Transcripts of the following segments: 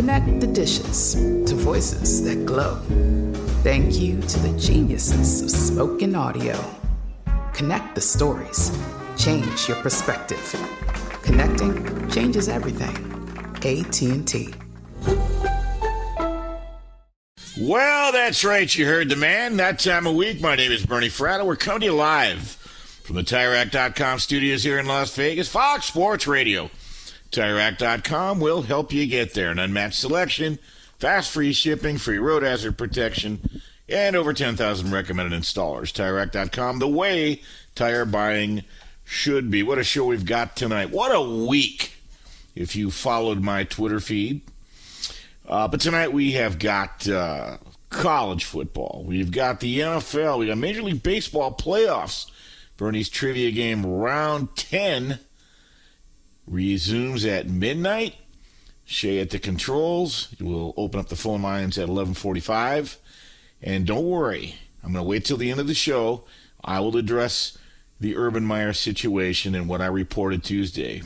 Connect the dishes to voices that glow. Thank you to the geniuses of spoken audio. Connect the stories. Change your perspective. Connecting changes everything. AT&T. Well, that's right. You heard the man. That time of week. My name is Bernie Fratto. We're coming to you live from the TireRack.com studios here in Las Vegas, Fox Sports Radio. TireRack.com will help you get there. An unmatched selection, fast free shipping, free road hazard protection, and over 10,000 recommended installers. TireRack.com, the way tire buying should be. What a show we've got tonight. What a week if you followed my Twitter feed. Uh, but tonight we have got uh, college football. We've got the NFL. We got Major League Baseball playoffs. Bernie's trivia game round 10 resumes at midnight. Shay at the controls. We'll open up the phone lines at 11:45. And don't worry, I'm going to wait till the end of the show. I will address the Urban Meyer situation and what I reported Tuesday.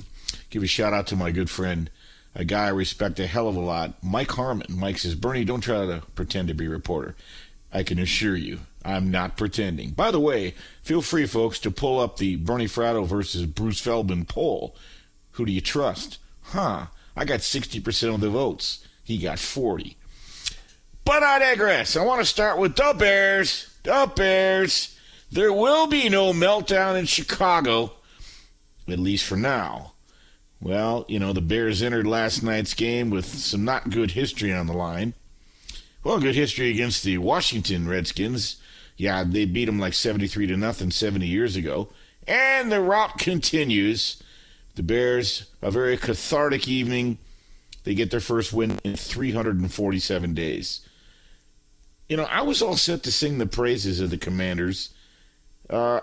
Give a shout out to my good friend, a guy I respect a hell of a lot, Mike Harmon. Mike says, Bernie, don't try to pretend to be a reporter. I can assure you, I'm not pretending. By the way, feel free, folks, to pull up the Bernie Fratto versus Bruce Feldman poll. Who do you trust? Huh, I got 60% of the votes. He got 40. But I digress. I want to start with the Bears. The Bears. There will be no meltdown in Chicago, at least for now. Well, you know, the Bears entered last night's game with some not good history on the line. Well, good history against the Washington Redskins. Yeah, they beat them like 73 to nothing 70 years ago. And the route continues. The Bears, a very cathartic evening. They get their first win in 347 days. You know, I was all set to sing the praises of the Commanders, uh,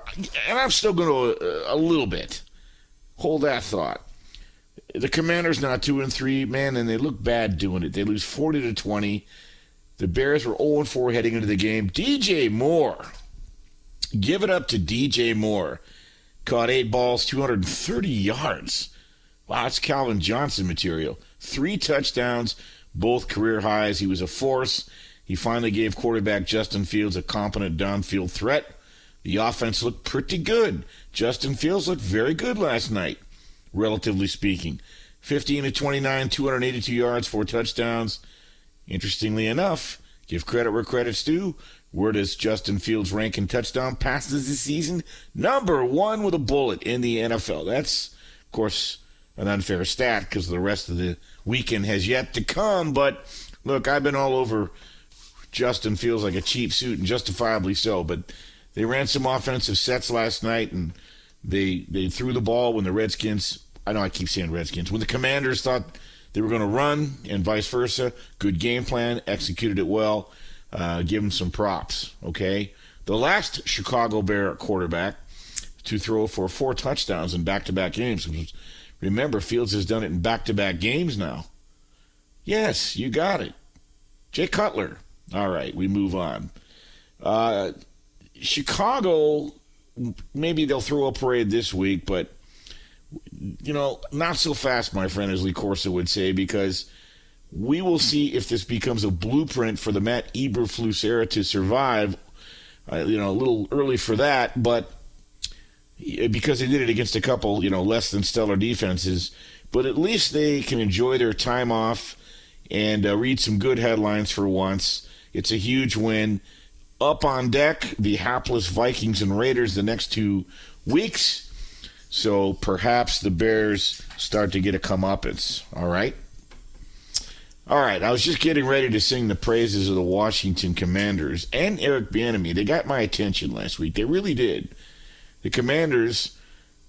and I'm still going to uh, a little bit. Hold that thought. The Commanders now two and three, man, and they look bad doing it. They lose 40 to 20. The Bears were 0 4 heading into the game. DJ Moore, give it up to DJ Moore. Caught eight balls, 230 yards. Wow, that's Calvin Johnson material. Three touchdowns, both career highs. He was a force. He finally gave quarterback Justin Fields a competent downfield threat. The offense looked pretty good. Justin Fields looked very good last night, relatively speaking. 15 to 29, 282 yards, four touchdowns. Interestingly enough, give credit where credit's due. Where does Justin Fields rank in touchdown passes this season? Number one with a bullet in the NFL. That's, of course, an unfair stat because the rest of the weekend has yet to come. But look, I've been all over Justin Fields like a cheap suit, and justifiably so. But they ran some offensive sets last night, and they they threw the ball when the Redskins. I know I keep saying Redskins. When the Commanders thought they were going to run, and vice versa. Good game plan, executed it well. Uh, give him some props, okay? the last Chicago Bear quarterback to throw for four touchdowns in back to back games. Remember, Fields has done it in back to back games now. Yes, you got it. Jay Cutler. All right, we move on. Uh, Chicago, maybe they'll throw a parade this week, but you know, not so fast, my friend, as Lee Corso would say, because we will see if this becomes a blueprint for the Matt Eberflus era to survive. Uh, you know, a little early for that, but because they did it against a couple, you know, less than stellar defenses, but at least they can enjoy their time off and uh, read some good headlines for once. It's a huge win. Up on deck, the hapless Vikings and Raiders the next two weeks. So perhaps the Bears start to get a comeuppance. All right. All right. I was just getting ready to sing the praises of the Washington Commanders and Eric Bieniemy. They got my attention last week. They really did. The Commanders,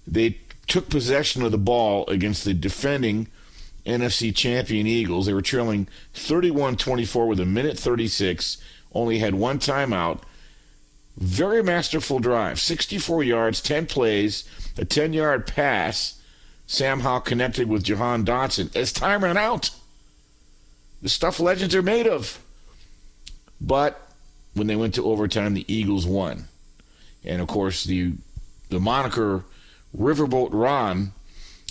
they took possession of the ball against the defending NFC champion Eagles. They were trailing 31 24 with a minute 36, only had one timeout. Very masterful drive 64 yards, 10 plays, a 10 yard pass. Sam Howell connected with Jahan Dotson as time ran out. The stuff legends are made of. But when they went to overtime, the Eagles won. And of course, the the moniker Riverboat Ron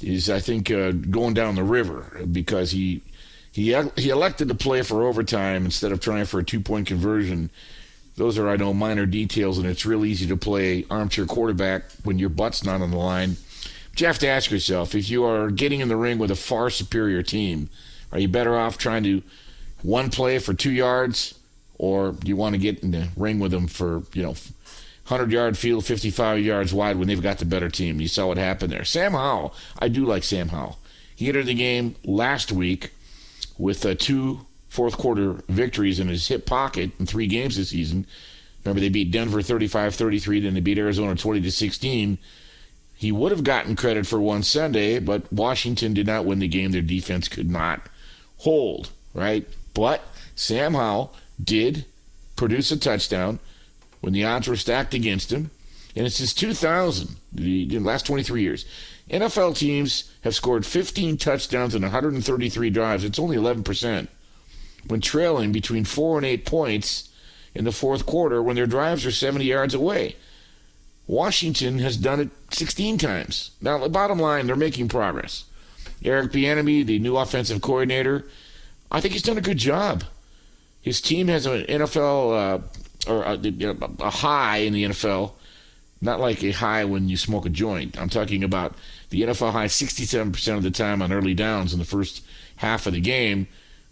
is, I think, uh, going down the river because he he he elected to play for overtime instead of trying for a two point conversion. Those are, I know, minor details, and it's real easy to play armchair quarterback when your butt's not on the line. But you have to ask yourself if you are getting in the ring with a far superior team, are you better off trying to one play for two yards, or do you want to get in the ring with them for, you know, 100 yard field, 55 yards wide when they've got the better team. You saw what happened there. Sam Howell, I do like Sam Howell. He entered the game last week with uh, two fourth quarter victories in his hip pocket in three games this season. Remember, they beat Denver 35 33, then they beat Arizona 20 to 16. He would have gotten credit for one Sunday, but Washington did not win the game. Their defense could not hold, right? But Sam Howell did produce a touchdown when the odds were stacked against him. And it's since 2000, the last 23 years. NFL teams have scored 15 touchdowns in 133 drives. It's only 11%. When trailing between 4 and 8 points in the fourth quarter when their drives are 70 yards away. Washington has done it 16 times. Now, the bottom line, they're making progress. Eric Bieniemy, the new offensive coordinator, I think he's done a good job. His team has an NFL uh, or a, a high in the NFL, not like a high when you smoke a joint. I'm talking about the NFL high 67% of the time on early downs in the first half of the game,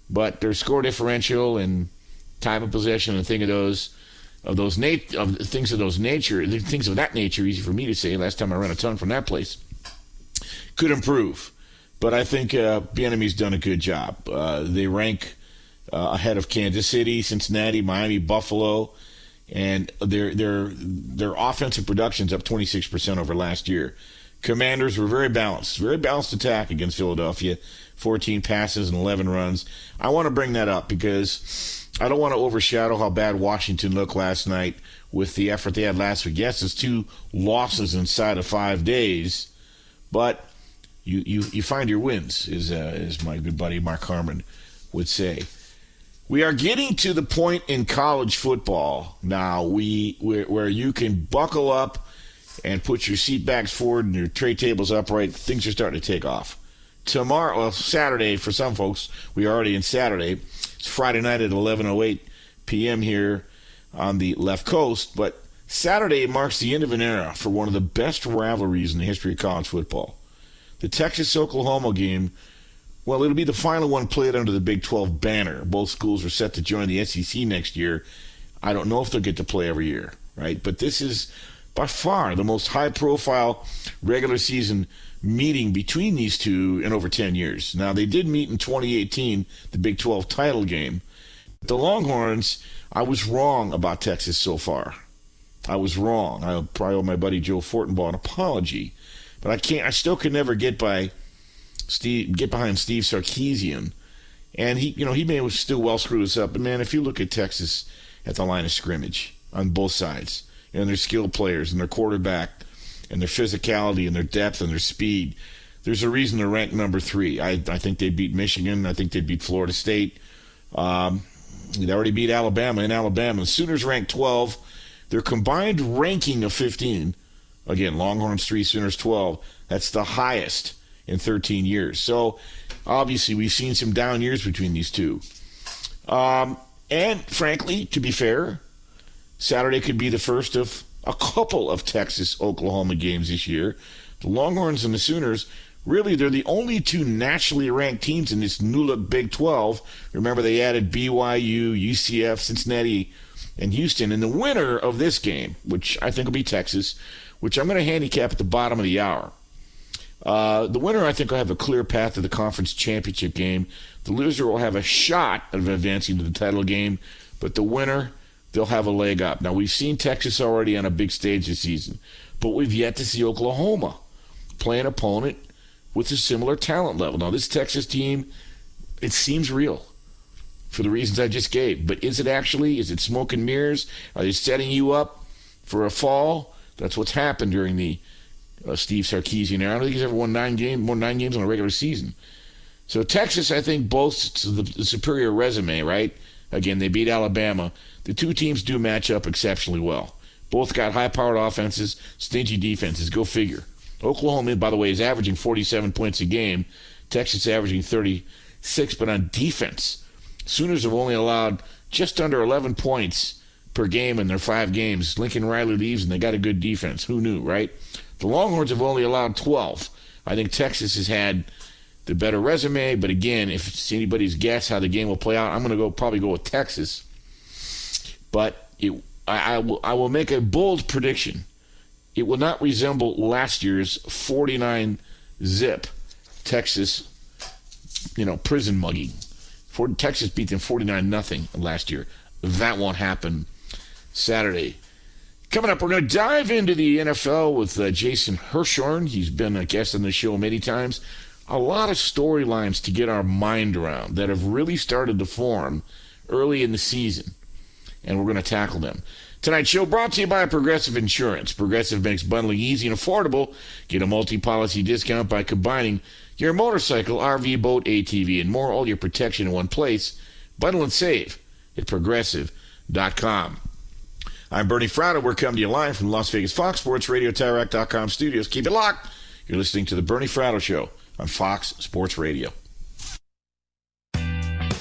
but their score differential and time of possession and thing of those of those nat- of things of those nature, things of that nature, easy for me to say. Last time I ran a ton from that place, could improve, but I think uh, Bieniemy's done a good job. Uh, they rank uh, ahead of Kansas City, Cincinnati, Miami, Buffalo, and their their their offensive production's up 26% over last year. Commanders were very balanced, very balanced attack against Philadelphia, 14 passes and 11 runs. I want to bring that up because I don't want to overshadow how bad Washington looked last night with the effort they had last week. Yes, it's two losses inside of five days, but you you, you find your wins, as uh, as my good buddy Mark Harmon would say. We are getting to the point in college football now we where, where you can buckle up and put your seat backs forward and your tray tables upright. Things are starting to take off. Tomorrow, well, Saturday for some folks, we are already in Saturday. It's Friday night at 11:08 p.m. here on the left coast, but Saturday marks the end of an era for one of the best rivalries in the history of college football. The Texas Oklahoma game well, it'll be the final one played under the Big 12 banner. Both schools are set to join the SEC next year. I don't know if they'll get to play every year, right? But this is by far the most high profile regular season meeting between these two in over 10 years. Now, they did meet in 2018, the Big 12 title game. The Longhorns, I was wrong about Texas so far. I was wrong. I probably owe my buddy Joe Fortenbaugh an apology. But I can't, I still can never get by Steve, get behind Steve Sarkisian, and he, you know, he may still well screw this up. But man, if you look at Texas at the line of scrimmage on both sides, and their skilled players and their quarterback and their physicality and their depth and their speed. There's a reason they're ranked number three. I, I think they beat Michigan. I think they beat Florida State. Um, they already beat Alabama in Alabama. The Sooners ranked 12. Their combined ranking of 15. Again, Longhorns 3, Sooners 12. That's the highest in 13 years. So obviously, we've seen some down years between these two. Um, and frankly, to be fair, Saturday could be the first of a couple of Texas Oklahoma games this year. The Longhorns and the Sooners, really, they're the only two nationally ranked teams in this new look Big 12. Remember, they added BYU, UCF, Cincinnati, and Houston. And the winner of this game, which I think will be Texas, which I'm going to handicap at the bottom of the hour. Uh, the winner, I think, will have a clear path to the conference championship game. The loser will have a shot of advancing to the title game, but the winner, they'll have a leg up. Now, we've seen Texas already on a big stage this season, but we've yet to see Oklahoma play an opponent with a similar talent level. Now, this Texas team, it seems real for the reasons I just gave, but is it actually? Is it smoke and mirrors? Are they setting you up for a fall? That's what's happened during the uh, Steve Sarkisian era. I don't think he's ever won nine games, more nine games in a regular season. So Texas, I think, boasts the, the superior resume. Right? Again, they beat Alabama. The two teams do match up exceptionally well. Both got high-powered offenses, stingy defenses. Go figure. Oklahoma, by the way, is averaging 47 points a game. Texas averaging 36, but on defense, Sooners have only allowed just under 11 points per game in their five games. Lincoln Riley leaves, and they got a good defense. Who knew, right? The Longhorns have only allowed 12. I think Texas has had the better resume, but again, if it's anybody's guess how the game will play out, I'm going to go probably go with Texas. But it, I, I, will, I will make a bold prediction. It will not resemble last year's 49 zip Texas, you know, prison mugging. For, Texas beat them 49 nothing last year. That won't happen Saturday. Coming up, we're going to dive into the NFL with uh, Jason Hirschhorn. He's been a guest on the show many times. A lot of storylines to get our mind around that have really started to form early in the season, and we're going to tackle them. Tonight's show brought to you by Progressive Insurance. Progressive makes bundling easy and affordable. Get a multi-policy discount by combining your motorcycle, RV, boat, ATV, and more, all your protection in one place. Bundle and save at progressive.com. I'm Bernie Fratto. We're coming to you live from Las Vegas Fox Sports Radio, TireRack.com studios. Keep it locked. You're listening to The Bernie Fratto Show on Fox Sports Radio.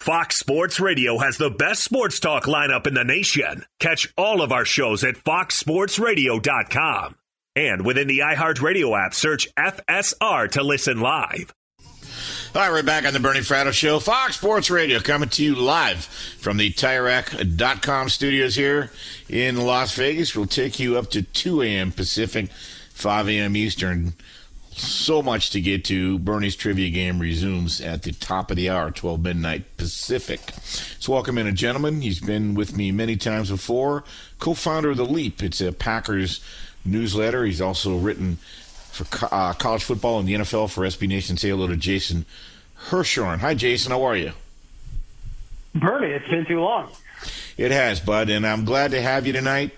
Fox Sports Radio has the best sports talk lineup in the nation. Catch all of our shows at foxsportsradio.com. And within the iHeartRadio app, search FSR to listen live. All right, we're back on the Bernie Fratto Show. Fox Sports Radio coming to you live from the TireRack.com studios here in Las Vegas. We'll take you up to 2 a.m. Pacific, 5 a.m. Eastern. So much to get to. Bernie's trivia game resumes at the top of the hour, 12 midnight Pacific. Let's welcome in a gentleman. He's been with me many times before. Co founder of The Leap. It's a Packers newsletter. He's also written for co- uh, college football and the NFL for SB Nation. Say hello to Jason Hirschhorn. Hi, Jason. How are you? Bernie, it's been too long. It has, bud, and I'm glad to have you tonight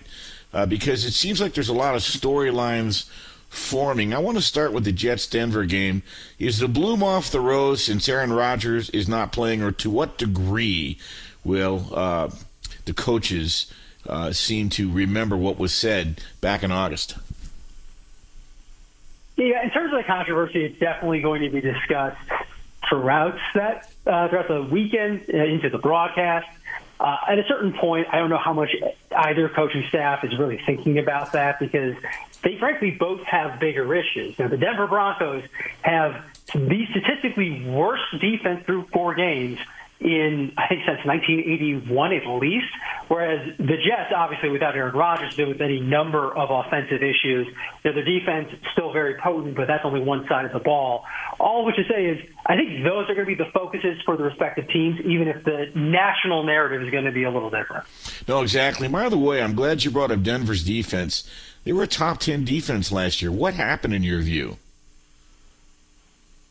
uh, because it seems like there's a lot of storylines forming. I want to start with the Jets Denver game. Is the bloom off the rose since Aaron Rodgers is not playing, or to what degree will uh, the coaches uh, seem to remember what was said back in August? Yeah, in terms of the controversy, it's definitely going to be discussed throughout that uh, throughout the weekend uh, into the broadcast. Uh, at a certain point, I don't know how much either coaching staff is really thinking about that because they frankly both have bigger issues. Now, the Denver Broncos have the statistically worst defense through four games in I think since 1981 at least. Whereas the Jets, obviously without Aaron Rodgers, there was any number of offensive issues. You know, their defense is still very potent, but that's only one side of the ball. All which to say is, I think those are going to be the focuses for the respective teams, even if the national narrative is going to be a little different. No, exactly. By the way, I'm glad you brought up Denver's defense. They were a top 10 defense last year. What happened in your view?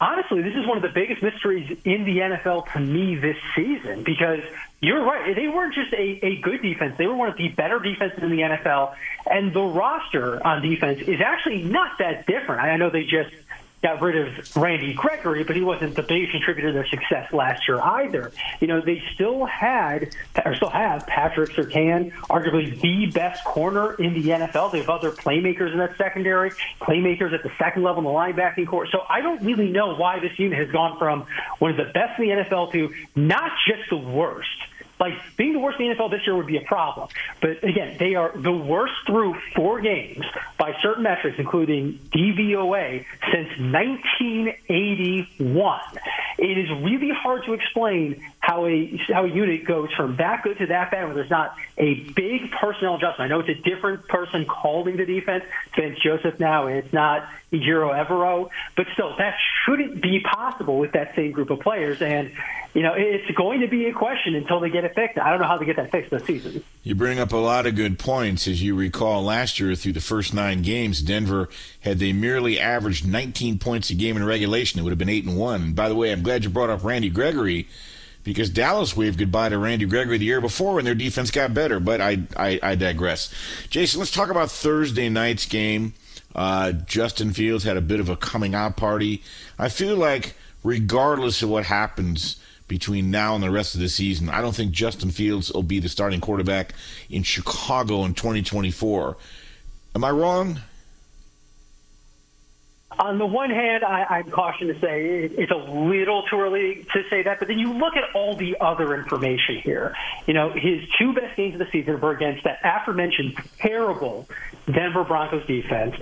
honestly, this is one of the biggest mysteries in the NFL to me this season because you're right. They weren't just a, a good defense. They were one of the better defenses in the NFL. And the roster on defense is actually not that different. I know they just got rid of Randy Gregory, but he wasn't the biggest contributor to their success last year either. You know, they still had, or still have, Patrick Surtain, arguably the best corner in the NFL. They have other playmakers in that secondary, playmakers at the second level in the linebacking corps. So I don't really know why this unit has gone from one of the best in the NFL to not just the worst. Like being the worst in the NFL this year would be a problem. But again, they are the worst through four games by certain metrics, including DVOA, since 1981. It is really hard to explain how a how a unit goes from that good to that bad when there's not a big personnel adjustment. I know it's a different person calling the defense. Vance Joseph now, and it's not Ejiro Evero, but still, that shouldn't be possible with that same group of players. And you know, it's going to be a question until they get it fixed. I don't know how they get that fixed this season. You bring up a lot of good points. As you recall, last year through the first nine games, Denver had they merely averaged 19 points a game in regulation, it would have been eight and one. And by the way, I'm glad you brought up Randy Gregory because Dallas waved goodbye to Randy Gregory the year before when their defense got better. But I I, I digress. Jason, let's talk about Thursday night's game. Uh, Justin Fields had a bit of a coming out party. I feel like regardless of what happens between now and the rest of the season. I don't think Justin Fields will be the starting quarterback in Chicago in 2024. Am I wrong? On the one hand, I, I'm cautioned to say it, it's a little too early to say that, but then you look at all the other information here. You know, his two best games of the season were against that aforementioned terrible Denver Broncos defense.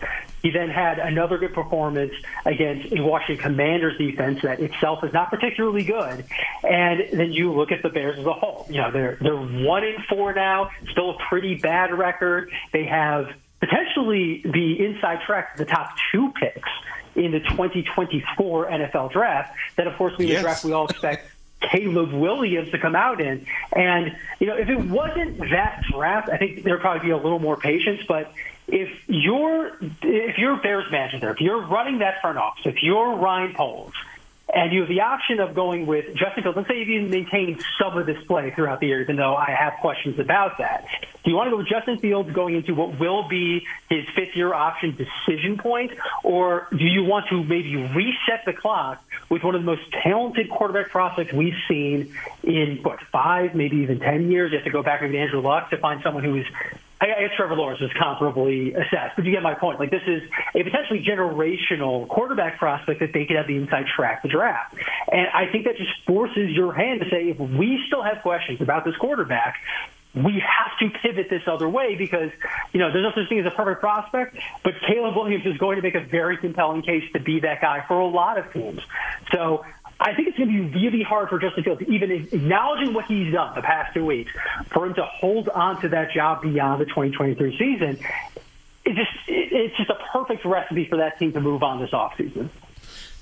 He then had another good performance against a Washington Commanders defense that itself is not particularly good. And then you look at the Bears as a whole. You know, they're they're one in four now, still a pretty bad record. They have potentially the inside track to the top two picks in the 2024 NFL draft. That, of course, being yes. draft we all expect Caleb Williams to come out in. And, you know, if it wasn't that draft, I think there'd probably be a little more patience. But if you're if you're Bears manager, if you're running that front office, if you're Ryan Poles, and you have the option of going with Justin Fields. Let's say you maintain some of this play throughout the year, even though I have questions about that. Do you want to go with Justin Fields going into what will be his fifth year option decision point, or do you want to maybe reset the clock with one of the most talented quarterback prospects we've seen in what five, maybe even ten years? You have to go back to Andrew Luck to find someone who is I guess Trevor Lawrence is comparably assessed, but you get my point. Like this is a potentially generational quarterback prospect that they could have the inside track to draft, and I think that just forces your hand to say if we still have questions about this quarterback, we have to pivot this other way because you know there's no such thing as a perfect prospect, but Caleb Williams is going to make a very compelling case to be that guy for a lot of teams. So I think it's going to be really hard for Justin Fields, even acknowledging what he's done the past two weeks, for him to hold on to that job beyond the 2023 season. It just it's just a perfect recipe for that team to move on this offseason.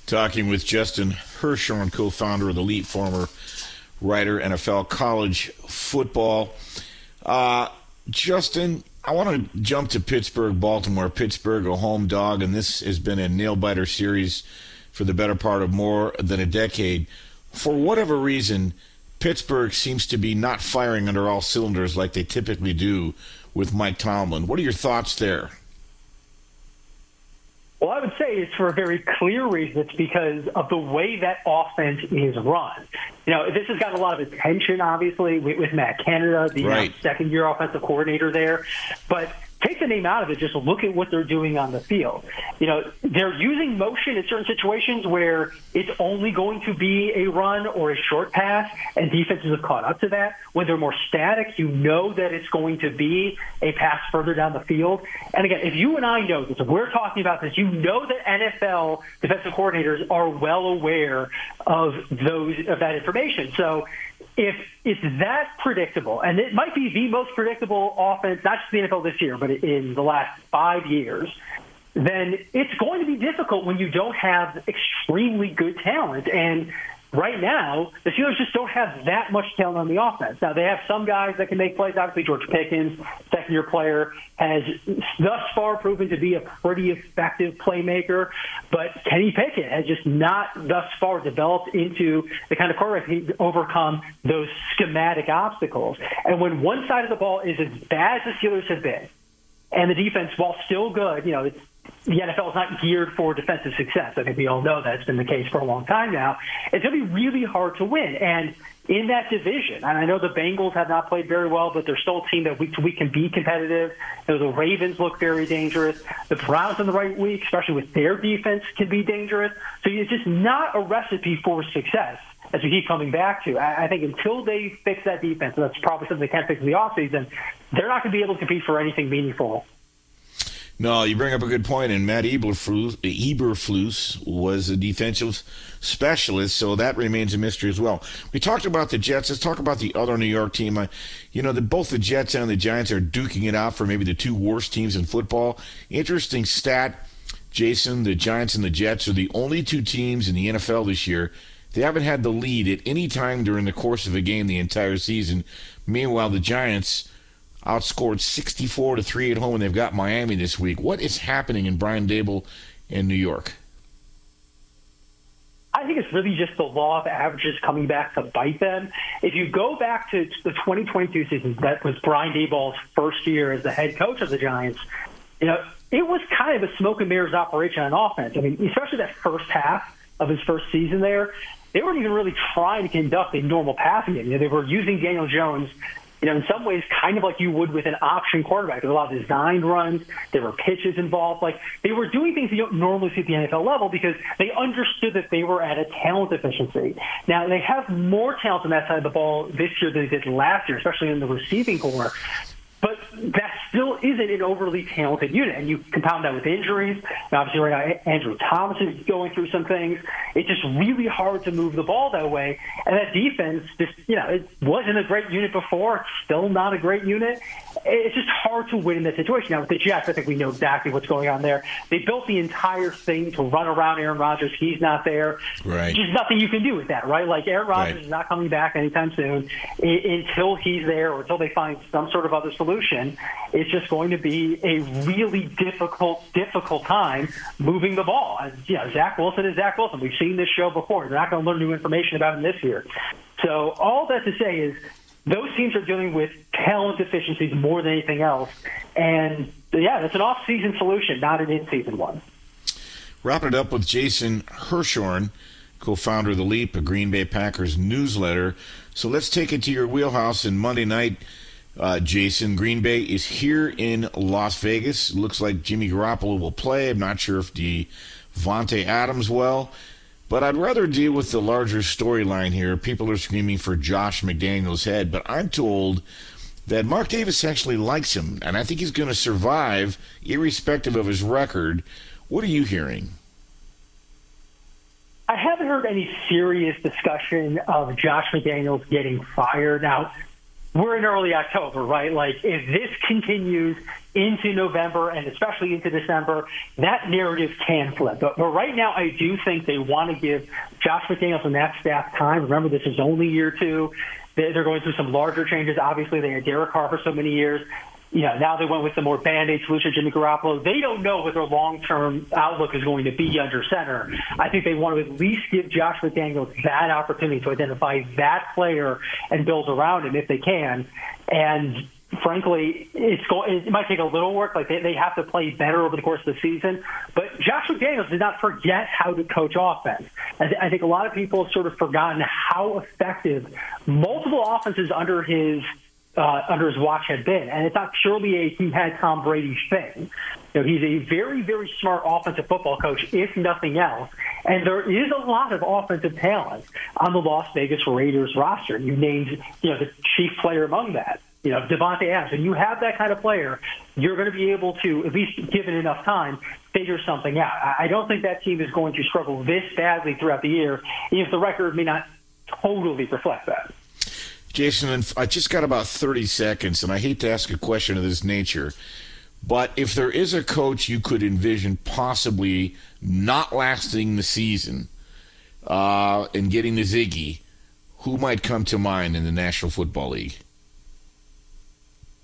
Talking with Justin Hirschhorn, co-founder of the Elite, former writer, NFL college football. Uh, Justin, I want to jump to Pittsburgh, Baltimore. Pittsburgh, a home dog, and this has been a nail biter series for the better part of more than a decade. For whatever reason, Pittsburgh seems to be not firing under all cylinders like they typically do with Mike Tomlin. What are your thoughts there? Well, I would say it's for a very clear reason. It's because of the way that offense is run. You know, this has got a lot of attention, obviously, with, with Matt Canada, the right. second year offensive coordinator there. But take the name out of it. Just look at what they're doing on the field. You know, they're using motion in certain situations where it's only going to be a run or a short pass, and defenses have caught up to that. When they're more static, you know that it's going to be a pass further down the field. And again, if you and I know this, if we're talking about this, you know that NFL defensive coordinators are well aware of those of that information. So if it's that predictable, and it might be the most predictable offense, not just the NFL this year, but in the last five years, then it's going to be difficult when you don't have extremely good talent. And right now, the Steelers just don't have that much talent on the offense. Now, they have some guys that can make plays. Obviously, George Pickens, second year player, has thus far proven to be a pretty effective playmaker. But Kenny Pickett has just not thus far developed into the kind of quarterback he overcome those schematic obstacles. And when one side of the ball is as bad as the Steelers have been, and the defense, while still good, you know, it's the NFL is not geared for defensive success. I think we all know that's been the case for a long time now. It's going to be really hard to win. And in that division, and I know the Bengals have not played very well, but they're still a team that week to week can be competitive. You know, the Ravens look very dangerous. The Browns in the right week, especially with their defense, can be dangerous. So it's just not a recipe for success as we keep coming back to. I think until they fix that defense, and that's probably something they can't fix in the offseason, they're not going to be able to compete for anything meaningful no, you bring up a good point, and Matt Eberflus, Eberflus was a defensive specialist, so that remains a mystery as well. We talked about the Jets. Let's talk about the other New York team. Uh, you know, the, both the Jets and the Giants are duking it out for maybe the two worst teams in football. Interesting stat, Jason, the Giants and the Jets are the only two teams in the NFL this year. They haven't had the lead at any time during the course of a game the entire season. Meanwhile, the Giants outscored 64 to 3 at home, and they've got Miami this week. What is happening in Brian Daboll in New York? I think it's really just the law of averages coming back to bite them. If you go back to the 2022 season, that was Brian Daboll's first year as the head coach of the Giants. You know, it was kind of a smoke and mirrors operation on offense. I mean, especially that first half of his first season there, they weren't even really trying to conduct a normal passing game. You know, they were using Daniel Jones you know, in some ways, kind of like you would with an option quarterback. There's a lot of designed runs. There were pitches involved. Like they were doing things you don't normally see at the NFL level because they understood that they were at a talent deficiency. Now they have more talent on that side of the ball this year than they did last year, especially in the receiving corps. But that still isn't an overly talented unit. And you compound that with injuries. And obviously, right now, Andrew Thomas is going through some things. It's just really hard to move the ball that way. And that defense, just, you know, it wasn't a great unit before. It's still not a great unit. It's just hard to win in that situation. Now, with the Jets, I think we know exactly what's going on there. They built the entire thing to run around Aaron Rodgers. He's not there. Right. There's nothing you can do with that, right? Like, Aaron Rodgers Right. is not coming back anytime soon I- until he's there or until they find some sort of other solution. It's just going to be a really difficult, difficult time moving the ball. And, you know, Zach Wilson is Zach Wilson. We've seen this show before. They're not going to learn new information about him this year. So all that to say is those teams are dealing with talent deficiencies more than anything else. And yeah, that's an off-season solution, not an in-season one. Wrapping it up with Jason Hirschhorn, co-founder of the Leap, a Green Bay Packers newsletter. So let's take it to your wheelhouse. And Monday night, uh, Jason, Green Bay is here in Las Vegas. Looks like Jimmy Garoppolo will play. I'm not sure if Davante Adams will. But I'd rather deal with the larger storyline here. People are screaming for Josh McDaniels' head, but I'm told that Mark Davis actually likes him, and I think he's going to survive, irrespective of his record. What are you hearing? I haven't heard any serious discussion of Josh McDaniels getting fired. Now, we're in early October, right? Like, if this continues into November and especially into December, that narrative can flip. But, but right now, I do think they want to give Josh McDaniels and that staff time. Remember, this is only year two. They- They're going through some larger changes. Obviously, they had Derek Carr for so many years. You know, now they went with the more band-aid solution, Jimmy Garoppolo. They don't know what their long-term outlook is going to be under center. I think they want to at least give Josh McDaniels that opportunity to identify that player and build around him if they can. And frankly, it's go- it might take a little work. Like they, they have to play better over the course of the season. But Josh McDaniels did not forget how to coach offense. I, th- I think a lot of people have sort of forgotten how effective multiple offenses under his uh, under his watch had been. And it's not purely a he had Tom Brady thing. You know, he's a very, very smart offensive football coach, if nothing else. And there is a lot of offensive talent on the Las Vegas Raiders roster. You named, you know, the chief player among that. You know, Davante Adams. And you have that kind of player, you're going to be able to, at least given enough time, figure something out. I I don't think that team is going to struggle this badly throughout the year, even if the record may not totally reflect that. Jason, I just got about 30 seconds, and I hate to ask a question of this nature, but if there is a coach you could envision possibly not lasting the season uh, and getting the Ziggy, who might come to mind in the National Football League?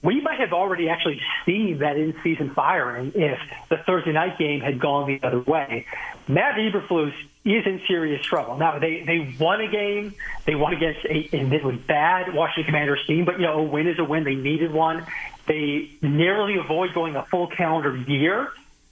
We might have already actually seen that in-season firing if the Thursday night game had gone the other way. Matt Eberflus is in serious trouble. Now they they won a game, they won against a admittedly bad Washington Commanders team, but you know a win is a win. They needed one. They narrowly avoid going a full calendar year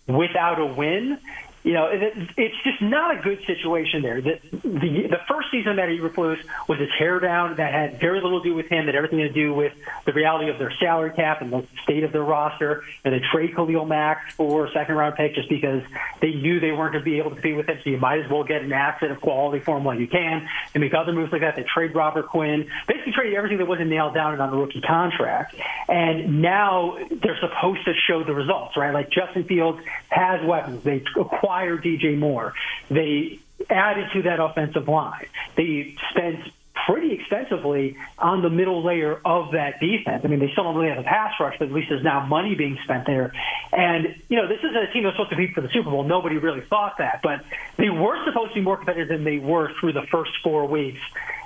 without a win. You know, it, it's just not a good situation there. The, the, the first season that Eberflus was a teardown that had very little to do with him, that everything to do with the reality of their salary cap and the state of their roster. And they trade Khalil Mack for a second round pick just because they knew they weren't going to be able to compete with him. So you might as well get an asset of quality for him while you can. And make other moves like that. They trade Robert Quinn, basically traded everything that wasn't nailed down and on the rookie contract. And now they're supposed to show the results, right? Like Justin Fields has weapons. They acquired DJ Moore. They added to that offensive line. They spent pretty expensively on the middle layer of that defense. I mean, they still don't really have a pass rush, but at least there's now money being spent there. And, you know, this isn't a team that's supposed to be for the Super Bowl. Nobody really thought that, but they were supposed to be more competitive than they were through the first four weeks.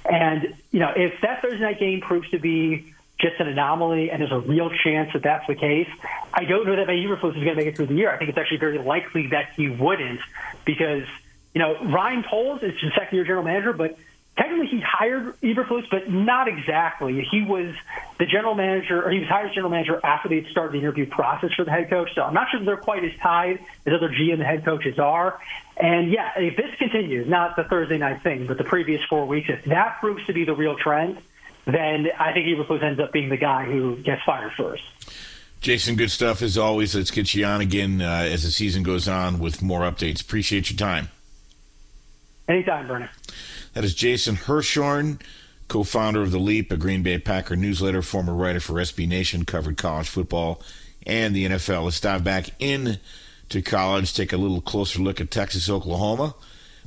And, you know, if that Thursday night game proves to be just an anomaly and there's a real chance that that's the case, I don't know that Matt Eberflus is going to make it through the year. I think it's actually very likely that he wouldn't because, you know, Ryan Poles is the second year general manager, but technically he hired Eberflus, but not exactly. He was the general manager, or he was hired as general manager after they'd started the interview process for the head coach. So I'm not sure they're quite as tied as other GM and head coaches are. And yeah, if this continues, not the Thursday night thing, but the previous four weeks, if that proves to be the real trend, then I think Eberflus ends up being the guy who gets fired first. Jason, good stuff as always. Let's get you on again uh, as the season goes on with more updates. Appreciate your time. Anytime, Bernie. That is Jason Hirschhorn, co founder of The Leap, a Green Bay Packer newsletter, former writer for SB Nation, covered college football and the NFL. Let's dive back in to college, take a little closer look at Texas, Oklahoma.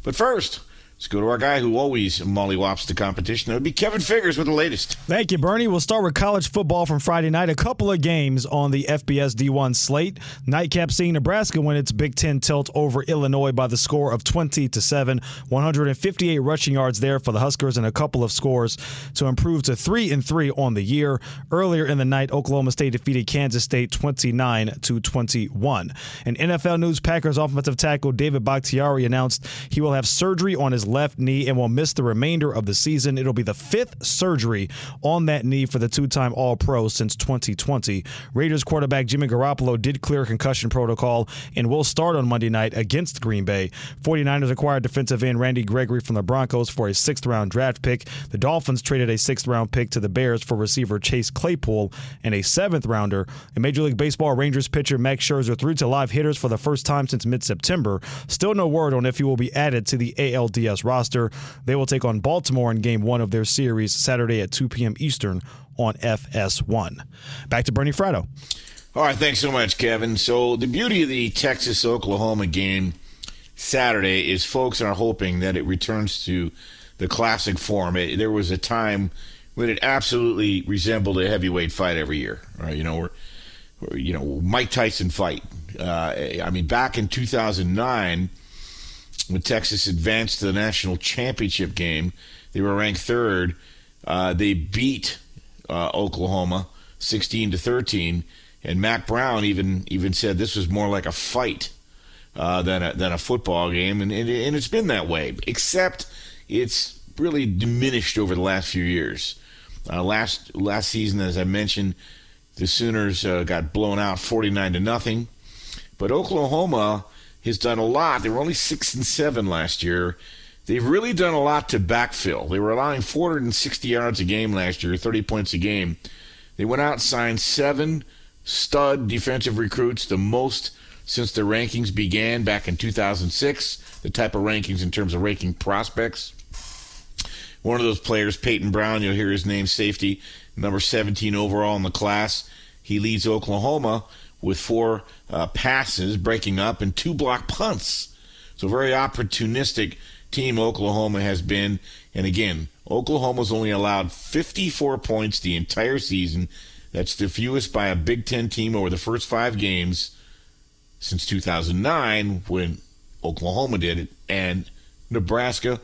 But first, Let's go to our guy who always mollywops the competition. That would be Kevin Figures with the latest. Thank you, Bernie. We'll start with college football from Friday night. A couple of games on the FBS D1 slate. Nightcap seeing Nebraska win its Big Ten tilt over Illinois by the score of 20 to 7. 158 rushing yards there for the Huskers and a couple of scores to improve to 3 and 3 on the year. Earlier in the night, Oklahoma State defeated Kansas State 29 to 21. In NFL news, Packers offensive tackle David Bakhtiari announced he will have surgery on his left knee and will miss the remainder of the season. It'll be the fifth surgery on that knee for the two time All Pro since 2020. Raiders quarterback Jimmy Garoppolo did clear concussion protocol and will start on Monday night against Green Bay. 49ers acquired defensive end Randy Gregory from the Broncos for a sixth round draft pick. The Dolphins traded a sixth round pick to the Bears for receiver Chase Claypool and a seventh rounder. And Major League Baseball Rangers pitcher Max Scherzer threw to live hitters for the first time since mid September. Still no word on if he will be added to the ALDS roster. They will take on Baltimore in game one of their series Saturday at 2 p.m. Eastern on FS1. Back to Bernie Fratto. All right, thanks so much, Kevin. So, the beauty of the Texas Oklahoma game Saturday is folks are hoping that it returns to the classic form. It, there was a time when it absolutely resembled a heavyweight fight every year, right? You know, you know, Mike Tyson fight. Uh, I mean, back in 2009, when Texas advanced to the national championship game. They were ranked third. Uh, they beat uh, Oklahoma 16 to 13, and Mack Brown even even said this was more like a fight uh, than a, than a football game, and, and and it's been that way. Except it's really diminished over the last few years. Uh, last last season, as I mentioned, the Sooners uh, got blown out 49 to nothing, but Oklahoma has done a lot. They were only six and seven last year. They've really done a lot to backfill. They were allowing 460 yards a game last year, 30 points a game. They went out and signed seven stud defensive recruits, the most since the rankings began back in 2006. The type of rankings in terms of ranking prospects. One of those players, Peyton Brown, you'll hear his name, safety, number 17 overall in the class. He leads Oklahoma with four uh, passes breaking up and two block punts. So very opportunistic team Oklahoma has been. And again, Oklahoma's only allowed 54 points the entire season. That's the fewest by a Big Ten team over the first five games since 2009 when Oklahoma did it. And Nebraska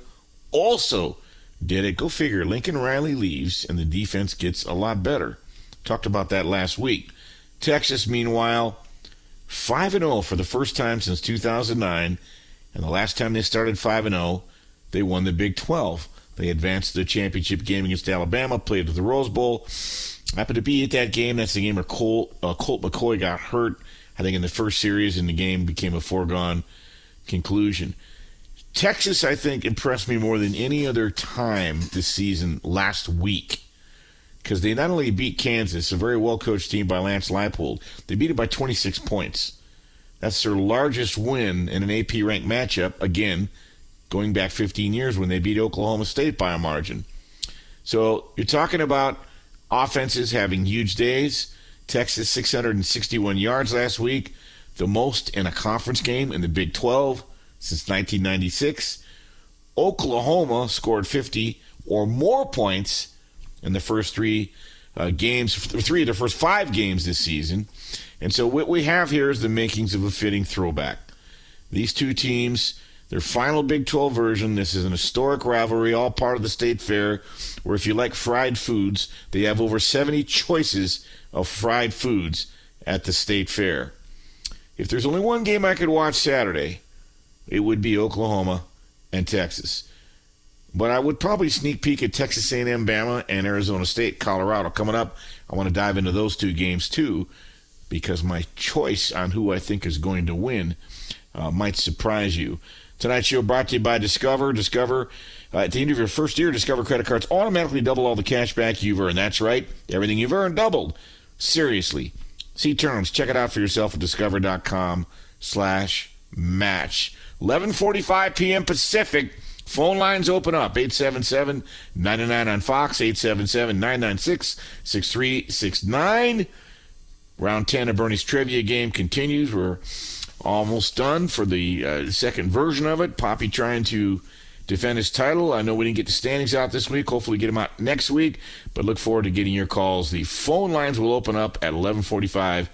also did it. Go figure. Lincoln Riley leaves and the defense gets a lot better. Talked about that last week. Texas, meanwhile, 5 0 for the first time since 2009. And the last time they started 5 0, they won the Big 12. They advanced to the championship game against Alabama, played at the Rose Bowl. Happened to be at that game. That's the game where Colt, uh, Colt McCoy got hurt, I think, in the first series, and the game became a foregone conclusion. Texas, I think, impressed me more than any other time this season last week because they not only beat Kansas, a very well coached team by Lance Leipold, they beat it by 26 points. That's their largest win in an AP ranked matchup, again, going back 15 years when they beat Oklahoma State by a margin. So you're talking about offenses having huge days. Texas 661 yards last week, the most in a conference game in the Big 12 since 1996. Oklahoma scored 50 or more points in the first three uh, games, three of the first five games this season. And so what we have here is the makings of a fitting throwback. These two teams, their final Big 12 version, this is an historic rivalry, all part of the state fair, where if you like fried foods, they have over 70 choices of fried foods at the state fair. If there's only one game I could watch Saturday, it would be Oklahoma and Texas. But I would probably sneak peek at Texas A&M, Bama, and Arizona State, Colorado coming up. I want to dive into those two games too, because my choice on who I think is going to win uh, might surprise you. Tonight's show brought to you by Discover. Discover, uh, at the end of your first year, Discover credit cards automatically double all the cash back you've earned. That's right, everything you've earned doubled. Seriously, see terms. Check it out for yourself at discover.com/slash match. 11:45 p.m. Pacific. Phone lines open up 877 99 on Fox, 877 996 6369. Round 10 of Bernie's trivia game continues. We're almost done for the uh, second version of it. Poppy trying to defend his title. I know we didn't get the standings out this week. Hopefully, get them out next week. But look forward to getting your calls. The phone lines will open up at 11:45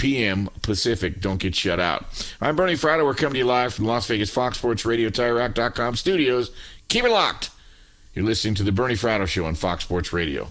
p.m. Pacific. Don't get shut out. I'm Bernie Fratto. We're coming to you live from Las Vegas Fox Sports Radio, TireRack.com studios. Keep it locked. You're listening to the Bernie Fratto Show on Fox Sports Radio.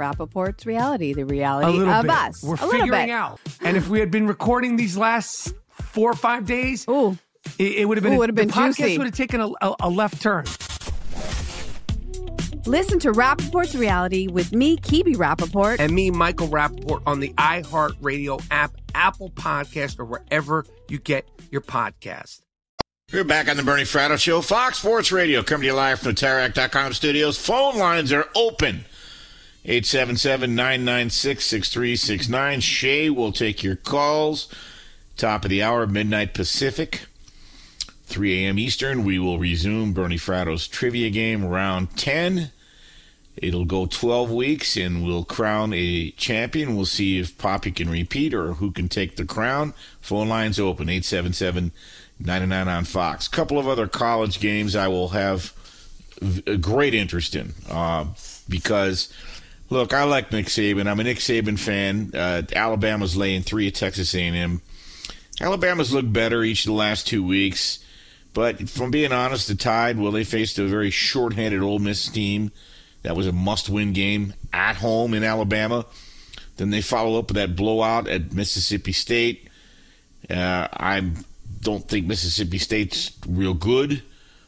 Rapaport's reality, the reality a little of bit. us. We're a little figuring bit. out. And if we had been recording these last four or five days, Ooh. it, it would have been, Ooh, would have the been podcast would have taken a, a, a left turn. Listen to Rapaport's reality with me, Kibi Rapaport. And me, Michael Rapaport, on the iHeartRadio app, Apple Podcast, or wherever you get your podcast. We're back on the Bernie Fratto Show, Fox Sports Radio, coming to you live from the TireRack.com studios. Phone lines are open. 877-996-6369. Shay will take your calls. Top of the hour, midnight Pacific. 3 a.m. Eastern, we will resume Bernie Fratto's trivia game, round 10. It'll go 12 weeks, and we'll crown a champion. We'll see if Poppy can repeat or who can take the crown. Phone lines open, 877 99 on Fox. couple of other college games I will have a great interest in uh, because, look, I like Nick Saban. I'm a Nick Saban fan. Uh, Alabama's laying three at Texas A&M. Alabama's looked better each of the last two weeks, but from being honest, the Tide, well, they faced a very short-handed Ole Miss team. That was a must-win game at home in Alabama. Then they follow up with that blowout at Mississippi State. Uh, I don't think Mississippi State's real good.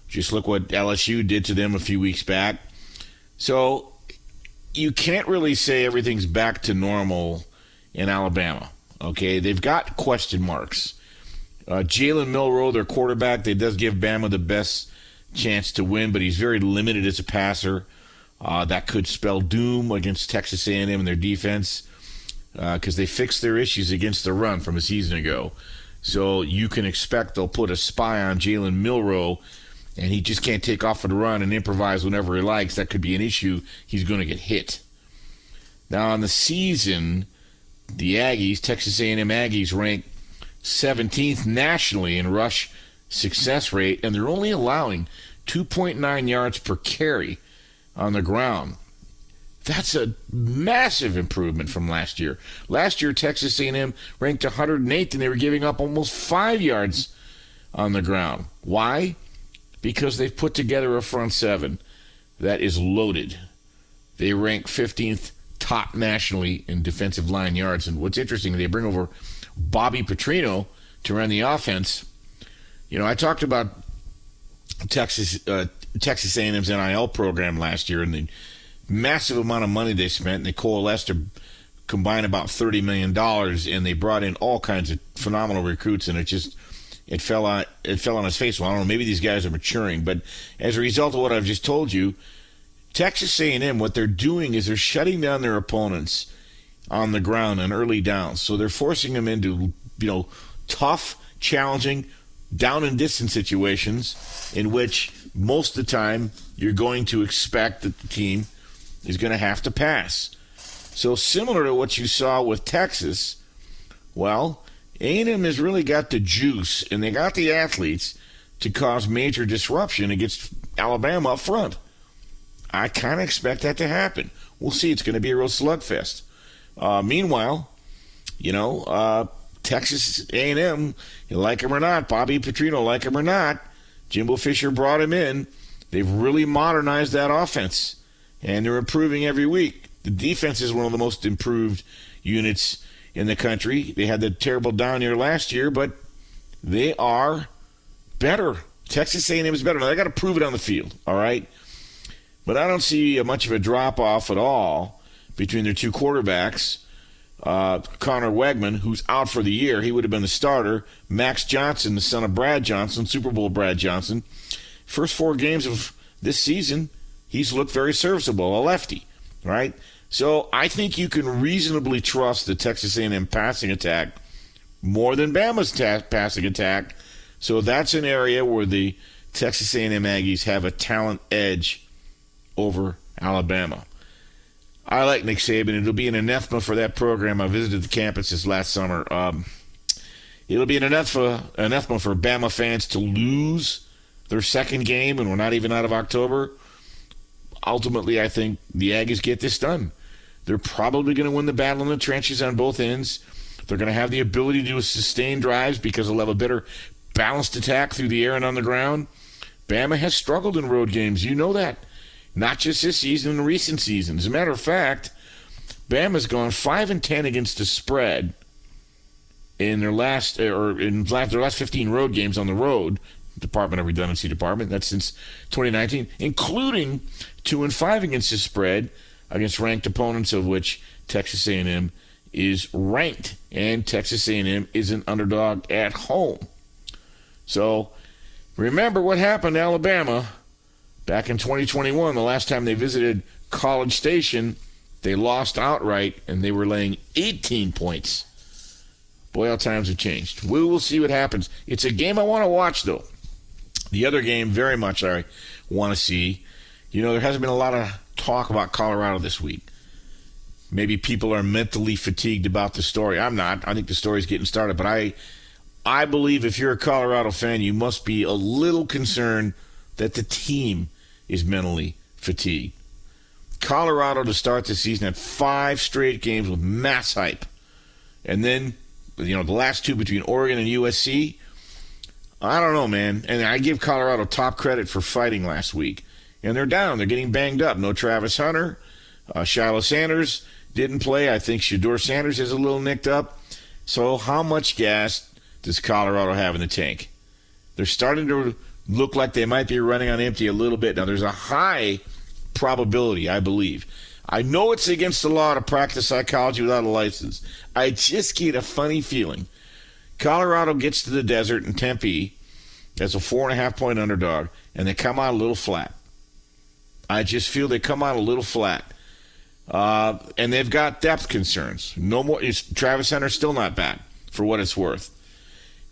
Just look what LSU did to them a few weeks back. So you can't really say everything's back to normal in Alabama. Okay, they've got question marks. Uh, Jalen Milroe, their quarterback, they does give Bama the best chance to win, but he's very limited as a passer. Uh, that could spell doom against Texas A&M and their defense because they fixed their issues against the run from a season ago. So you can expect they'll put a spy on Jalen Milroe, and he just can't take off the run and improvise whenever he likes. That could be an issue. He's going to get hit. Now on the season, the Aggies, Texas A&M Aggies, rank 17th nationally in rush success rate, and they're only allowing 2.9 yards per carry on the ground. That's a massive improvement from last year. Last year, Texas A&M ranked 108th, and they were giving up almost five yards on the ground. Why? Because they've put together a front seven that is loaded. They rank 15th top nationally in defensive line yards. And what's interesting, they bring over Bobby Petrino to run the offense. You know, I talked about Texas uh, Texas A&M's NIL program last year and the massive amount of money they spent. And they coalesced to combine about thirty million dollars, and they brought in all kinds of phenomenal recruits. And it just it fell on it fell on his face. Well, I don't know. Maybe these guys are maturing, but as a result of what I've just told you, Texas A&M, what they're doing is they're shutting down their opponents on the ground on early downs. So they're forcing them into you know tough, challenging, down and distance situations in which most of the time you're going to expect that the team is going to have to pass. So similar to what you saw with Texas, well, A&M has really got the juice and they got the athletes to cause major disruption against Alabama up front. I kind of expect that to happen. We'll see. It's going to be a real slugfest. Uh, meanwhile, you know, uh, Texas A&M, like him or not, Bobby Petrino, like him or not, Jimbo Fisher brought him in. They've really modernized that offense, and they're improving every week. The defense is one of the most improved units in the country. They had the terrible down year last year, but they are better. Texas A&M is better. Now they got to prove it on the field. All right, but I don't see much of a drop off at all between their two quarterbacks. Uh, Conner Weigman, who's out for the year, he would have been the starter. Max Johnson, the son of Brad Johnson, Super Bowl Brad Johnson. First four games of this season, he's looked very serviceable, a lefty, right? So I think you can reasonably trust the Texas A&M passing attack more than Bama's ta- passing attack. So that's an area where the Texas A&M Aggies have a talent edge over Alabama. I like Nick Saban. It'll be an anathema for that program. I visited the campus this last summer. Um, it'll be an anathema, anathema for Bama fans to lose their second game, and we're not even out of October. Ultimately, I think the Aggies get this done. They're probably going to win the battle in the trenches on both ends. They're going to have the ability to do sustain drives because they'll have a better balanced attack through the air and on the ground. Bama has struggled in road games. You know that not just this season, in recent seasons. As a matter of fact, Bama's gone five and ten against the spread in their last eh, or in their last 15 road games on the road. Department of Redundancy Department. That's since 2019, including two and five against the spread against ranked opponents, of which Texas A&M is ranked, and Texas A&M is an underdog at home. So remember what happened to Alabama Back in 2021, the last time they visited College Station, they lost outright and they were laying 18 points. Boy, how times have changed. We will see what happens. It's a game I want to watch, though. The other game, very much I want to see. You know, there hasn't been a lot of talk about Colorado this week. Maybe people are mentally fatigued about the story. I'm not. I think the story's getting started, but I, I believe if you're a Colorado fan, you must be a little concerned that the team is mentally fatigued. Colorado to start the season had five straight games with mass hype. And then, you know, the last two between Oregon and USC. I don't know, man. And I give Colorado top credit for fighting last week. And they're down. They're getting banged up. No Travis Hunter. Uh, Shiloh Sanders didn't play. I think Shedeur Sanders is a little nicked up. So, how much gas does Colorado have in the tank? They're starting to look like they might be running on empty a little bit. Now, there's a high probability, I believe. I know it's against the law to practice psychology without a license. I just get a funny feeling. Colorado gets to the desert in Tempe as a four and a half point underdog, and they come out a little flat. I just feel they come out a little flat. Uh, and they've got depth concerns. No more. Travis Hunter still not bad for what it's worth.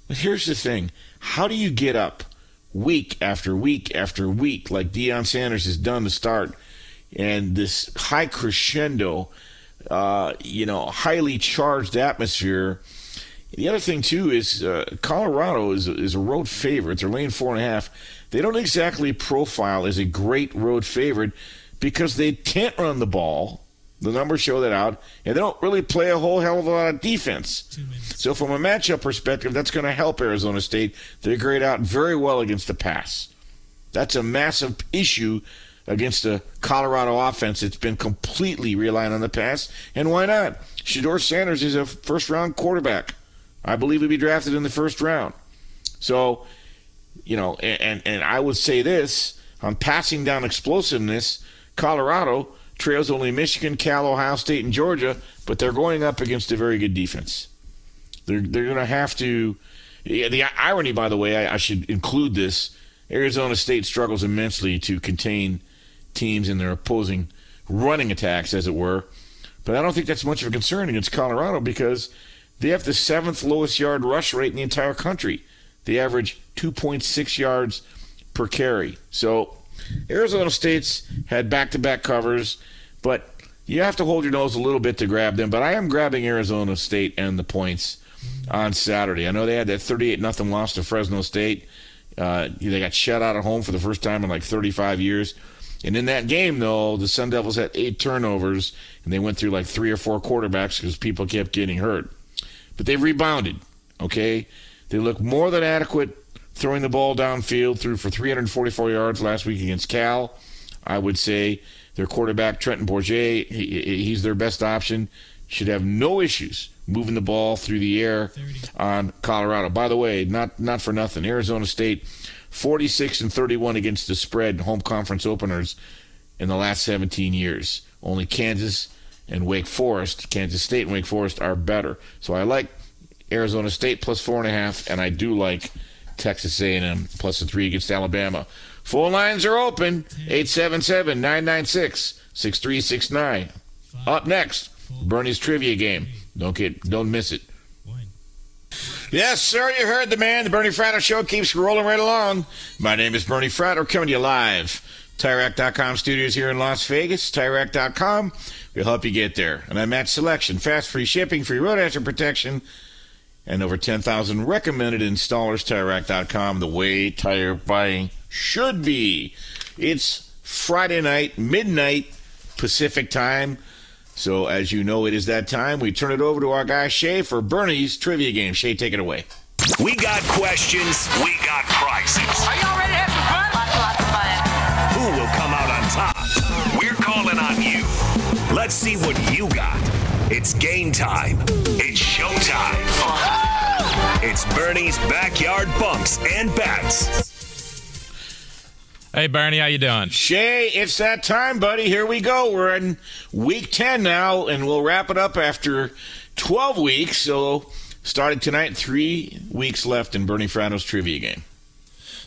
But here's the thing: how do you get up week after week after week, like Deion Sanders has done to start, and this high crescendo, uh, you know, highly charged atmosphere. The other thing too is uh, Colorado is is a road favorite. They're laying four and a half. They don't exactly profile as a great road favorite because they can't run the ball. The numbers show that out, and they don't really play a whole hell of a lot of defense. So, from a matchup perspective, that's going to help Arizona State. They grade out very well against the pass. That's a massive issue against a Colorado offense that's been completely relying on the pass. And why not? Shedeur Sanders is a first round quarterback. I believe he'll be drafted in the first round. So, you know, and, and I would say this on passing down explosiveness, Colorado trails only Michigan, Cal, Ohio State, and Georgia, but they're going up against a very good defense. They're, they're going to have to. The irony, by the way, I, I should include this Arizona State struggles immensely to contain teams in their opposing running attacks, as it were. But I don't think that's much of a concern against Colorado because they have the seventh lowest yard rush rate in the entire country. They average 2.6 yards per carry. So Arizona State's had back to back covers, but you have to hold your nose a little bit to grab them. But I am grabbing Arizona State and the points on Saturday. I know they had that 38 nothing loss to Fresno State. Uh, they got shut out at home for the first time in like 35 years. And in that game, though, the Sun Devils had eight turnovers, and they went through like three or four quarterbacks because people kept getting hurt. But they've rebounded, okay? They look more than adequate throwing the ball downfield, threw for 344 yards last week against Cal. I would say their quarterback, Trenton Bourguet, he, he's their best option. Should have no issues moving the ball through the air on Colorado. By the way, not not for nothing. Arizona State 46 and 31 against the spread home conference openers in the last 17 years. Only Kansas and Wake Forest, Kansas State and Wake Forest are better. So I like Arizona State plus four and a half, and I do like Texas A&M plus a three against Alabama. Full lines are open. 877-996-6369. Up next, Bernie's trivia game. Don't get, don't miss it. Yes, sir, you heard the man. The Bernie Fratto Show keeps rolling right along. My name is Bernie Fratto, coming to you live. TireRack.com studios here in Las Vegas. TireRack.com will help you get there. And I match selection, fast free shipping, free road hazard protection, and over 10,000 recommended installers. TireRack.com, the way tire buying should be. It's Friday night, midnight Pacific time. So, as you know, it is that time. We turn it over to our guy Shay for Bernie's trivia game. Shay, take it away. We got questions. We got prizes. Are y'all ready to have some fun? Lots, of fun. Who will come out on top? We're calling on you. Let's see what you got. It's game time. It's showtime. It's Bernie's backyard bumps and bats. Hey Bernie, how you doing? Shay, it's that time, buddy. Here we go. We're in week 10 now, and we'll wrap it up after 12 weeks. So, starting tonight, three weeks left in Bernie Fratto's trivia game.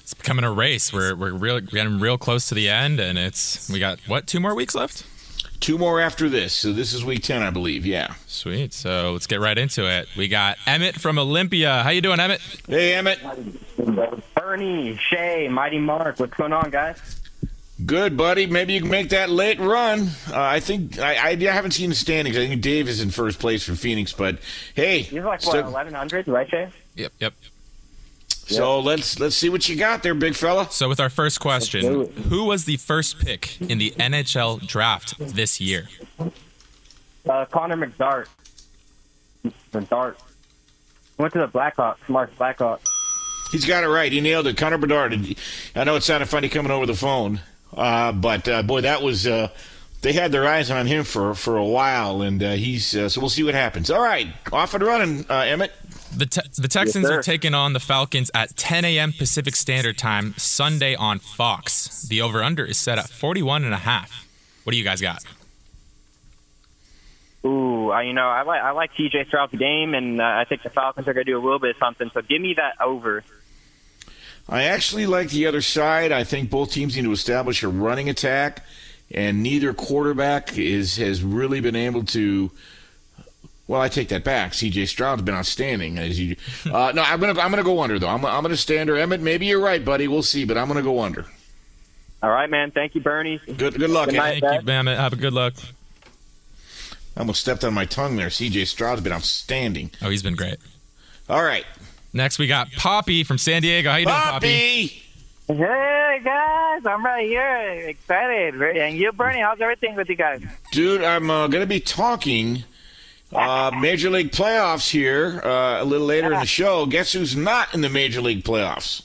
It's becoming a race. We're we're real, getting real close to the end, and it's we got what two more weeks left? Two more after this. So this is week 10, I believe. Yeah. Sweet. So let's get right into it. We got Emmett from Olympia. How you doing, Emmett? Hey, Emmett. Bernie, Shay, Mighty Mark. What's going on, guys? Good, buddy. Maybe you can make that late run. Uh, I think I, I, I, haven't seen the standings. I think Dave is in first place for Phoenix, but hey, he's like what eleven hundred, right, Shay? Yep, yep. So yep. let's let's see what you got there, big fella. So with our first question, who was the first pick in the NHL draft this year? Uh, Connor McDart. McDart went to the Blackhawks. Mark Blackhawks. He's got it right. He nailed it. Connor Bedard. I know it sounded funny coming over the phone, uh, but uh, boy, that was. Uh, they had their eyes on him for, for a while, and uh, he's uh, so we'll see what happens. All right, off and running, uh, Emmett. The, te- the Texans yes, are taking on the Falcons at 10 a.m. Pacific Standard Time Sunday on Fox. The over/under is set at 41 and a half. What do you guys got? Ooh, I, you know, I like I like TJ throughout the game, and uh, I think the Falcons are going to do a little bit of something. So give me that over. I actually like the other side. I think both teams need to establish a running attack, and neither quarterback is has really been able to. Well, I take that back. C.J. Stroud's been outstanding. As you, uh, no, I'm gonna I'm gonna go under though. I'm I'm gonna stand under Emmett. Maybe you're right, buddy. We'll see, but I'm gonna go under. All right, man. Thank you, Bernie. Good good luck. Good night, Thank you, Emmett. Have a good luck. I almost stepped on my tongue there. C.J. Stroud's been outstanding. Oh, he's been great. All right. Next, we got Poppy from San Diego. How you doing, Poppy? Poppy? Hey guys, I'm right here, excited. And you, Bernie, how's everything with you guys? Dude, I'm uh, going to be talking uh, Major League playoffs here uh, a little later in the show. Guess who's not in the Major League playoffs?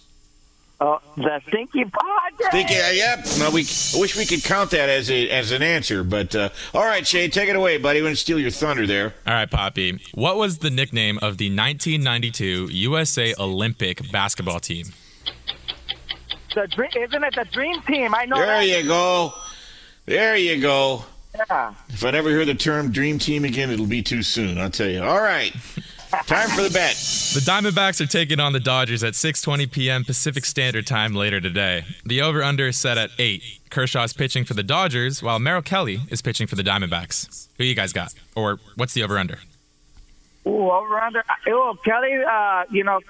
Oh, the Stinky Padre. Think, yeah, yep. No, we I wish we could count that as a as an answer, but uh, all right, Shay, take it away, buddy. We're gonna steal your thunder there. All right, Poppy. What was the nickname of the 1992 USA Olympic basketball team? The dream, isn't it the Dream Team? I know. There that. you go. There you go. Yeah. If I never hear the term dream team again, it'll be too soon. I'll tell you. All right. Time for the bet. The Diamondbacks are taking on the Dodgers at 6:20 p.m. Pacific Standard Time later today. The over/under is set at eight. Kershaw's pitching for the Dodgers, while Merrill Kelly is pitching for the Diamondbacks. Who you guys got? Or what's the over/under? Ooh, over under. Oh, Kelly. Uh, you know,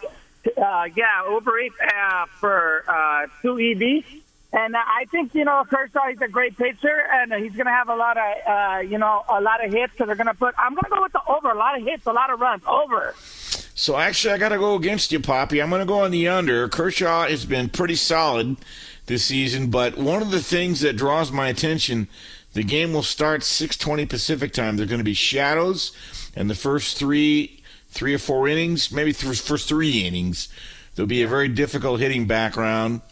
uh, yeah, over Eats uh, for uh, two ED. And uh, I think you know Kershaw. is a great pitcher, and he's going to have a lot of uh, you know a lot of hits. So they're going to put. I'm going to go with the over. A lot of hits, a lot of runs. Over. So actually, I got to go against you, Poppy. I'm going to go on the under. Kershaw has been pretty solid this season, but one of the things that draws my attention, the game will start 6:20 Pacific time. There's going to be shadows, and the first three, three or four innings, maybe first three innings, there'll be a very difficult hitting background.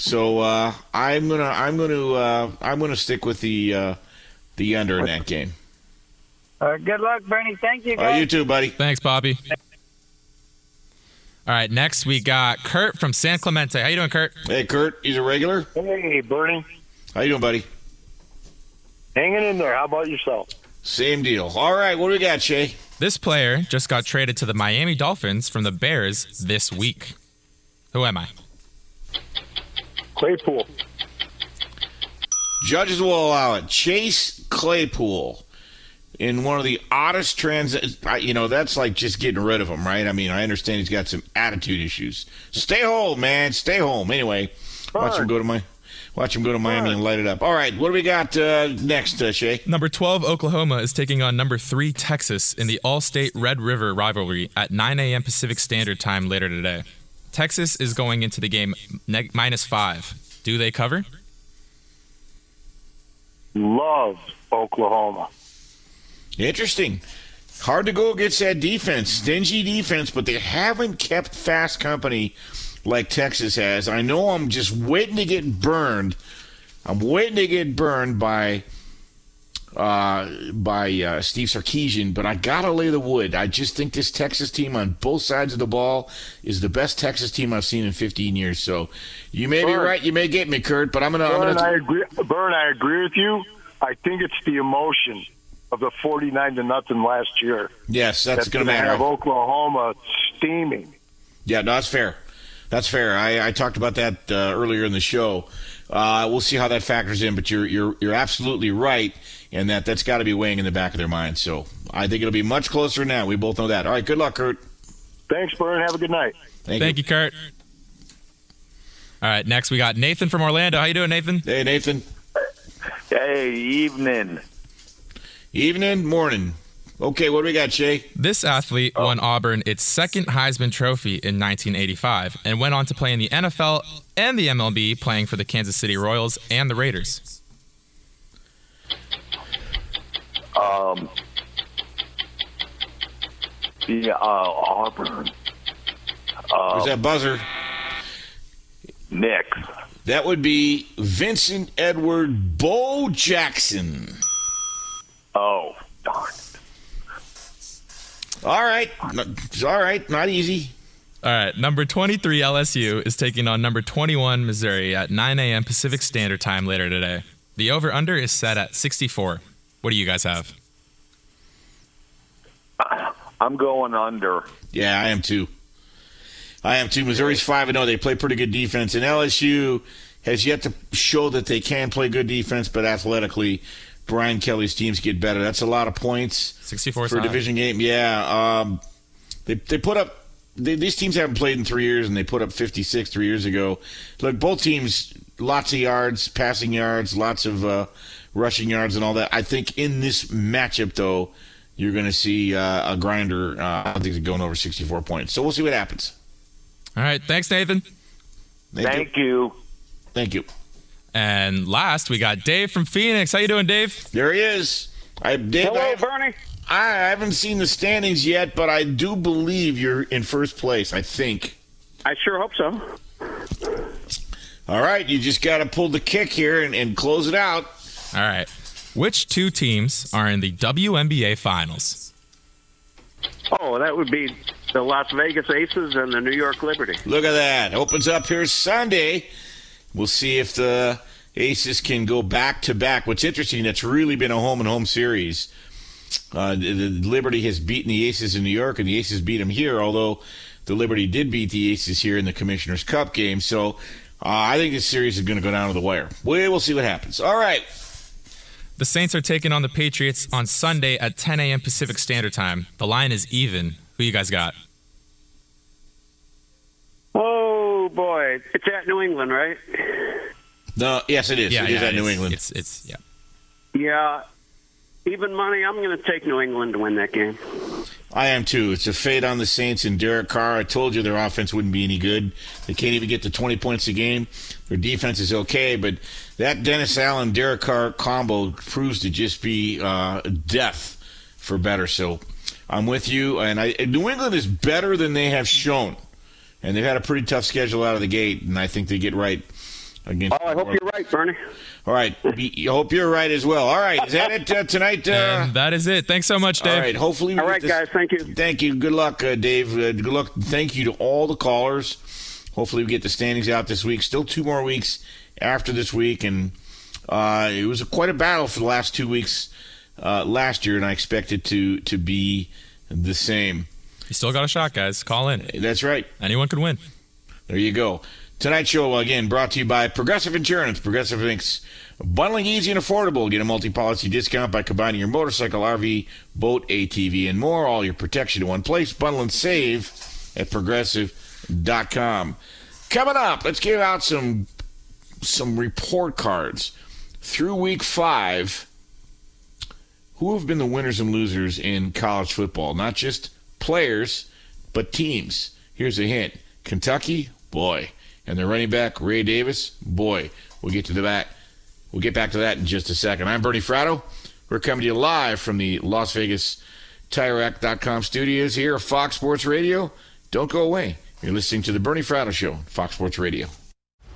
So uh, I'm gonna, I'm gonna, uh, I'm gonna stick with the uh, the under in that game. Uh, good luck, Bernie. Thank you, All right, guys. you too, buddy. Thanks, Bobby. All right, next we got Kurt from San Clemente. How you doing, Kurt? Hey, Kurt. He's a regular. Hey, Bernie. How you doing, buddy? Hanging in there. How about yourself? Same deal. All right, what do we got, Shay? This player just got traded to the Miami Dolphins from the Bears this week. Who am I? Claypool. Judges will allow it. Chase Claypool in one of the oddest trans. You know, that's like just getting rid of him, right? I mean, I understand he's got some attitude issues. Stay home, man. Stay home. Anyway, watch him go to my. Watch him go to Miami and light it up. All right, what do we got uh, next, uh, Shay? Number 12, Oklahoma is taking on number 3, Texas, in the All State Red River rivalry at 9 a.m. Pacific Standard Time later today. Texas is going into the game neg- minus 5. Do they cover? Love Oklahoma. Interesting. Hard to go against that defense. Stingy defense, but they haven't kept fast company like Texas has. I know I'm just waiting to get burned. I'm waiting to get burned by uh, by uh, Steve Sarkisian, but I gotta lay the wood. I just think this Texas team on both sides of the ball is the best Texas team I've seen in 15 years. So you may be right, you may get me, Kurt, but I'm gonna. I'm gonna I agree. Burn, I agree with you. I think it's the emotion of the forty-nine to nothing last year. yes, that's, gonna gonna matter. have Oklahoma steaming. Yeah, no, that's fair. That's fair. I, I talked about that uh, earlier in the show. Uh, we'll see how that factors in, but you're you're you're absolutely right, and that that's got to be weighing in the back of their mind. So I think it'll be much closer now. We both know that. All right, good luck, Kurt. Thanks, Burn. Have a good night. Thank, Thank you, Kurt. All right, next we got Nathan from Orlando. How you doing, Nathan? Hey, Nathan. Hey, evening. Evening, morning. Okay, what do we got, Shay? This athlete won oh. Auburn its second Heisman Trophy in 1985 and went on to play in the NFL and the MLB, playing for the Kansas City Royals and the Raiders. Um, the uh, Auburn. Uh, Where's that buzzer? Nick. That would be Vincent Edward Bo Jackson. Oh, darn. All right. All right. not easy. All right, number 23 LSU is taking on number 21 Missouri at 9 a.m. Pacific Standard Time later today. The over under is set at 64. What do you guys have? I'm going under. Yeah, I am too. I am too. Missouri's five and zero. They play pretty good defense, and LSU has yet to show that they can play good defense, but athletically, Brian Kelly's teams get better. That's a lot of points 64 for a division game. Yeah, um, they they put up. They, these teams haven't played in three years, and they put up 56 three years ago. Look, both teams, lots of yards, passing yards, lots of uh, rushing yards, and all that. I think in this matchup, though, you're going to see uh, a grinder. Uh, I don't think they're going over 64 points. So we'll see what happens. All right, thanks, Nathan. Thank you. Thank you. And last, we got Dave from Phoenix. How you doing, Dave? There he is. I, Dave, Hello, I, Bernie. I haven't seen the standings yet, but I do believe you're in first place. I think. I sure hope so. All right, you just got to pull the kick here and, and close it out. All right. Which two teams are in the WNBA finals? Oh, that would be the Las Vegas Aces and the New York Liberty. Look at that. Opens up here Sunday. We'll see if the Aces can go back to back. What's interesting, that's really been a home and home series. Uh, the, the Liberty has beaten the Aces in New York, and the Aces beat them here, although the Liberty did beat the Aces here in the Commissioner's Cup game. So uh, I think this series is going to go down to the wire. We will see what happens. All right. The Saints are taking on the Patriots on Sunday at 10 a.m. Pacific Standard Time. The line is even. Who you guys got? Oh boy, it's at New England, right? No, yes, it is. Yeah, it is yeah, at it New is. England. It's it's yeah. Yeah, even money. I'm going to take New England to win that game. I am too. It's a fade on the Saints and Derek Carr. I told you their offense wouldn't be any good. They can't even get to 20 points a game. Their defense is okay, but that Dennis Allen Derek Carr combo proves to just be uh, death for better. So I'm with you. And I, New England is better than they have shown, and they've had a pretty tough schedule out of the gate. And I think they get right against. Oh, I hope you're right, Bernie. All right. I hope you're right as well. All right. Is that it uh, tonight? Uh, that is it. Thanks so much, Dave. All right. Hopefully, we All this- guys. Thank you. Thank you. Good luck, uh, Dave. Uh, good luck. Thank you to all the callers. Hopefully, we get the standings out this week. Still two more weeks after this week, and uh, it was quite a battle for the last two weeks uh, last year, and I expect it to to be the same. You still got a shot, guys. Call in. That's right. Anyone could win. There you go. Tonight's show, again, brought to you by Progressive Insurance. Progressive thinks bundling easy and affordable. Get a multi policy discount by combining your motorcycle, RV, boat, ATV, and more. All your protection in one place. Bundle and save at progressive.com. Coming up, let's give out some some report cards. Through week five, who have been the winners and losers in college football? Not just players, but teams. Here's a hint Kentucky, boy. And their running back, Ray Davis, boy. We'll get to the back. We'll get back to that in just a second. I'm Bernie Fratto. We're coming to you live from the Las Vegas TireRack.com studios here Fox Sports Radio. Don't go away. You're listening to the Bernie Fratto Show, on Fox Sports Radio.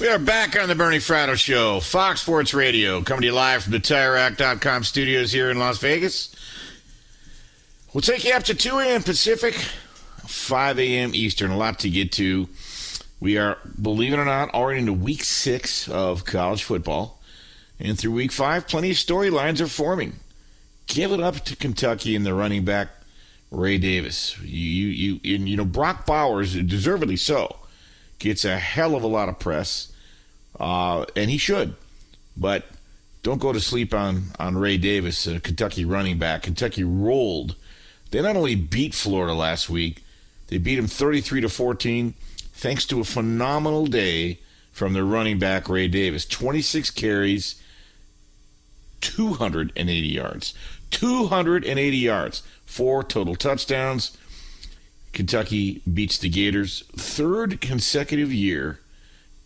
We are back on the Bernie Fratto Show, Fox Sports Radio, coming to you live from the TireRack.com studios here in Las Vegas. We'll take you up to 2 a.m. Pacific, 5 a.m. Eastern. A lot to get to. We are, believe it or not, already into week six of college football. And through week five, plenty of storylines are forming. Give it up to Kentucky and the running back, Ray Davis. You, you, you, and, you know, Brock Bowers, deservedly so, gets a hell of a lot of press, uh, and he should. But don't go to sleep on, on Ray Davis, a Kentucky running back. Kentucky rolled. They not only beat Florida last week, they beat them 33 to 14 thanks to a phenomenal day from their running back Ray Davis. 26 carries, 280 yards. 280 yards. Four total touchdowns. Kentucky beats the Gators. Third consecutive year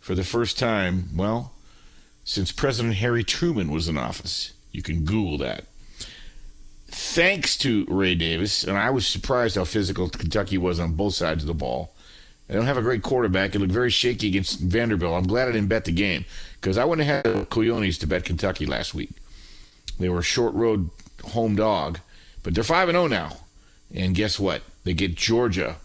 for the first time, well, since President Harry Truman was in office. You can Google that. Thanks to Ray Davis, and I was surprised how physical Kentucky was on both sides of the ball. They don't have a great quarterback. It looked very shaky against Vanderbilt. I'm glad I didn't bet the game because I wouldn't have had the Coyotes to bet Kentucky last week. They were a short road home dog, but they're 5 0 now. And guess what? They get Georgia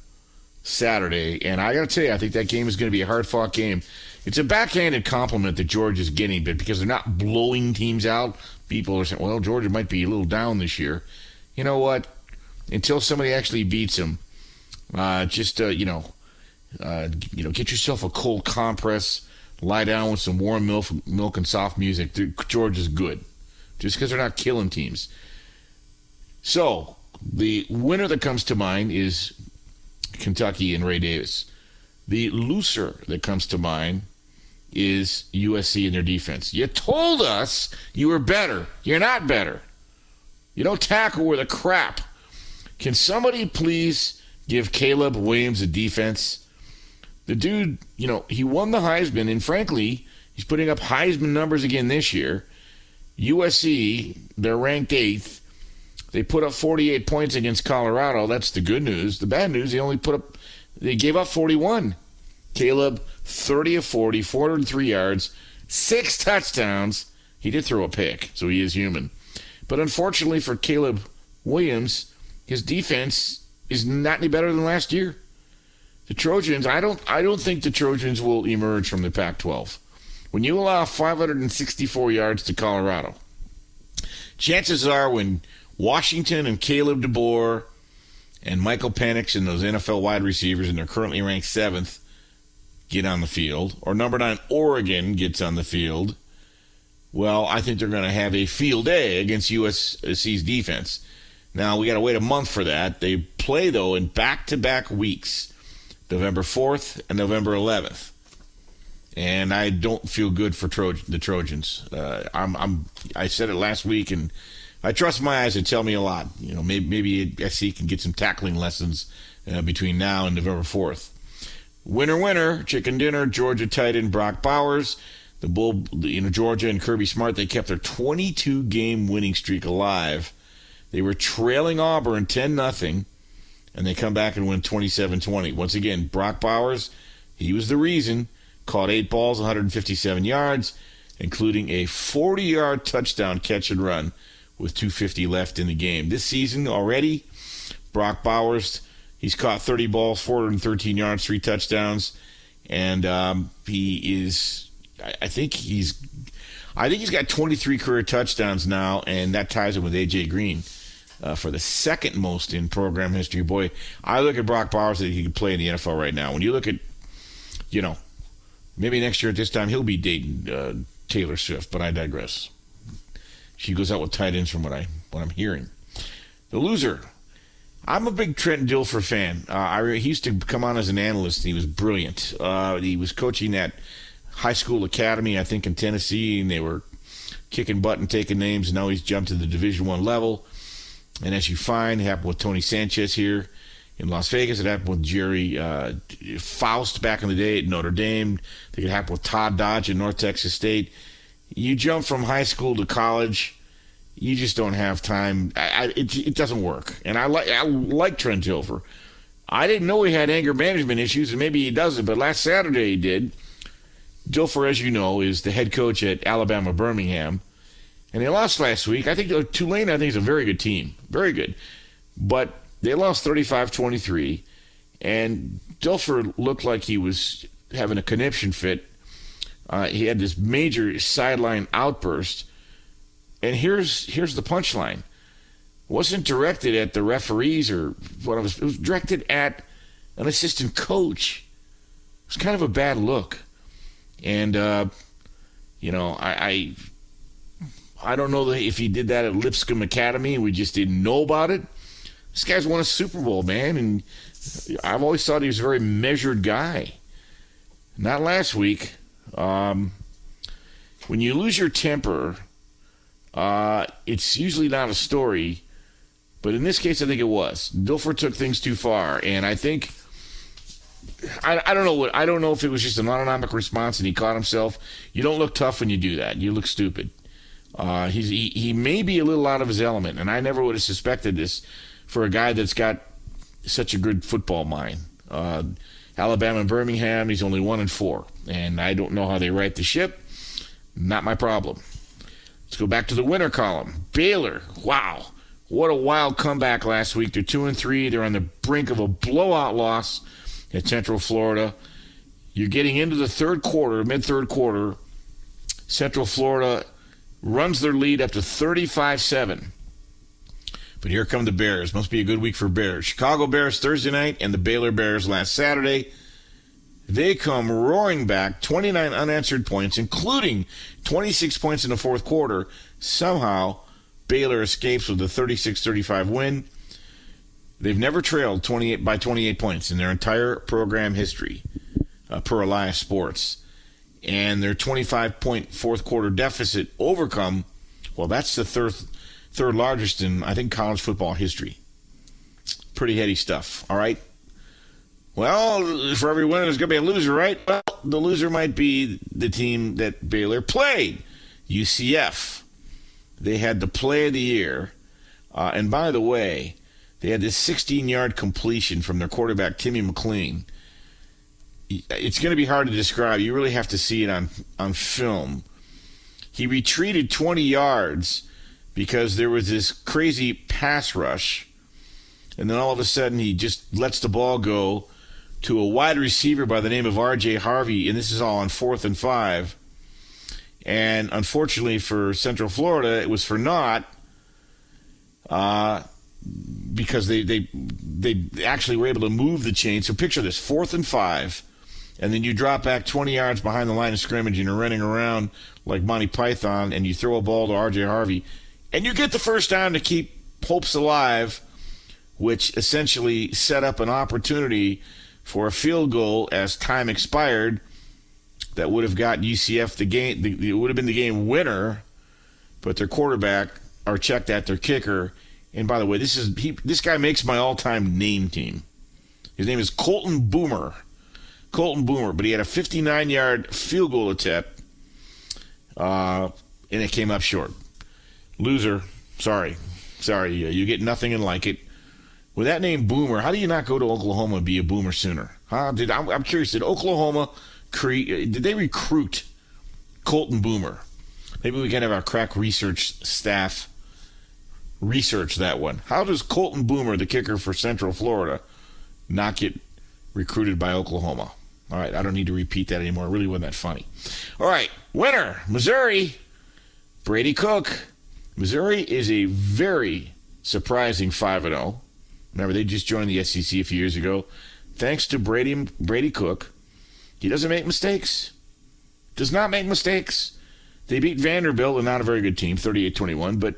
Saturday. And I got to tell you, I think that game is going to be a hard fought game. It's a backhanded compliment that Georgia's getting, but because they're not blowing teams out, people are saying, well, Georgia might be a little down this year. You know what? Until somebody actually beats them, uh, just, uh, you know, uh, you know, get yourself a cold compress, lie down with some warm milk, milk and soft music. Georgia's good, just because they're not killing teams. So the winner that comes to mind is Kentucky and Ray Davis. The loser that comes to mind is USC and their defense. You told us you were better. You're not better. You don't tackle with a crap. Can somebody please give Caleb Williams a defense? The dude, you know, he won the Heisman, and frankly, he's putting up Heisman numbers again this year. USC, they're ranked eighth. They put up 48 points against Colorado. That's the good news. The bad news, they only put up, they gave up 41. Caleb, 30 of 40, 403 yards, six touchdowns. He did throw a pick, so he is human. But unfortunately for Caleb Williams, his defense is not any better than last year. The Trojans, I don't I don't think the Trojans will emerge from the Pac-12. When you allow 564 yards to Colorado, chances are when Washington and Kalen DeBoer and Michael Penix and those NFL wide receivers, and they're currently ranked seventh, get on the field, or number nine, Oregon gets on the field, well, I think they're going to have a field day against USC's defense. Now, we got to wait a month for that. They play, though, in back to back weeks, November 4th and November 11th. And I don't feel good for Trojan, the Trojans. Uh, I'm, I'm, I said it last week, and I trust my eyes to tell me a lot. You know, maybe, maybe SC can get some tackling lessons uh, between now and November 4th. Winner, winner, chicken dinner, Georgia tight end Brock Bowers. The Bull, you know, Georgia and Kirby Smart, they kept their 22 game winning streak alive. They were trailing Auburn 10 nothing, and they come back and win 27 20. Once again, Brock Bowers, he was the reason, caught eight balls, 157 yards, including a 40 yard touchdown catch and run with 250 left in the game. This season already, Brock Bowers, he's caught 30 balls, 413 yards, three touchdowns, and um, he is I think he's I think he's got 23 career touchdowns now, and that ties him with AJ Green uh, for the second most in program history. Boy, I look at Brock Bowers that he could play in the NFL right now. When you look at, you know, maybe next year at this time he'll be dating uh, Taylor Swift, but I digress. She goes out with tight ends from what I what I'm hearing. The loser. I'm a big Trent Dilfer fan. Uh, I he used to come on as an analyst. he was brilliant. Uh, he was coaching that high school academy, I think, in Tennessee, and they were kicking butt and taking names. And now he's jumped to the Division One level. And as you find, it happened with Tony Sanchez here in Las Vegas. It happened with Gerry uh, Faust back in the day at Notre Dame. I think it happened with Todd Dodge at North Texas State. You jump from high school to college, you just don't have time. I, I, it, it doesn't work. And I like I like Trent Dilfer. I didn't know he had anger management issues, and maybe he doesn't. But last Saturday he did Dilfer, as you know, is the head coach at Alabama Birmingham. And they lost last week. I think uh, Tulane, I think, is a very good team. Very good. But they lost 35 23. And Dilfer looked like he was having a conniption fit. Uh, he had this major sideline outburst. And here's here's the punchline. Wasn't directed at the referees or what it was. It was directed at an assistant coach. It was kind of a bad look. And uh, you know, I, I I don't know if he did that at Lipscomb Academy we just didn't know about it. This guy's won a Super Bowl, man, and I've always thought he was a very measured guy. Not last week. Um, when you lose your temper, uh, it's usually not a story, but in this case, I think it was. Dilfer took things too far, and I think I, I don't know what I don't know if it was just an autonomic response and he caught himself. You don't look tough when you do that. You look stupid. Uh, he, he may be a little out of his element, and I never would have suspected this for a guy that's got such a good football mind. Uh, Alabama and Birmingham, he's only one and four, and I don't know how they right the ship. Not my problem. Let's go back to the winner column. Baylor, wow, what a wild comeback last week. They're two and three. They're on the brink of a blowout loss at Central Florida. You're getting into the third quarter, mid third quarter. Central Florida runs their lead up to 35 7. But here come the Bears. Must be a good week for Bears. Chicago Bears Thursday night and the Baylor Bears last Saturday. They come roaring back, 29 unanswered points, including 26 points in the fourth quarter. Somehow, Baylor escapes with a 36 35 win. They've never trailed 28 by 28 points in their entire program history, uh, per Elias Sports. And their 25 point fourth quarter deficit overcome, well, that's the third third largest in, I think, college football history. Pretty heady stuff, all right? Well, for every winner, there's going to be a loser, right? Well, the loser might be the team that Baylor played, UCF. They had the play of the year. Uh, and by the way, they had this 16 yard completion from their quarterback, Timmy McClain. It's going to be hard to describe. You really have to see it on, on film. He retreated 20 yards because there was this crazy pass rush. And then all of a sudden, he just lets the ball go to a wide receiver by the name of R.J. Harvey. And this is all on fourth and five. And unfortunately for Central Florida, it was for naught uh, because they, they, they actually were able to move the chain. So picture this fourth and five. And then you drop back 20 yards behind the line of scrimmage and you're running around like Monty Python and you throw a ball to R.J. Harvey and you get the first down to keep hopes alive, which essentially set up an opportunity for a field goal as time expired that would have got UCF the game. it would have been the game winner, but their quarterback or checked at their kicker. And by the way, this is he, this guy makes my all-time name team. His name is Colton Boomer. Colton Boomer, but he had a 59-yard field goal attempt, uh, and it came up short. Loser. Sorry. Sorry. You get nothing and like it. With that name Boomer, how do you not go to Oklahoma and be a Boomer sooner? Huh? Did I'm, I'm curious. Did Oklahoma create? Did they recruit Colton Boomer? Maybe we can have our crack research staff research that one. How does Colton Boomer, the kicker for Central Florida, not get recruited by Oklahoma? All right, I don't need to repeat that anymore. It really wasn't that funny. All right, winner, Missouri, Brady Cook. Missouri is a very surprising 5 0. Remember, they just joined the SEC a few years ago. Thanks to Brady, Brady Cook. He doesn't make mistakes. Does not make mistakes. They beat Vanderbilt, and not a very good team, 38 21, but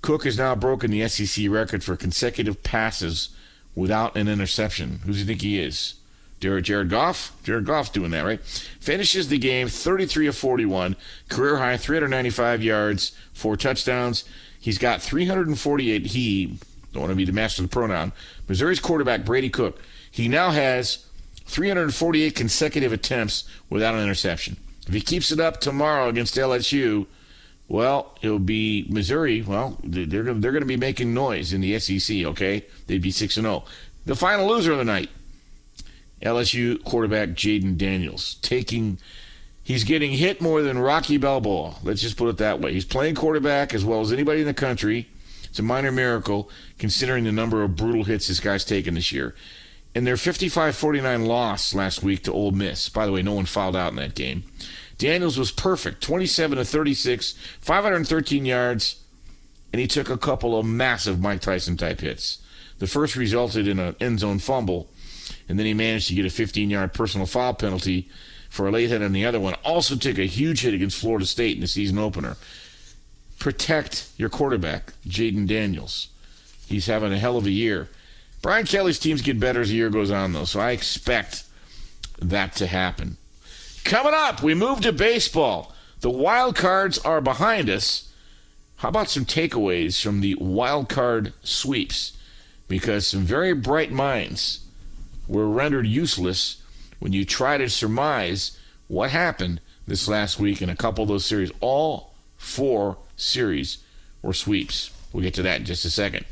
Cook has now broken the SEC record for consecutive passes without an interception. Who do you think he is? Jared, Goff? Jared Goff's doing that, right? Finishes the game 33 of 41, career high 395 yards, four touchdowns. He's got 348. He, don't want to be the master of the pronoun, Missouri's quarterback, Brady Cook. He now has 348 consecutive attempts without an interception. If he keeps it up tomorrow against LSU, well, it'll be Missouri. Well, they're they're going to be making noise in the SEC. Okay, they'd be six and zero. The final loser of the night, LSU quarterback Jayden Daniels taking He's getting hit more than Rocky Balboa. Let's just put it that way. He's playing quarterback as well as anybody in the country. It's a minor miracle considering the number of brutal hits this guy's taken this year. In their 55 49 loss last week to Ole Miss, by the way, no one fouled out in that game. Daniels was perfect 27 to 36, 513 yards, and he took a couple of massive Mike Tyson type hits. The first resulted in an end zone fumble, and then he managed to get a 15 yard personal foul penalty for a late hit on the other one. Also took a huge hit against Florida State in the season opener. Protect your quarterback, Jaden Daniels. He's having a hell of a year. Brian Kelly's teams get better as the year goes on, though, so I expect that to happen. Coming up, we move to baseball. The wild cards are behind us. How about some takeaways from the wild card sweeps? Because some very bright minds were rendered useless when you try to surmise what happened this last week in a couple of those series. All four series were sweeps. We'll get to that in just a second.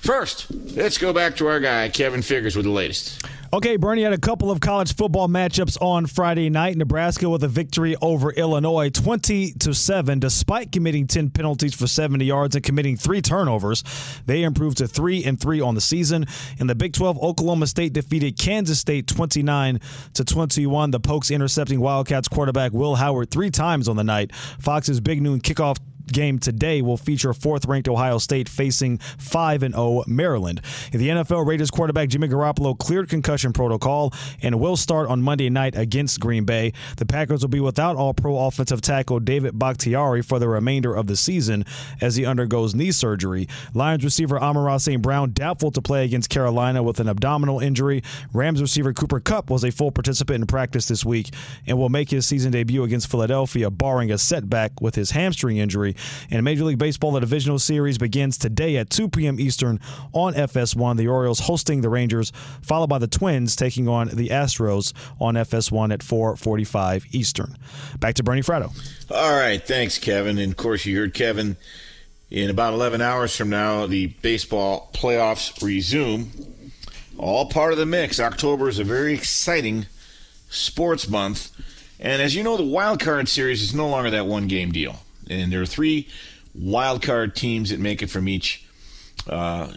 First, let's go back to our guy, Kevin Figures, with the latest. Okay, Bernie had a couple of college football matchups on Friday night. Nebraska with a victory over Illinois 20 to 7 despite committing 10 penalties for 70 yards and committing 3 turnovers. They improved to 3 and 3 on the season. In the Big 12, Oklahoma State defeated Kansas State 29 to 21. The Pokes intercepting Wildcats quarterback Will Howard 3 times on the night. Fox's big noon kickoff game today will feature fourth ranked Ohio State facing 5 and 0 Maryland. The NFL, Raiders quarterback Jimmy Garoppolo cleared concussion protocol and will start on Monday night against Green Bay. The Packers will be without all pro offensive tackle David Bakhtiari for the remainder of the season as he undergoes knee surgery. Lions receiver Amon-Ra St. Brown doubtful to play against Carolina with an abdominal injury. Rams receiver Cooper Kupp was a full participant in practice this week and will make his season debut against Philadelphia, barring a setback with his hamstring injury. And Major League Baseball, the divisional series begins today at 2 p.m. Eastern on FS1. The Orioles hosting the Rangers, followed by the Twins taking on the Astros on FS1 at 4:45 Eastern. Back to Bernie Fratto. All right, thanks, Kevin. And of course, you heard Kevin. In about 11 hours from now, the baseball playoffs resume. All part of the mix. October is a very exciting sports month. And as you know, the wild card series is no longer that one game deal and there are three wild card teams that make it from each uh,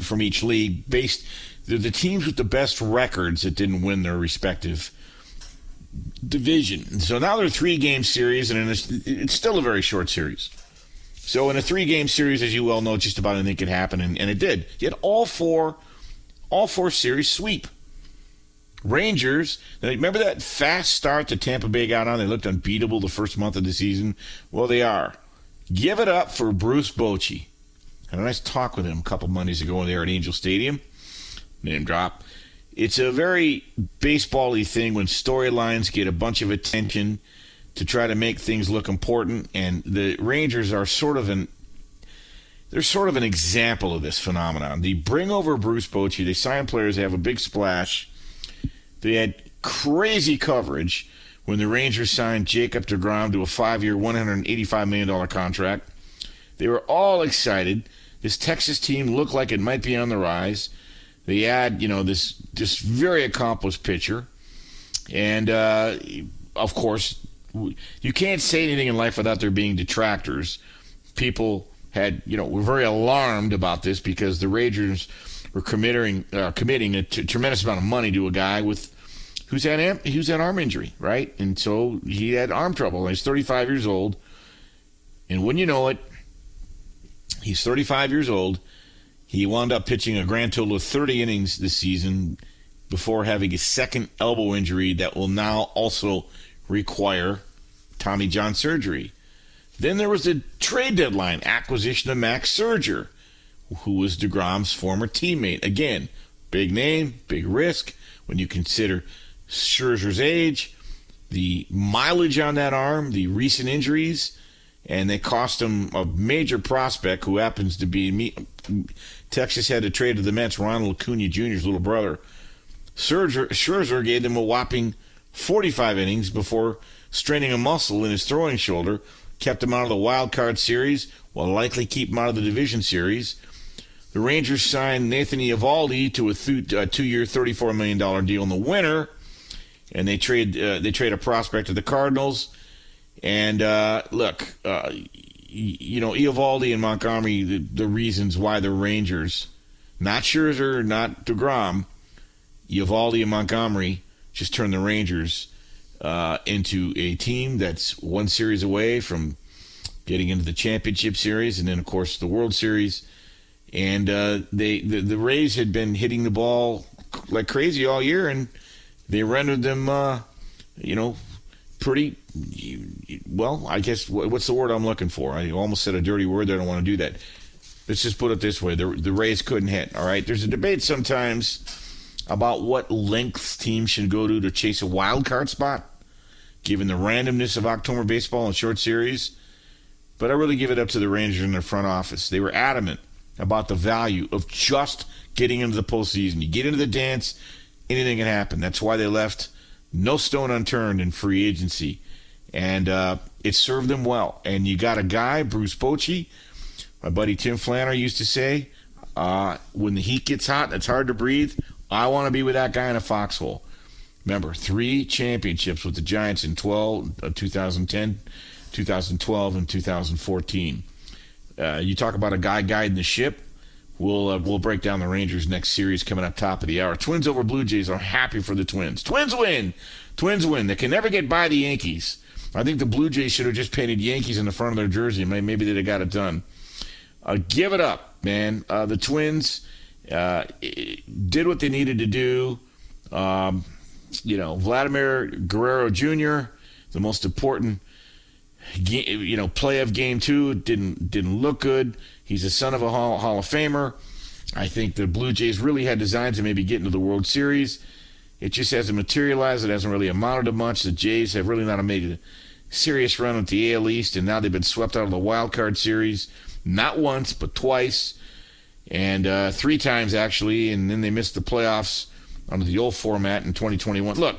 from each league. Based, they're the teams with the best records that didn't win their respective division. So now they're three game series, and it's, it's still a very short series. So in a three game series, as you well know, just about anything could happen, and, and it did. Yet all four, all four series sweep. Rangers, remember that fast start that Tampa Bay got on? They looked unbeatable the first month of the season. Well, they are. Give it up for Bruce Bochy. Had a nice talk with him a couple Mondays ago there at Angel Stadium. Name drop. It's a very baseball-y thing when storylines get a bunch of attention to try to make things look important, and the Rangers are sort of an they're sort of an example of this phenomenon. They bring over Bruce Bochy, they sign players, they have a big splash they had crazy coverage when the Rangers signed Jacob DeGrom to a five year, $185 million contract. They were all excited. This Texas team looked like it might be on the rise. They had, you know, this this very accomplished pitcher, and uh, of course, you can't say anything in life without there being detractors. People had, you know, were very alarmed about this because the Rangers were committing uh, committing a t- tremendous amount of money to a guy with who's had who's had arm injury, right? And so he had arm trouble. He's 35 years old, and wouldn't you know it, he's 35 years old. He wound up pitching a grand total of 30 innings this season before having a second elbow injury that will now also require Tommy John surgery. Then there was the trade deadline acquisition of Max Scherzer, who was DeGrom's former teammate. Again, big name, big risk when you consider Scherzer's age, the mileage on that arm, the recent injuries, and they cost him a major prospect who happens to be me. Texas had to trade to the Mets Ronald Acuna Jr.'s little brother. Scherzer, Scherzer gave them a whopping 45 innings before straining a muscle in his throwing shoulder, kept him out of the wild card series, will likely keep him out of the division series. The Rangers signed Nathan Eovaldi to a uh, two year, $34 million deal in the winter and they trade uh, they trade a prospect to the Cardinals. And uh, look, uh, you know, Eovaldi and Montgomery, the, the reasons why the Rangers, not Scherzer, not Degrom, Eovaldi and Montgomery just turned the Rangers uh, into a team that's one series away from getting into the championship series, and then of course the World Series. And uh, they the, the Rays had been hitting the ball like crazy all year, and they rendered them, uh, you know, pretty well. I guess what's the word I'm looking for? I almost said a dirty word. There. I don't want to do that. Let's just put it this way: the the Rays couldn't hit. All right. There's a debate sometimes about what lengths teams should go to to chase a wild card spot, given the randomness of October baseball and short series. But I really give it up to the Rangers in their front office. They were adamant about the value of just getting into the postseason. You get into the dance, anything can happen. That's why they left no stone unturned in free agency. And uh, it served them well. And you got a guy, Bruce Bochy, my buddy Tim Flannery used to say, uh, when the heat gets hot and it's hard to breathe, I want to be with that guy in a foxhole. Remember, three championships with the Giants in 12, uh, 2010, 2012, and 2014. Uh, you talk about a guy guiding the ship. We'll uh, we'll break down the Rangers next series coming up top of the hour. Twins over Blue Jays. I'm happy for the Twins. Twins win. Twins win. They can never get by the Yankees. I think the Blue Jays should have just painted Yankees in the front of their jersey. Maybe they'd have got it done. Uh, give it up, man. Uh, the Twins uh, did what they needed to do. Um, you know, Vladimir Guerrero Jr., the most important, you know, play of game two didn't didn't look good. He's a son of a Hall, Hall of Famer. I think the Blue Jays really had designs to maybe get into the World Series. It just hasn't materialized. It hasn't really amounted to much. The Jays have really not made a serious run at the AL East, and now they've been swept out of the wild card series not once but twice, and uh, three times actually, and then they missed the playoffs under the old format in 2021. Look,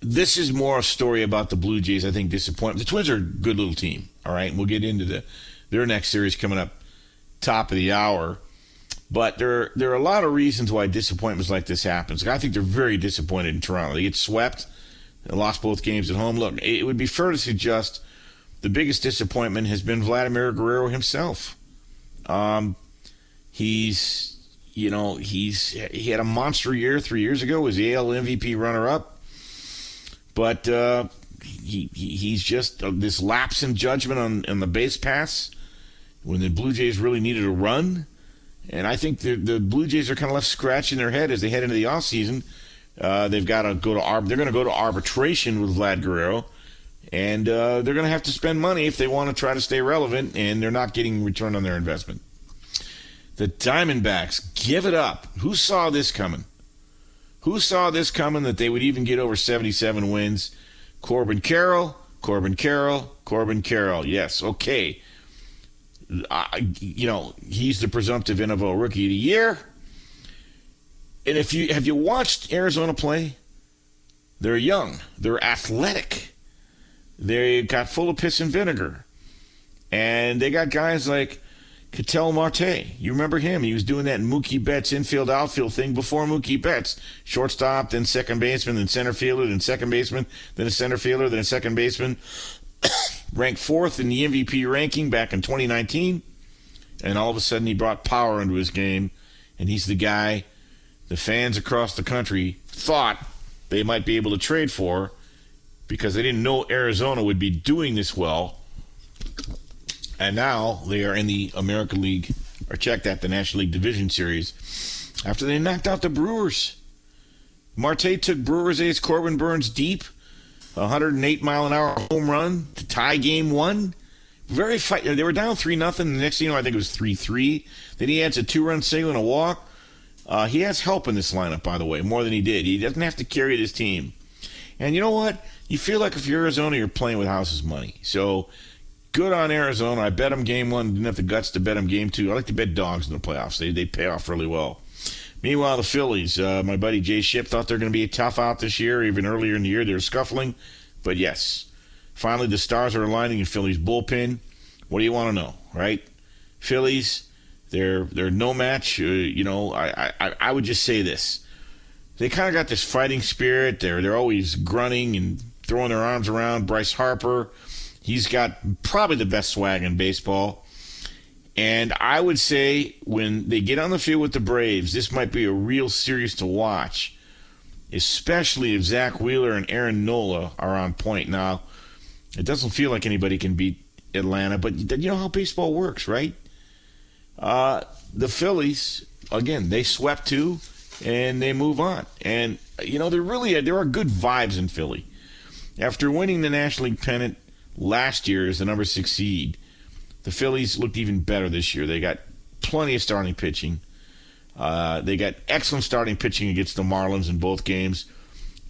this is more a story about the Blue Jays. I think disappointment. The Twins are a good little team. All right, we'll get into the their next series coming up top of the hour. But there there are a lot of reasons why disappointments like this happens. I think they're very disappointed in Toronto. They get swept. They lost both games at home. Look, it would be fair to suggest the biggest disappointment has been Vladimir Guerrero himself. Um, he's you know he's he had a monster year three years ago. Was the AL MVP runner up, but uh, he, he he's just uh, this lapse in judgment on, on the base pass when the Blue Jays really needed a run. And I think the the Blue Jays are kind of left scratching their head as they head into the offseason. Uh, they've got to go to arb- they're going to go to arbitration with Vlad Guerrero, and uh, they're going to have to spend money if they want to try to stay relevant, and they're not getting return on their investment. The Diamondbacks give it up. Who saw this coming? Who saw this coming that they would even get over 77 wins? Corbin Carroll, Corbin Carroll, Corbin Carroll. Yes, okay. I, you know, he's the presumptive NFL Rookie of the Year. And if you have you watched Arizona play, they're young, they're athletic, they got full of piss and vinegar, and they got guys like Ketel Marte. You remember him? He was doing that Mookie Betts infield outfield thing before Mookie Betts. Shortstop, then second baseman, then center fielder, then second baseman, then a center fielder, then a second baseman. Ranked fourth in the MVP ranking back in 2019. And all of a sudden he brought power into his game. And he's the guy the fans across the country thought they might be able to trade for because they didn't know Arizona would be doing this well and now they are in the American League, or check that, the National League Division Series, after they knocked out the Brewers. Marte took Brewers ace Corbin Burnes deep, 108 mile an hour home run to tie game one. Very fight. They were down 3 nothing. The next thing you know, I think it was 3 3. Then he adds a two run single and a walk. Uh, he has help in this lineup, by the way, more than he did. He doesn't have to carry this team. And you know what? You feel like if you're Arizona, you're playing with house's money. So good on Arizona. I bet them game one. Didn't have the guts to bet them game two. I like to bet dogs in the playoffs. They they pay off really well. Meanwhile, the Phillies, uh, my buddy Jay Ship thought they're going to be a tough out this year. Even earlier in the year, they were scuffling. But yes, finally the stars are aligning in Phillies bullpen. What do you want to know, right? Phillies, they're they're no match. Uh, you know, I, I I would just say this: they kind of got this fighting spirit. They're they're always grunting and throwing their arms around. Bryce Harper, he's got probably the best swag in baseball. And I would say when they get on the field with the Braves, this might be a real series to watch, especially if Zack Wheeler and Aaron Nola are on point. Now, it doesn't feel like anybody can beat Atlanta, but you know how baseball works, right? Uh, the Phillies, again, they swept two and they move on. And you know, there really there are good vibes in Philly. After winning the National League pennant last year as the number six seed, the Phillies looked even better this year. They got plenty of starting pitching. Uh, they got excellent starting pitching against the Marlins in both games.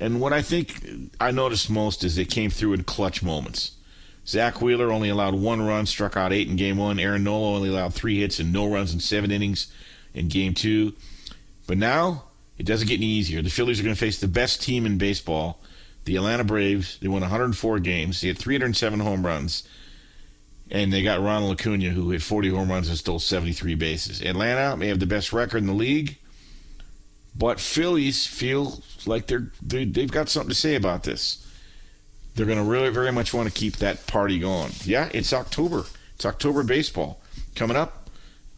And what I think I noticed most is they came through in clutch moments. Zack Wheeler only allowed one run, struck out eight in game one. Aaron Nola only allowed three hits and no runs in seven innings in game two. But now it doesn't get any easier. The Phillies are going to face the best team in baseball, the Atlanta Braves. They won 104 games. They had 307 home runs. And they got Ronald Acuna, who hit 40 home runs and stole 73 bases. Atlanta may have the best record in the league, but Phillies feel like they're they, they've got something to say about this. They're going to really very much want to keep that party going. Yeah, it's October. It's October baseball coming up.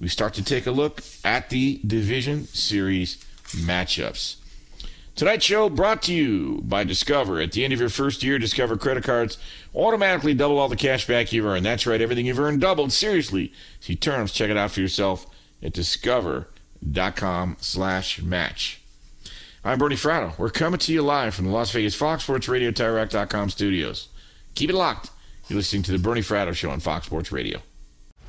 We start to take a look at the division series matchups. Tonight's show brought to you by Discover. At the end of your first year, Discover credit cards automatically double all the cash back you've earned. That's right, everything you've earned doubled. Seriously. See terms, check it out for yourself at discover.com slash match. I'm Bernie Fratto. We're coming to you live from the Las Vegas Fox Sports Radio TireRack.com studios. Keep it locked. You're listening to the Bernie Fratto Show on Fox Sports Radio.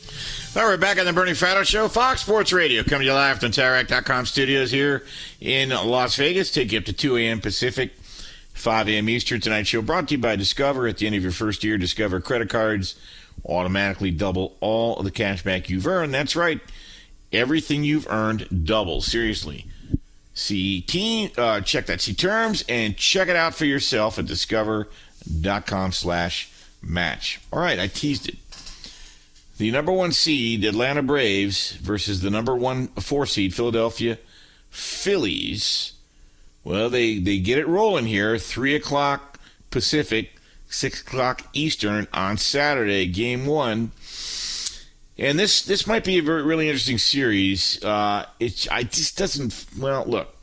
All right, we're back on the Bernie Fratto Show, Fox Sports Radio, coming to you live from TireRack.com studios here in Las Vegas. Take you up to 2 a.m. Pacific, 5 a.m. Eastern. Tonight's show brought to you by Discover. At the end of your first year, Discover credit cards automatically double all of the cash back you've earned. That's right. Everything you've earned doubles. Seriously. See team, uh, check that. See terms and check it out for yourself at discover.com slash match. All right, I teased it. The number one seed, Atlanta Braves, versus the number one four seed, Philadelphia Phillies. Well, they, they get it rolling here. 3 o'clock Pacific, 6 o'clock Eastern on Saturday, game one. And this this might be a very, really interesting series. Uh, it I just doesn't. Well, look,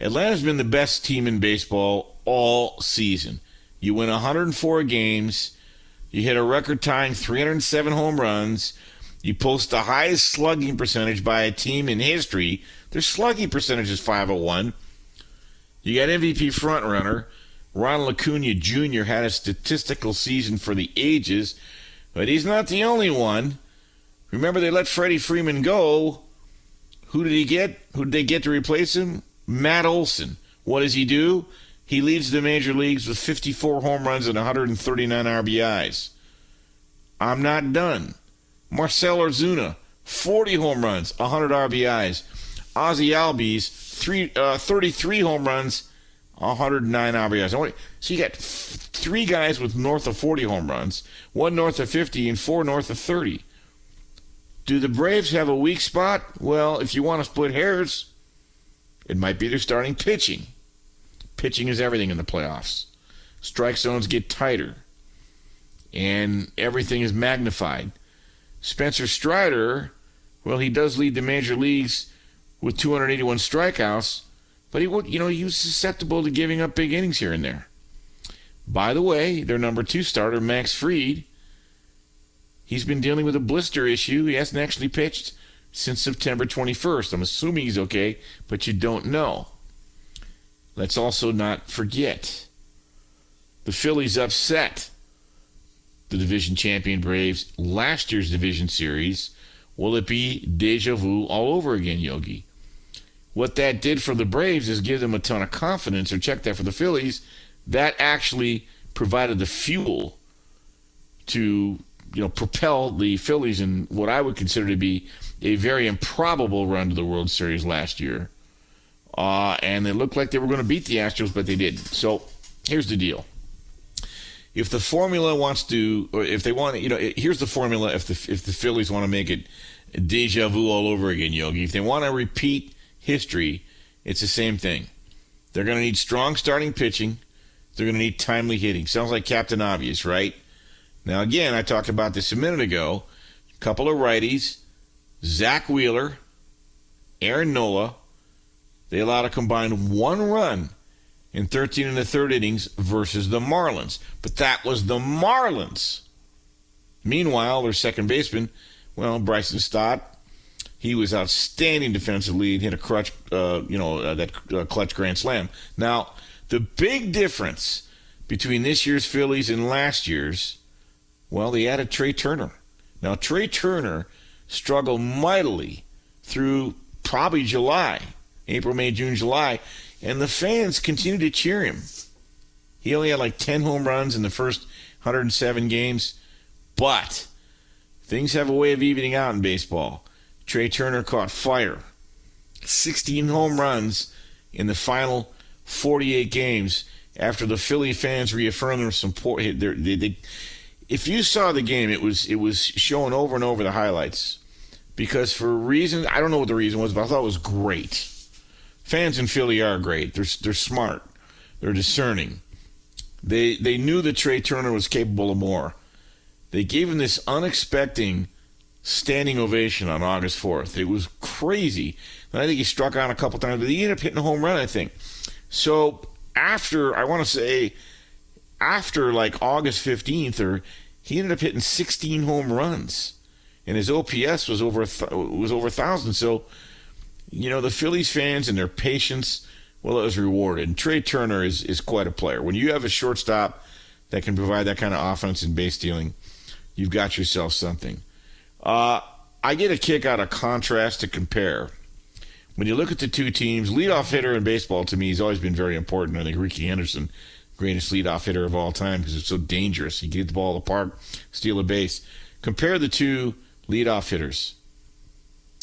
Atlanta's been the best team in baseball all season. You win 104 games. You hit a record tying 307 home runs. You post the highest slugging percentage by a team in history. Their slugging percentage is 501. You got MVP frontrunner. Ronald Acuna Jr. had a statistical season for the ages, but he's not the only one. Remember, they let Freddie Freeman go. Who did he get? Who did they get to replace him? Matt Olson. What does he do? He leads the major leagues with 54 home runs and 139 RBIs. I'm not done. Marcel Ozuna, 40 home runs, 100 RBIs. Ozzie Albies, three, uh, 33 home runs, 109 RBIs. So you got three guys with north of 40 home runs, one north of 50, and four north of 30. Do the Braves have a weak spot? Well, if you want to split hairs, it might be their starting pitching. Pitching is everything in the playoffs. Strike zones get tighter, and everything is magnified. Spencer Strider, well, he does lead the major leagues with 281 strikeouts, but he would, you know, he was susceptible to giving up big innings here and there. By the way, their number two starter, Max Fried, He's been dealing with a blister issue. He hasn't actually pitched since September 21st. I'm assuming he's okay, but you don't know. Let's also not forget the Phillies upset the division champion Braves last year's division series. Will it be deja vu all over again, Yogi? What that did for the Braves is give them a ton of confidence, or check that for the Phillies. That actually provided the fuel to you know, propel the Phillies in what I would consider to be a very improbable run to the World Series last year. Uh, and they looked like they were going to beat the Astros, but they didn't. So here's the deal. If the formula wants to, or if they want, you know, here's the formula. If the if the Phillies want to make it deja vu all over again, Yogi, if they want to repeat history, it's the same thing. They're going to need strong starting pitching. They're going to need timely hitting. Sounds like Captain Obvious, right? Now, again, I talked about this a minute ago. A couple of righties, Zack Wheeler, Aaron Nola, they allowed a combined one run in 13 and a third innings versus the Marlins. But that was the Marlins. Meanwhile, their second baseman, well, Bryson Stott, he was outstanding defensive lead, hit a crutch, uh, you know, uh, that uh, clutch grand slam. Now, the big difference between this year's Phillies and last year's well, they added Trea Turner. Now, Trea Turner struggled mightily through probably July, April, May, June, July, and the fans continued to cheer him. He only had like 10 home runs in the first 107 games, but things have a way of evening out in baseball. Trea Turner caught fire. 16 home runs in the final 48 games after the Philly fans reaffirmed their support. They, they, if you saw the game, it was it was showing over and over the highlights because for reasons I don't know what the reason was, but I thought it was great. Fans in Philly are great. They're they're smart. They're discerning. They they knew that Trea Turner was capable of more. They gave him this unexpected standing ovation on August 4th. It was crazy. And I think he struck out a couple times, but he ended up hitting a home run, I think. So after, I want to say, after like August 15th, or he ended up hitting 16 home runs, and his OPS was over was over a thousand. So, you know, the Phillies fans and their patience, well, it was rewarded. And Trea Turner is is quite a player. When you have a shortstop that can provide that kind of offense and base stealing, you've got yourself something. Uh, I get a kick out of contrast to compare. When you look at the two teams, leadoff hitter in baseball to me has always been very important. I think Rickey Henderson greatest leadoff hitter of all time because it's so dangerous. He can get the ball the park, steal a base. Compare the two leadoff hitters.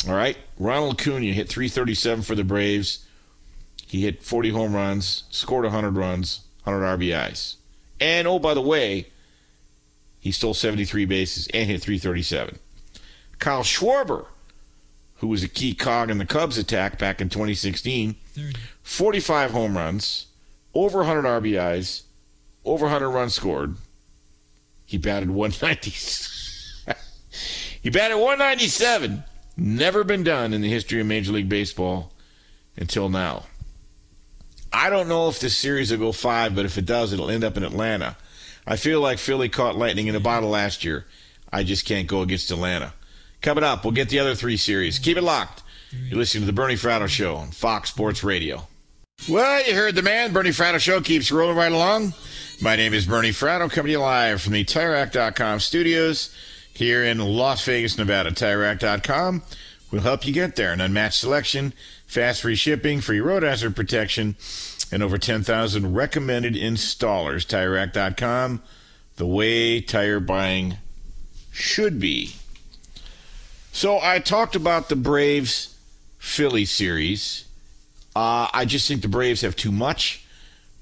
All right, Ronald Acuna hit 337 for the Braves. He hit 40 home runs, scored 100 runs, 100 RBIs. And oh, by the way, he stole 73 bases and hit 337. Kyle Schwarber, who was a key cog in the Cubs attack back in 2016. 45 home runs, over 100 RBIs, over 100 runs scored. He batted 190. he batted 197. Never been done in the history of Major League Baseball until now. I don't know if this series will go five, but if it does, it'll end up in Atlanta. I feel like Philly caught lightning in a bottle last year. I just can't go against Atlanta. Coming up, we'll get the other three series. Keep it locked. You're listening to the Bernie Fratto Show on Fox Sports Radio. Well, you heard the man. Bernie Fratto Show keeps rolling right along. My name is Bernie Fratto, coming to you live from the TireRack.com studios here in Las Vegas, Nevada. TireRack.com will help you get there. An unmatched selection, fast free shipping, free road hazard protection, and over 10,000 recommended installers. TireRack.com, the way tire buying should be. So I talked about the Braves Philly series. Uh, I just think the Braves have too much,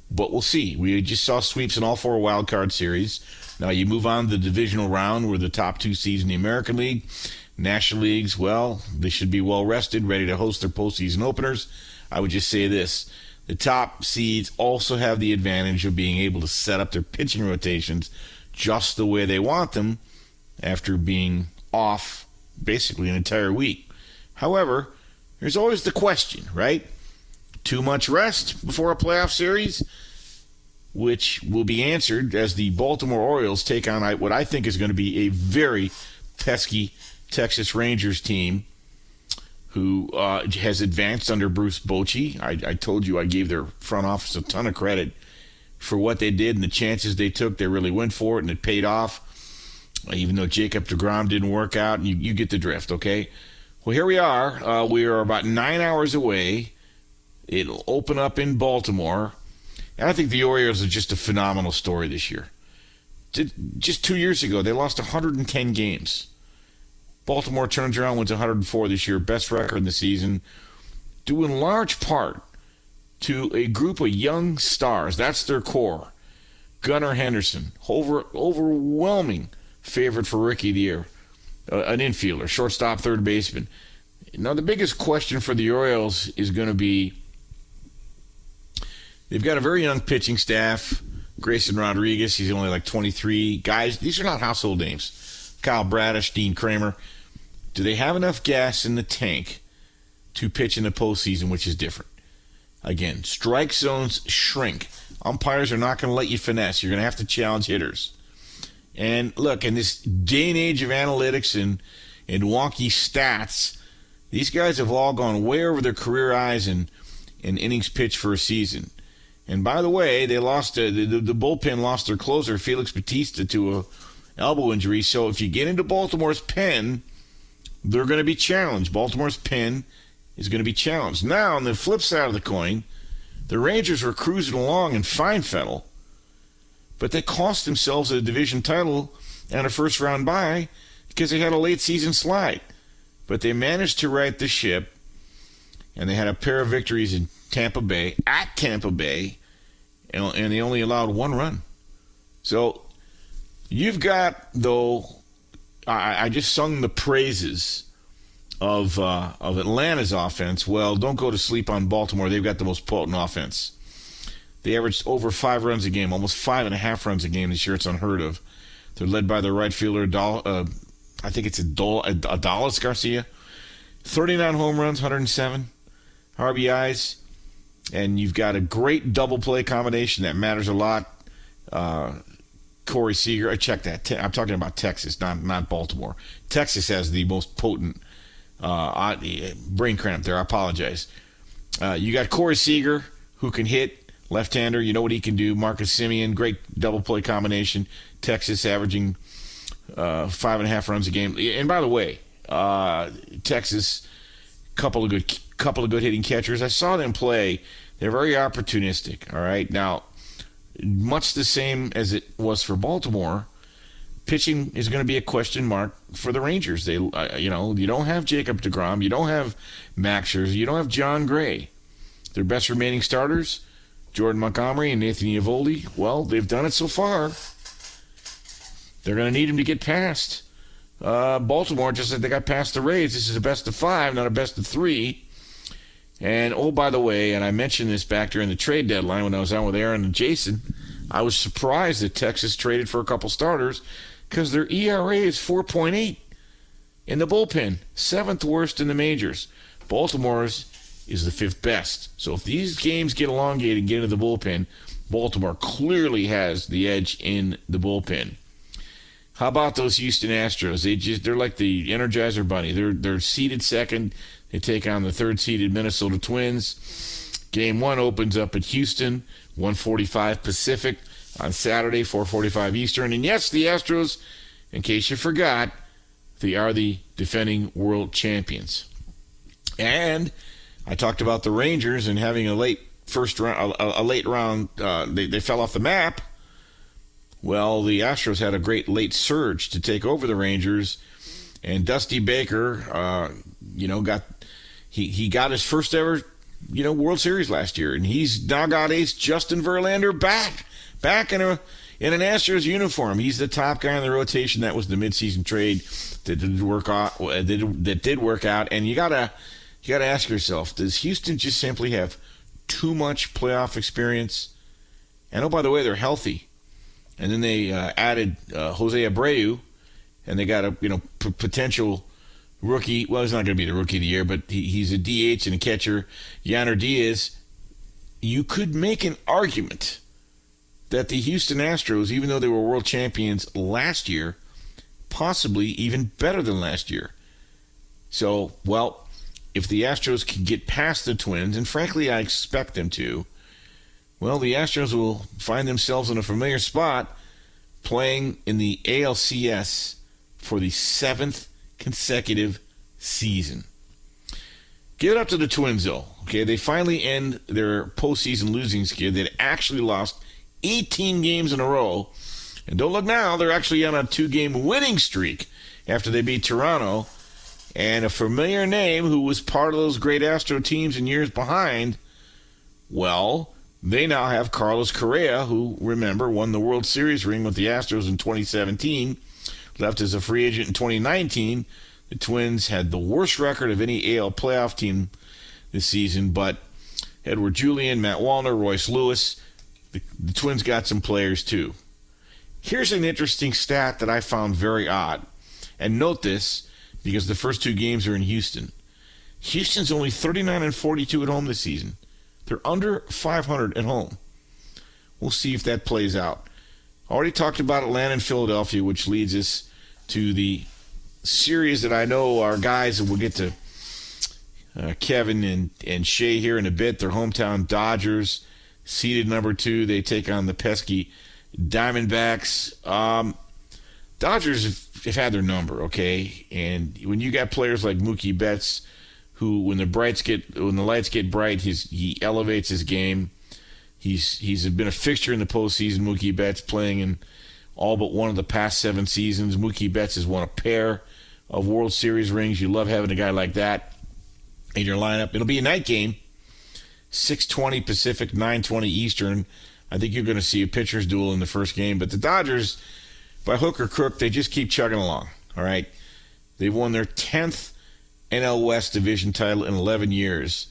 but we'll see. We just saw sweeps in all four wild card series. Now you move on to the divisional round where the top two seeds in the American League. National Leagues, well, they should be well rested, ready to host their postseason openers. I would just say this the top seeds also have the advantage of being able to set up their pitching rotations just the way they want them after being off basically an entire week. However, there's always the question, right? Too much rest before a playoff series, which will be answered as the Baltimore Orioles take on what I think is going to be a very pesky Texas Rangers team who uh, has advanced under Bruce Bochy. I, I told you I gave their front office a ton of credit for what they did and the chances they took. They really went for it and it paid off even though Jacob DeGrom didn't work out. You, you get the drift, okay? Well, here we are. Uh, we are about nine hours away. It'll open up in Baltimore. And I think the Orioles are just a phenomenal story this year. Just two years ago, they lost 110 games. Baltimore turns around, wins 104 this year, best record in the season, due in large part to a group of young stars. That's their core. Gunnar Henderson, over overwhelming favorite for rookie of the year, uh, an infielder, shortstop, third baseman. Now, the biggest question for the Orioles is going to be they've got a very young pitching staff. Grayson Rodriguez, he's only like 23. Guys, these are not household names. Kyle Bradish, Dean Kremer. Do they have enough gas in the tank to pitch in the postseason, which is different? Again, strike zones shrink. Umpires are not going to let you finesse. You're going to have to challenge hitters. And look, in this day and age of analytics and, and wonky stats, these guys have all gone way over their career highs in, in innings pitched for a season. And by the way, they lost uh, the, the, bullpen lost their closer Felix Bautista to a elbow injury. So if you get into Baltimore's pen, they're going to be challenged. Baltimore's pen is going to be challenged. Now, on the flip side of the coin, the Rangers were cruising along in Feinfettel but they cost themselves a division title and a first round bye because they had a late season slide. But they managed to right the ship, and they had a pair of victories in Tampa Bay, at Tampa Bay, and, they only allowed one run. So you've got, though, I, I just sung the praises of uh, of Atlanta's offense. Well, don't go to sleep on Baltimore. They've got the most potent offense. They averaged over five runs a game, almost five and a half runs a game this year. It's unheard of. They're led by their right fielder, uh, I think it's Adolis Garcia. 39 home runs, 107 RBIs. And you've got a great double play combination that matters a lot. Uh, Corey Seager, I checked that. I'm talking about Texas, not not Baltimore. Texas has the most potent uh, brain cramp there. I apologize. Uh, you got Corey Seager, who can hit left-hander. You know what he can do. Marcus Semien, great double play combination. Texas averaging uh, five and a half runs a game. And by the way, uh, Texas, couple of good couple of good hitting catchers. I saw them play. They're very opportunistic. All right, now much the same as it was for Baltimore. Pitching is going to be a question mark for the Rangers. They, uh, you know, you don't have Jacob Degrom, you don't have Max Scherzer, you don't have Jon Gray. Their best remaining starters Jordan Montgomery and Nathan Eovaldi, well, they've done it so far. They're going to need him to get past Uh, Baltimore just said they got past the Rays. This is a best of five, not a best of three. And oh, by the way, and I mentioned this back during the trade deadline when I was out with Aaron and Jason, I was surprised that Texas traded for a couple starters because their ERA is 4.8 in the bullpen, seventh worst in the majors. Baltimore's is the fifth best. So if these games get elongated and get into the bullpen, Baltimore clearly has the edge in the bullpen. How about those Houston Astros? They just they're like the Energizer Bunny. They're they're seeded second. They take on the third seeded Minnesota Twins. Game one opens up at Houston, 145 Pacific on Saturday, 445 Eastern. And yes, the Astros, in case you forgot, they are the defending world champions. And I talked about the Rangers and having a late first round, a, a late round, uh, they, they fell off the map. Well, the Astros had a great late surge to take over the Rangers, and Dusty Baker, uh, you know, got he he got his first ever, you know, World Series last year, and he's now got ace Justin Verlander back, back in a in an Astros uniform. He's the top guy in the rotation. That was the midseason trade that did work out. That did work out, and you gotta you gotta ask yourself: Does Houston just simply have too much playoff experience? And oh, by the way, they're healthy. And then they uh, added uh, Jose Abreu, and they got a you know p- potential rookie. Well, he's not going to be the rookie of the year, but he, he's a DH and a catcher. Yainer Diaz. You could make an argument that the Houston Astros, even though they were world champions last year, possibly even better than last year. So, well, if the Astros can get past the Twins, and frankly, I expect them to well, the Astros will find themselves in a familiar spot playing in the ALCS for the seventh consecutive season. Give it up to the Twins, though. Okay, they finally end their postseason losing skid. They'd actually lost 18 games in a row. And don't look now, they're actually on a two game winning streak after they beat Toronto. And a familiar name who was part of those great Astro teams in years behind, well, they now have Carlos Correa, who, remember, won the World Series ring with the Astros in 2017, left as a free agent in 2019. The Twins had the worst record of any AL playoff team this season, but Edouard Julien, Matt Wallner, Royce Lewis, the, the Twins got some players too. Here's an interesting stat that I found very odd. And note this because the first two games are in Houston. Houston's only 39 and 42 at home this season. They're under 500 at home. We'll see if that plays out. Already talked about Atlanta and Philadelphia, which leads us to the series that I know our guys will get to uh, Kevin and, and Shay here in a bit. Their hometown Dodgers, seeded number two. They take on the pesky Diamondbacks. Um, Dodgers have, have had their number, okay? And when you got players like Mookie Betts – who, when the brights get when the lights get bright, he's he elevates his game. He's he's been a fixture in the postseason. Mookie Betts playing in all but one of the past seven seasons. Mookie Betts has won a pair of World Series rings. You love having a guy like that in your lineup. It'll be a night game, 6:20 Pacific, 9:20 Eastern. I think you're going to see a pitcher's duel in the first game. But the Dodgers, by hook or crook, they just keep chugging along. All right, they've won their 10th NL West division title in 11 years,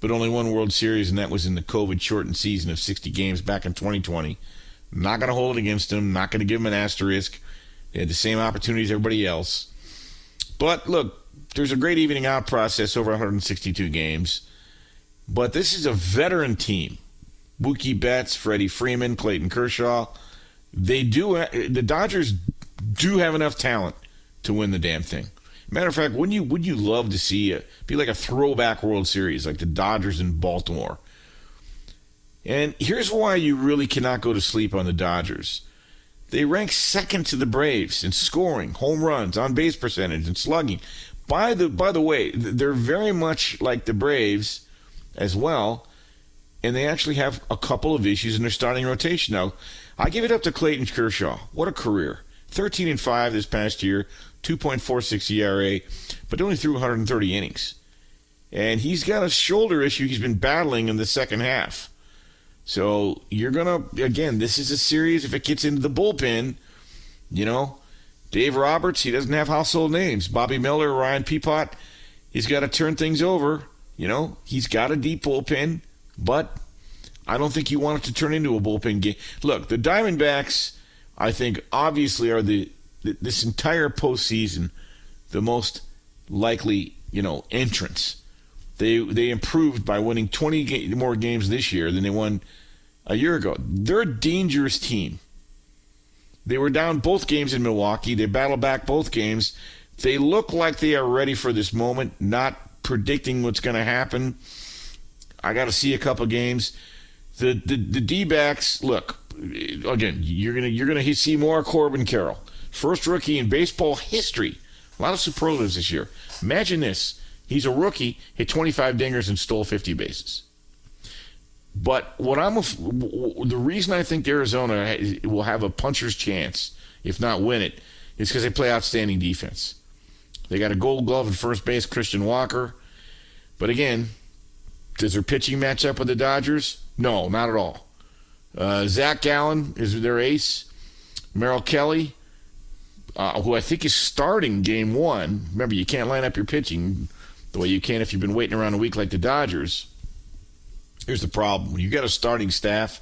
but only one World Series, and that was in the COVID shortened season of 60 games back in 2020. Not going to hold it against them, not going to give them an asterisk. They had the same opportunities as everybody else. But look, there's a great evening out process over 162 games. But this is a veteran team. Mookie Betts, Freddie Freeman, Clayton Kershaw. They do uh, the Dodgers do have enough talent to win the damn thing. Matter of fact, wouldn't you would you love to see it be like a throwback World Series, like the Dodgers in Baltimore? And here's why you really cannot go to sleep on the Dodgers. They rank second to the Braves in scoring, home runs, on base percentage, and slugging. By the by the way, they're very much like the Braves as well, and they actually have a couple of issues in their starting rotation. Now, I give it up to Clayton Kershaw. What a career! 13 and 5 this past year, 2.46 ERA, but only threw 130 innings. And he's got a shoulder issue he's been battling in the second half. So you're to, again, this is a series. If it gets into the bullpen, you know, Dave Roberts, he doesn't have household names. Bobby Miller, Ryan Pepiot, he's got to turn things over. You know, he's got a deep bullpen, but I don't think you want it to turn into a bullpen game. Look, the Diamondbacks, I think, obviously are the this entire postseason the most likely, you know, entrance. They they improved by winning 20 ga- more games this year than they won a year ago. They're a dangerous team. They were down both games in Milwaukee. They battled back both games. They look like they are ready for this moment, not predicting what's going to happen. I got to see a couple games. The the, the D-backs, look, again, you're going to you're going to see more Corbin Carroll. First rookie in baseball history. A lot of superlatives this year. Imagine this. He's a rookie, hit 25 dingers and stole 50 bases. But what I'm the reason I think Arizona will have a puncher's chance, if not win it, is because they play outstanding defense. They got a Gold Glove at first base, Christian Walker. But again, does their pitching match up with the Dodgers? No, not at all. Uh, Zach Gallen is their ace. Merrill Kelly, uh, who I think is starting game one. Remember, you can't line up your pitching the way you can if you've been waiting around a week like the Dodgers. Here's the problem: when you got a starting staff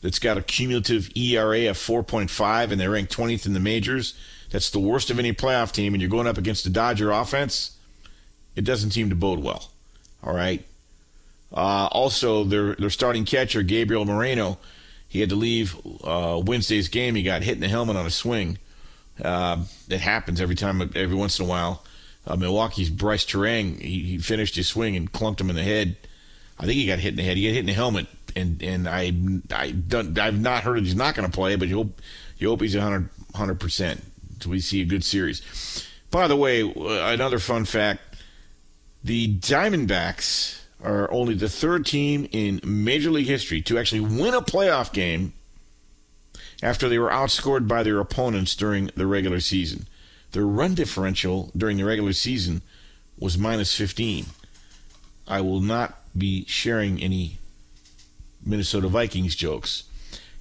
that's got a cumulative ERA of 4.5 and they're ranked 20th in the majors, that's the worst of any playoff team, and you're going up against the Dodger offense. It doesn't seem to bode well. All right. Uh, also, their their starting catcher Gabriel Moreno, he had to leave uh, Wednesday's game. He got hit in the helmet on a swing. Uh, it happens every time, every once in a while. Uh, Milwaukee's Brice Turang, he, he, finished his swing and clunked him in the head. I think he got hit in the head. He got hit in the helmet, and and I I don't, I've not heard he's not going to play, but you hope you hope he's 100 percent. So we see a good series. By the way, uh, another fun fact: the Diamondbacks are only the third team in Major League history to actually win a playoff game after they were outscored by their opponents during the regular season. Their run differential during the regular season was minus 15. I will not be sharing any Minnesota Vikings jokes.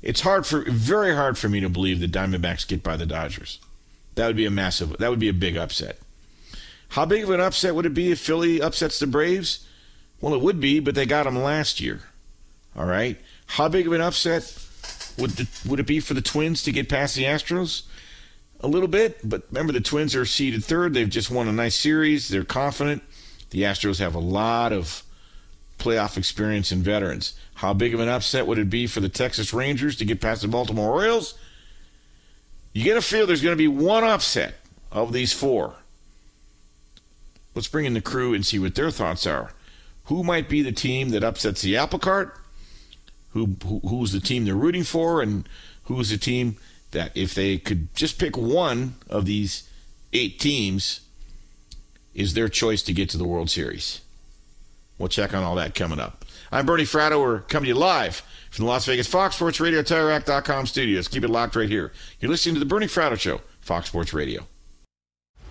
It's hard for very hard for me to believe the Diamondbacks get by the Dodgers. That would be a massive that would be a big upset. How big of an upset would it be if Philly upsets the Braves? Well, it would be, but they got them last year. All right. How big of an upset would the, would it be for the Twins to get past the Astros? A little bit, but remember the Twins are seeded third. They've just won a nice series. They're confident. The Astros have a lot of playoff experience and veterans. How big of an upset would it be for the Texas Rangers to get past the Baltimore Orioles? You get a feel there's going to be one upset of these four. Let's bring in the crew and see what their thoughts are. Who might be the team that upsets the apple cart? Who, who who's the team they're rooting for, and who's the team that if they could just pick one of these eight teams, is their choice to get to the World Series? We'll check on all that coming up. I'm Bernie Fratto. We're coming to you live from the Las Vegas Fox Sports Radio TireRack.com studios. Keep it locked right here. You're listening to the Bernie Fratto Show, Fox Sports Radio.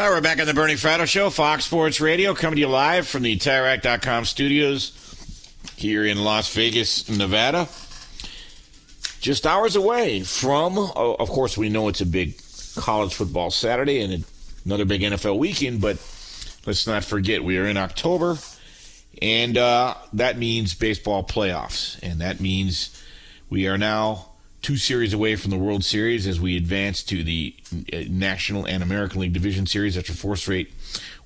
All right, we're back on the Bernie Fratto Show, Fox Sports Radio, coming to you live from the TireRack.com studios here in Las Vegas, Nevada. Just hours away from, oh, of course, we know it's a big college football Saturday and another big NFL weekend, but let's not forget we are in October, and uh, that means baseball playoffs, and that means we are now two series away from the World Series as we advance to the uh, National and American League Division Series after four straight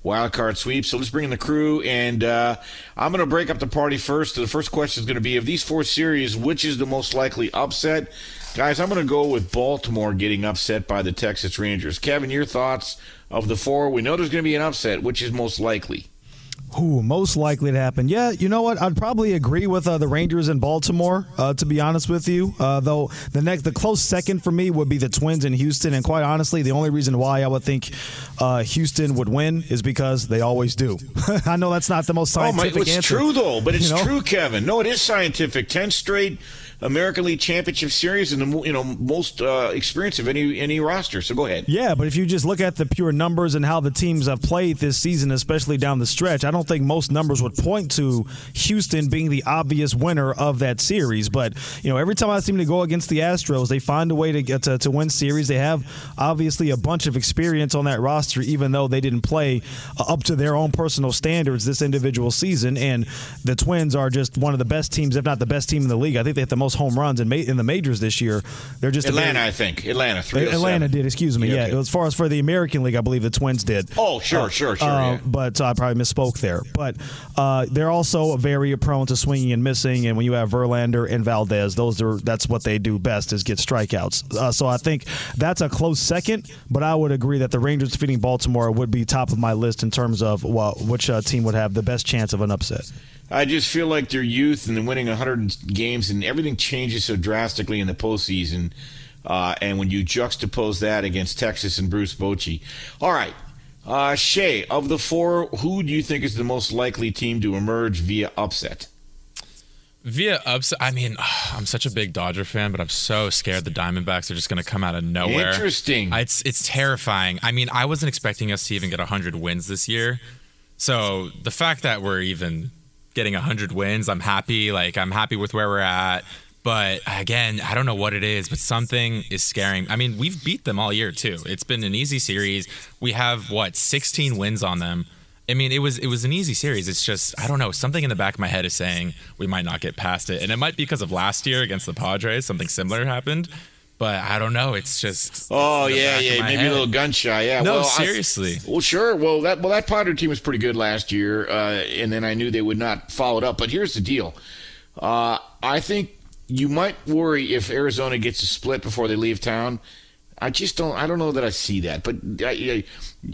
wild card sweeps. So let's bring in the crew, and uh, I'm going to break up the party first. The first question is going to be: of these four series, which is the most likely upset? Guys, I'm going to go with Baltimore getting upset by the Texas Rangers. Kevin, your thoughts of the four? We know there's going to be an upset. Which is most likely? Who most likely to happen? Yeah, you know what? I'd probably agree with uh, the Rangers in Baltimore. Uh, to be honest with you, uh, though the next, the close second for me would be the Twins in Houston. And quite honestly, the only reason why I would think uh, Houston would win is because they always do. I know that's not the most Oh, scientific my, it's answer. true though, but it's You know? true, Kevin. No, it is scientific. Ten straight American League Championship Series and the you know most uh, experience of any any roster. So go ahead. Yeah, but if you just look at the pure numbers and how the teams have played this season, especially down the stretch, I don't think most numbers would point to Houston being the obvious winner of that series. But you know, every time I seem to go against the Astros, they find a way to get to, to win series. They have obviously a bunch of experience on that roster, even though they didn't play uh, up to their own personal standards this individual season. And the Twins are just one of the best teams, if not the best team in the league. I think they hit the most home runs in, ma- in the majors this year. They're just Atlanta, I think. Atlanta, three. Atlanta did, excuse me. Yeah, Yeah, as far as for the American League, I believe the Twins did. Oh, sure, sure, sure, yeah. But uh, I probably misspoke there. But uh, they're also very prone to swinging and missing. And when you have Verlander and Valdez, those are that's what they do best is get strikeouts. Uh, so I think that's a close second. But I would agree that the Rangers defeating Baltimore would be top of my list in terms of well, which uh, team would have the best chance of an upset. I just feel like their youth and then winning 100 games and everything changes so drastically in the postseason. Uh, and when you juxtapose that against Texas and Bruce Bochy. All right. Uh, Shay, of the four, who do you think is the most likely team to emerge via upset? Via upset, I mean, I'm such a big Dodger fan, but I'm so scared the Diamondbacks are just going to come out of nowhere. Interesting. It's it's terrifying. I mean, I wasn't expecting us to even get 100 wins this year. So the fact that we're even getting 100 wins, I'm happy. Like I'm happy with where we're at. But again, I don't know what it is, but something is scaring. I mean, we've beat them all year too. It's been an easy series. We have what 16 wins on them. I mean, it was it was an easy series. It's just I don't know. Something in the back of my head is saying we might not get past it, and it might be because of last year against the Padres. Something similar happened, but I don't know. It's just Oh yeah, yeah, maybe head. a little gun shy. Yeah, No, well, I- seriously. well, sure. Well, that well that Padre team was pretty good last year, uh, and then I knew they would not follow it up. But here's the deal: uh, I think you might worry if Arizona gets a split before they leave town. I just don't. I don't know that I see that. But I, I,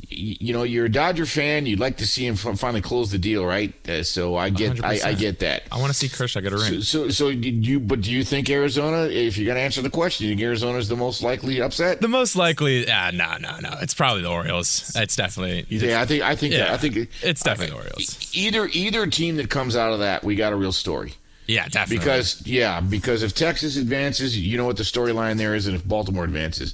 you know, you're a Dodger fan. You'd like to see him finally close the deal, right? Uh, so I get. I, I get that. I want to see Kershaw get a ring. So, so, so did you? But do you think Arizona? If you're going to answer the question, you think Arizona is the most likely upset? The most likely, ah, no, no, no. It's probably the Orioles. It's definitely. Yeah, I think. I think. Yeah. I think it's definitely the Orioles. Either either team that comes out of that, we got a real story. Yeah, definitely. Because yeah, because if Texas advances, you know what the storyline there is, and if Baltimore advances.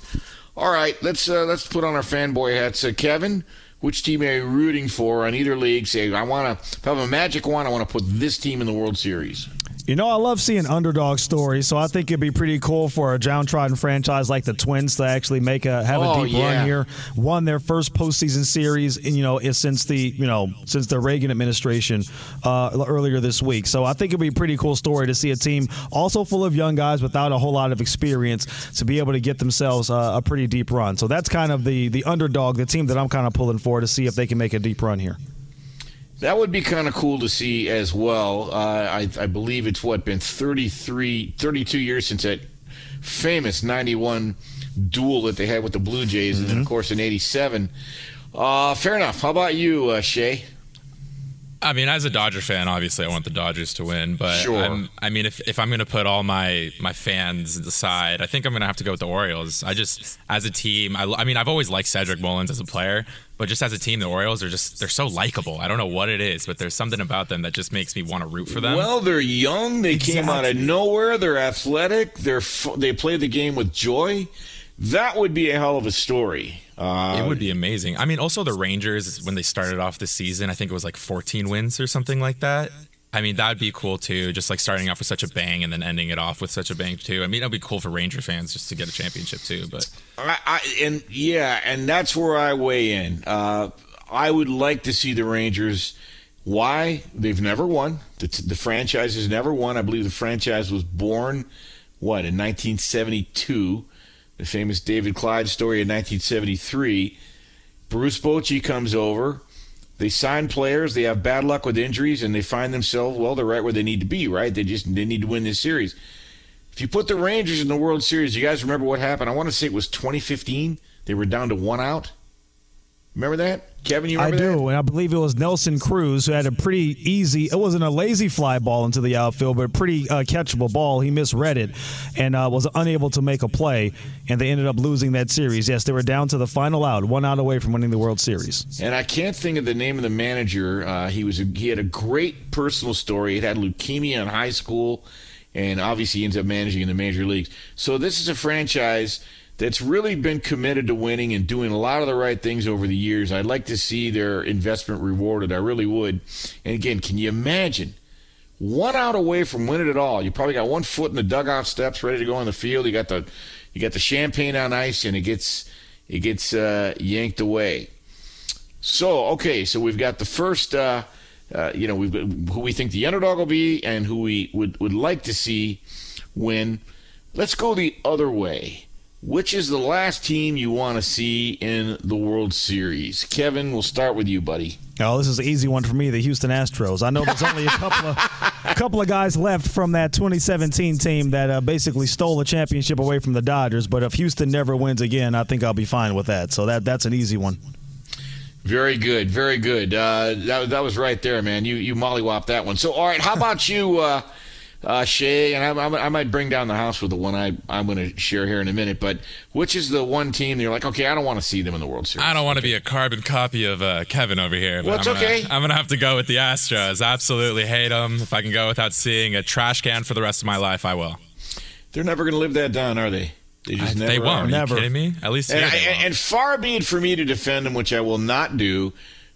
All right, let's uh, let's put on our fanboy hats. Uh, Kevin, which team are you rooting for on either league? Say, I want to. If I have a magic wand, I want to put this team in the World Series. You know, I love seeing underdog stories, so I think it'd be pretty cool for a downtrodden franchise like the Twins to actually make a have Oh, a deep yeah. run here. Won their first postseason series, you know, since the you know since the Reagan administration uh, earlier this week. So I think it'd be a pretty cool story to see a team also full of young guys without a whole lot of experience to be able to get themselves uh, a pretty deep run. So that's kind of the the underdog, the team that I'm kind of pulling for to see if they can make a deep run here. That would be kind of cool to see as well. Uh, I, I believe it's what been 33, 32 years since that famous 91 duel that they had with the Blue Jays, and then of course in 87. Uh, fair enough. How about you, uh, Shay? I mean, as a Dodger fan, obviously I want the Dodgers to win, but Sure. I'm, I mean, if, if I'm going to put all my my fans aside, I think I'm going to have to go with the Orioles. I just, as a team, I, I mean, I've always liked Cedric Mullins as a player, but just as a team, the Orioles are just they're so likable. I don't know what it is, but there's something about them that just makes me want to root for them. Well, they're young. They came out of nowhere. They're athletic. They're f- they play the game with joy. That would be a hell of a story. Uh, it would be amazing. I mean, also the Rangers when they started off the season, I think it was like 14 wins or something like that. I mean, that would be cool too. Just like starting off with such a bang and then ending it off with such a bang too. I mean, that'd be cool for Ranger fans just to get a championship too. But I, I, and yeah, and that's where I weigh in. Uh, I would like to see the Rangers. Why they've never won? The, the franchise has never won. I believe the franchise was born what in 1972. The famous David Clyde story in 1973. Bruce Bochy comes over. They sign players. They have bad luck with injuries, and they find themselves well. They're right where they need to be. Right? They just they need to win this series. If you put the Rangers in the World Series, you guys remember what happened? I want to say it was 2015. They were down to one out. Remember that, Kevin? You remember that? I do, and I believe it was Nelson Cruz who had a pretty easy. It wasn't a lazy fly ball into the outfield, but a pretty uh, catchable ball. He misread it and uh, was unable to make a play, and they ended up losing that series. Yes, they were down to the final out, one out away from winning the World Series. And I can't think of the name of the manager. Uh, he was a, he had a great personal story. He had leukemia in high school, and obviously he ends up managing in the major leagues. So this is a franchise that's really been committed to winning and doing a lot of the right things over the years. I'd like to see their investment rewarded. I really would. And again, can you imagine? One out away from winning it all. You probably got one foot in the dugout steps, ready to go on the field. You got the you got the champagne on ice, and it gets it gets uh, yanked away. So okay, so we've got the first, uh, uh, you know, we've got who we think the underdog will be and who we would would like to see win. Let's go the other way. Which is the last team you want to see in the World Series? Kevin, we'll start with you, buddy. Oh, this is an easy one for me. The Houston Astros. I know there's only a couple of a couple of guys left from that 2017 team that uh, basically stole the championship away from the Dodgers. But if Houston never wins again, I think I'll be fine with that. So that that's an easy one. Very good, very good. Uh, that that was right there, man. You you mollywop that one. So all right, how about you, uh, uh, Shay? And I, I, I might bring down the house with the one I I'm going to share here in a minute. But which is the one team that you're like, okay, I don't want to see them in the World Series. I don't want to be a carbon copy of uh, Kevin over here. But Well, it's I'm gonna, okay. I'm gonna have to go with the Astros. Absolutely hate them. If I can go without seeing a trash can for the rest of my life, I will. They're never going to live that down, are they? They just I- never they won't. are. Are you kidding me? At least And, I, they won't. and far be it for me to defend them, which I will not do,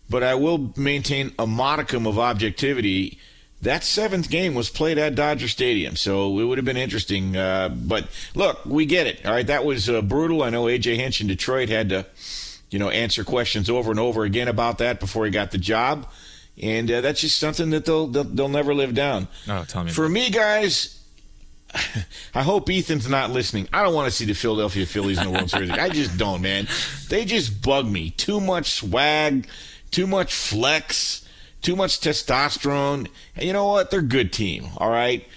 but I will maintain a modicum of objectivity. That seventh game was played at Dodger Stadium, so it would have been interesting. Uh, but look, we get it. All right, that was uh, brutal. I know AJ Hinch in Detroit had to, you know, answer questions over and over again about that before he got the job, and uh, that's just something that they'll, they'll they'll never live down. Oh, tell me. For me, guys, I hope Ethan's not listening. I don't want to see the Philadelphia Phillies in the World Series. I just don't, man. They just bug me. Too much swag, too much flex, too much testosterone. And you know what? They're a good team, all right?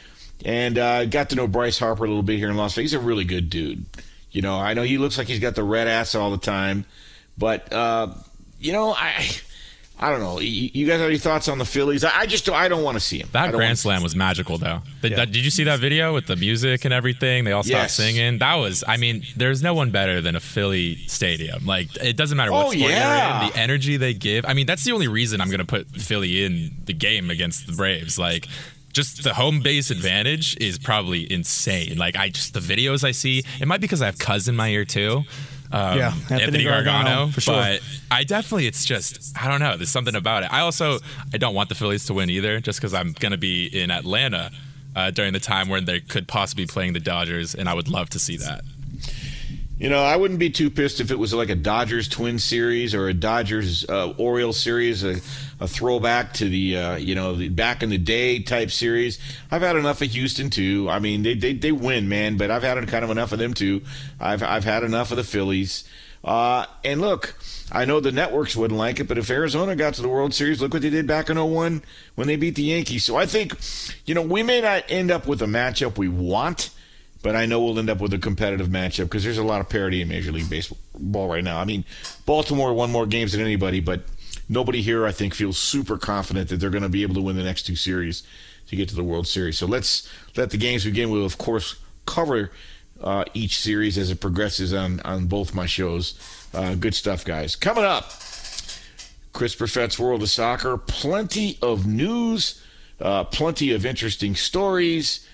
And uh, got to know Bryce Harper a little bit here in Las Vegas. He's a really good dude. You know, I know he looks like he's got the red ass all the time, but uh, you know, I I don't know. You, guys have any thoughts on the Phillies? I, just don't, I don't want to see him. That Grand Slam was magical, though. The- Yeah. that- did you see that video with the music and everything? They all stopped Yes. singing. That was, I mean, there's no one better than a Philly stadium. Like, it doesn't matter what Oh, sport yeah. you're in, the energy they give. I mean, that's the only reason I'm going to put Philly in the game against the Braves. Like, just the home base advantage is probably insane. Like I just the videos I see, it might be because I have Cuz in my ear too. Um, Yeah, Anthony Anthony, Gargano, Gargano, for sure. but I definitely it's just I don't know. There's something about it. I also I don't want the Phillies to win either, just because I'm gonna be in Atlanta uh, during the time when they could possibly be playing the Dodgers, and I would love to see that. You know, I wouldn't be too pissed if it was like a Dodgers Twin series or a Dodgers uh, Orioles series, a, a throwback to the uh, you know the back in the day type series. I've had enough of Houston too. I mean, they they, they win, man, but I've had kind of enough of them too. I've I've had enough of the Phillies. Uh, and look, I know the networks wouldn't like it, but if Arizona got to the World Series, look what they did back in 01 when they beat the Yankees. So I think, you know, we may not end up with a matchup we want, but I know we'll end up with a competitive matchup because there's a lot of parity in Major League Baseball right now. I mean, Baltimore won more games than anybody, but nobody here, I think, feels super confident that they're going to be able to win the next two series to get to the World Series. So let's let the games begin. We'll, of course, cover uh, each series as it progresses on, on both my shows. Uh, good stuff, guys. Coming up, Chris Perfett's World of Soccer. Plenty of news, uh, plenty of interesting stories,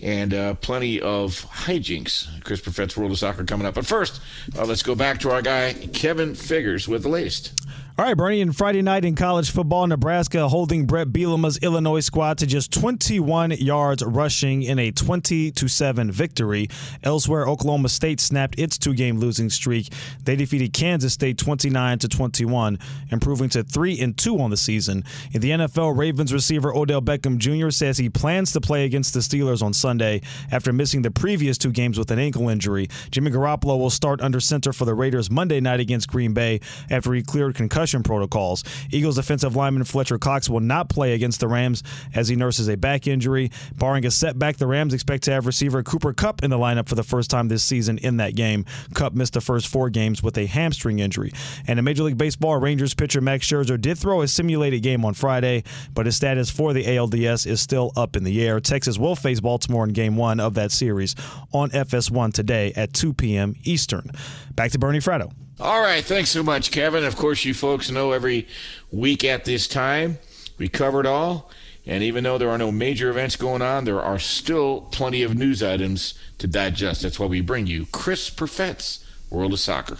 and uh, plenty of hijinks. Chris Perfett's World of Soccer coming up. But first, uh, let's go back to our guy, Kevin Figures, with the latest. All right, Bernie, and Friday night in college football, Nebraska holding Bret Bielema's Illinois squad to just 21 yards rushing in a 20 7 victory. Elsewhere, Oklahoma State snapped its two-game losing streak. They defeated Kansas State 29 to 21, improving to 3 and 2 on the season. In the NFL, Ravens receiver Odell Beckham Jr. says he plans to play against the Steelers on Sunday after missing the previous two games with an ankle injury. Jimmy Garoppolo will start under center for the Raiders Monday night against Green Bay after he cleared concussion protocols. Eagles defensive lineman Fletcher Cox will not play against the Rams as he nurses a back injury. Barring a setback, the Rams expect to have receiver Cooper Kupp in the lineup for the first time this season in that game. Kupp missed the first four games with a hamstring injury. And in Major League Baseball, Rangers pitcher Max Scherzer did throw a simulated game on Friday, but his status for the ALDS is still up in the air. Texas will face Baltimore in game one of that series on FS1 today at 2 p.m. Eastern. Back to Bernie Fratto. All right, thanks so much, Kevin. Of course, you folks know every week at this time we covered all. And even though there are no major events going on, there are still plenty of news items to digest. That's why we bring you Chris Perfett's World of Soccer.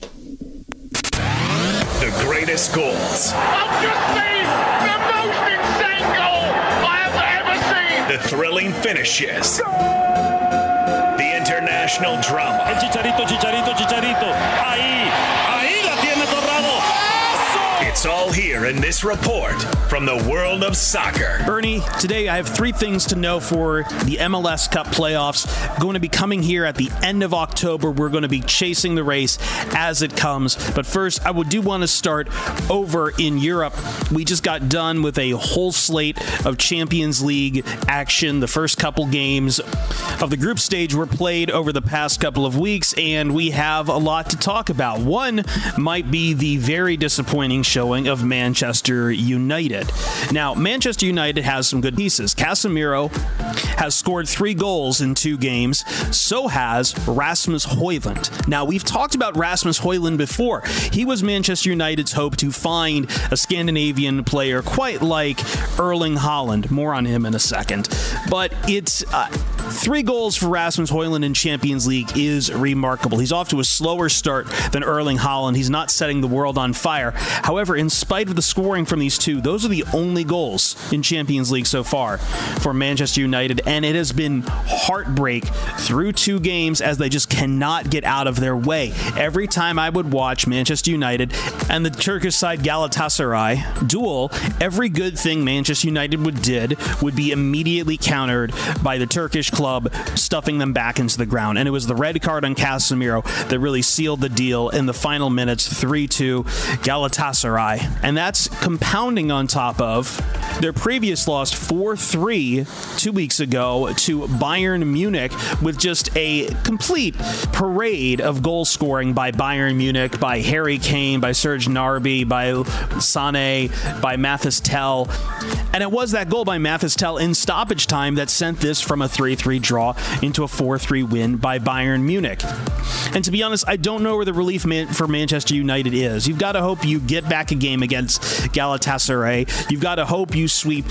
The greatest goals, I've just seen the most insane goal I have ever seen. the thrilling finishes, the international drama. El chicharito, chicharito, chicharito. It's all here in this report from the world of soccer. Bernie, today I have three things to know for the MLS Cup playoffs. Going to be coming here at the end of October. We're going to be chasing the race as it comes. But first, I would do want to start over in Europe. We just got done with a whole slate of Champions League action. The first couple games of the group stage were played over the past couple of weeks, and we have a lot to talk about. One might be the very disappointing of Manchester United. Now, Manchester United has some good pieces. Casemiro has scored three goals in two games. So has Rasmus Hojlund. Now, we've talked about Rasmus Hojlund before. He was Manchester United's hope to find a Scandinavian player quite like Erling Haaland. More on him in a second. But it's uh, three goals for Rasmus Hojlund in Champions League is remarkable. He's off to a slower start than Erling Haaland. He's not setting the world on fire. However, in spite of the scoring from these two, those are the only goals in Champions League so far for Manchester United, and it has been heartbreak through two games as they just cannot get out of their way. Every time I would watch Manchester United and the Turkish side Galatasaray duel, every good thing Manchester United would did would be immediately countered by the Turkish club stuffing them back into the ground. And it was the red card on Casemiro that really sealed the deal in the final minutes 3 2 Galatasaray. And that's compounding on top of their previous loss 4 3 two weeks ago to Bayern Munich with just a complete parade of goal scoring by Bayern Munich, by Harry Kane, by Serge Gnabry, by Sane, by Mathys Tel. And it was that goal by Mathys Tel in stoppage time that sent this from a 3 3 3 draw into a 4 3 win by Bayern Munich. And to be honest, I don't know where the relief man- for Manchester United is. You've got to hope you get back game against Galatasaray. You've got to hope you sweep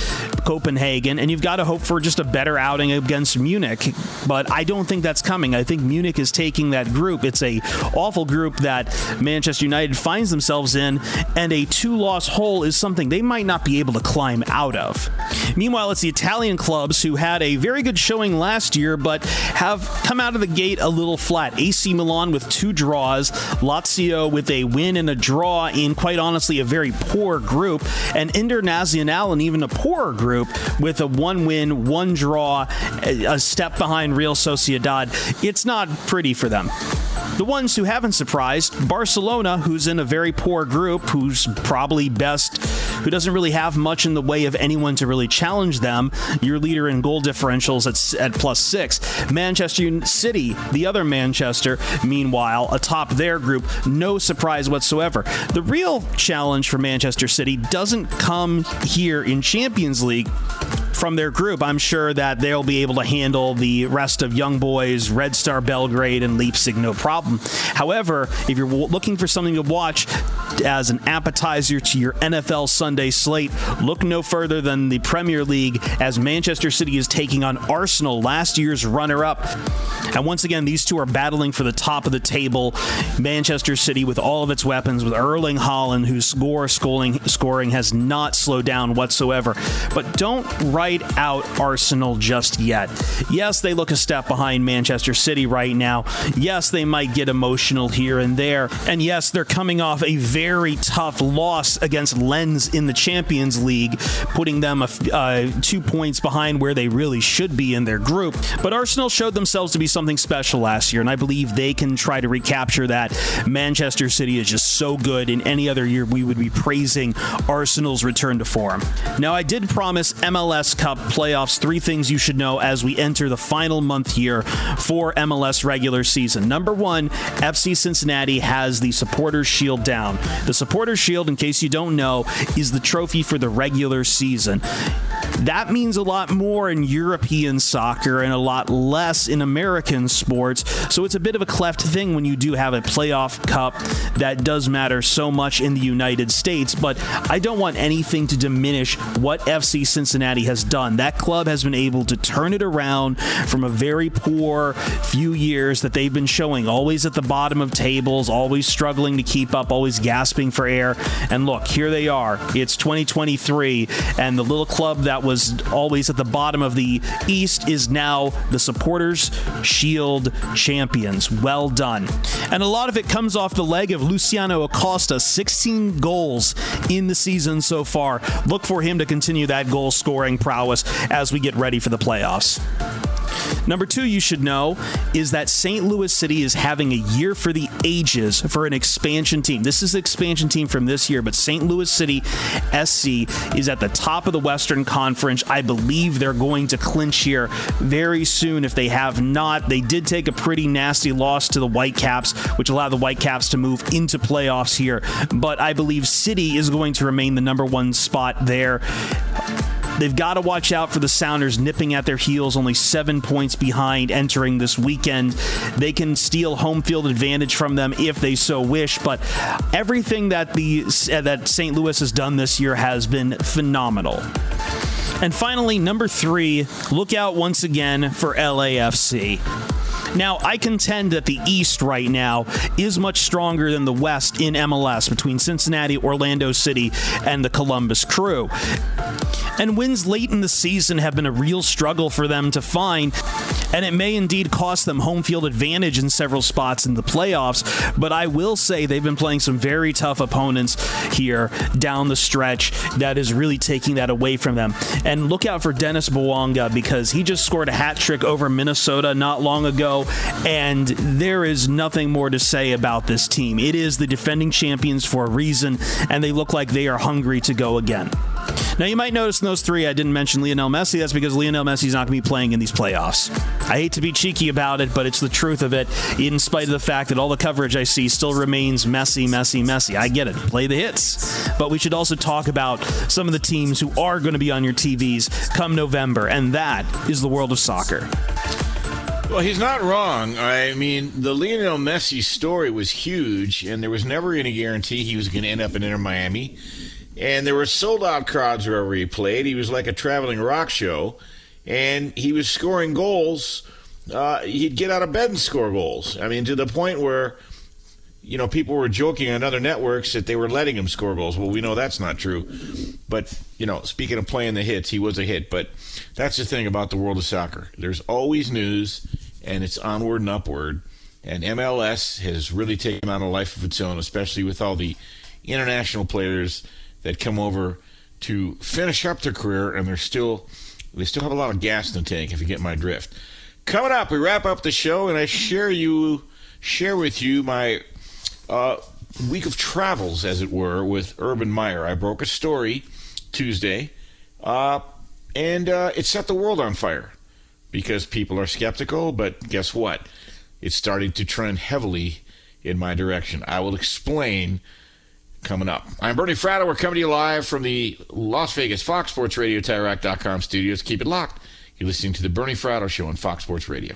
Copenhagen, and you've got to hope for just a better outing against Munich. But I don't think that's coming. I think Munich is taking that group. It's a awful group that Manchester United finds themselves in, and a two-loss hole is something they might not be able to climb out of. Meanwhile, it's the Italian clubs who had a very good showing last year, but have come out of the gate a little flat. AC Milan with two draws, Lazio with a win and a draw in quite honestly a very poor group, and Internazionale in even a poorer group with a one win, one draw, a step behind Real Sociedad. It's not pretty for them. The ones who haven't surprised, Barcelona, who's in a very poor group, who's probably best, who doesn't really have much in the way of anyone to really challenge them. Your leader in goal differentials at, at plus six. Manchester City, the other Manchester, meanwhile, atop their group, no surprise whatsoever. The real challenge for Manchester City doesn't come here in Champions League from their group, I'm sure that they'll be able to handle the rest of Young Boys, Red Star Belgrade, and Leipzig no problem. However, if you're looking for something to watch as an appetizer to your NFL Sunday slate, look no further than the Premier League as Manchester City is taking on Arsenal, last year's runner up. And once again, these two are battling for the top of the table. Manchester City, with all of its weapons, with Erling Haaland, whose score scoring, scoring has not slowed down whatsoever. But don't write out Arsenal just yet. Yes, they look a step behind Manchester City right now. Yes, they might get emotional here and there. And yes, they're coming off a very tough loss against Lens in the Champions League, putting them a, uh, two points behind where they really should be in their group. But Arsenal showed themselves to be something special last year, and I believe they can try to recapture that. Manchester City is just so good. In any other year, we would be praising Arsenal's return to form. Now, I did promise MLS Cup playoffs three things you should know as we enter the final month here for MLS regular season. Number one, FC Cincinnati has the Supporters Shield down. The Supporters Shield, in case you don't know, is the trophy for the regular season. That means a lot more in European soccer and a lot less in American sports. So it's a bit of a cleft thing when you do have a playoff cup that does matter so much in the United States. But I don't want anything to diminish what FC Cincinnati has done. That club has been able to turn it around from a very poor few years that they've been showing, always at the bottom of tables, always struggling to keep up, always gasping for air. And look, here they are. It's 2023, and the little club that was always at the bottom of the East is now the Supporters Shield champions. Well done. And a lot of it comes off the leg of Luciano Acosta, 16 goals in the season so far. Look for him to continue that goal scoring prowess as we get ready for the playoffs. Number two, you should know is that St. Louis City is having a year for the ages for an expansion team. This is the expansion team from this year, but St. Louis City SC is at the top of the Western Conference. I believe they're going to clinch here very soon. If they have not, they did take a pretty nasty loss to the Whitecaps, which allowed the Whitecaps to move into playoffs here. But I believe City is going to remain the number one spot there. They've got to watch out for the Sounders nipping at their heels, only seven points behind entering this weekend. They can steal home field advantage from them if they so wish, but everything that the uh, that St. Louis has done this year has been phenomenal. And finally, number three, look out once again for LAFC. Now, I contend that the East right now is much stronger than the West in MLS between Cincinnati, Orlando City, and the Columbus Crew. And wins late in the season have been a real struggle for them to find, and it may indeed cost them home field advantage in several spots in the playoffs. But I will say they've been playing some very tough opponents here down the stretch that is really taking that away from them. And look out for Denis Bouanga because he just scored a hat trick over Minnesota not long ago, and there is nothing more to say about this team. It is the defending champions for a reason, and they look like they are hungry to go again. Now, you might notice in those three, I didn't mention Lionel Messi. That's because Lionel Messi's not going to be playing in these playoffs. I hate to be cheeky about it, but it's the truth of it, in spite of the fact that all the coverage I see still remains Messi, Messi, Messi. I get it. Play the hits. But we should also talk about some of the teams who are going to be on your TVs come November, and that is the world of soccer. Well, he's not wrong. I mean, the Lionel Messi story was huge, and there was never any guarantee he was going to end up in Inter Miami. And there were sold out crowds wherever he played. He was like a traveling rock show, and he was scoring goals. Uh, he'd get out of bed and score goals. I mean, to the point where, you know, people were joking on other networks that they were letting him score goals. Well, we know that's not true. But, you know, speaking of playing the hits, he was a hit. But that's the thing about the world of soccer. There's always news, and it's onward and upward. And MLS has really taken on a life of its own, especially with all the international players that come over to finish up their career, and they're still they still have a lot of gas in the tank. If you get my drift. Coming up, we wrap up the show, and I share you share with you my uh, week of travels, as it were, with Urban Meyer. I broke a story Tuesday, uh, and uh, it set the world on fire because people are skeptical. But guess what? It's starting to trend heavily in my direction. I will explain coming up. I'm Bernie Fratto. We're coming to you live from the Las Vegas Fox Sports Radio, TireRack.com studios. Keep it locked. You're listening to the Bernie Fratto Show on Fox Sports Radio.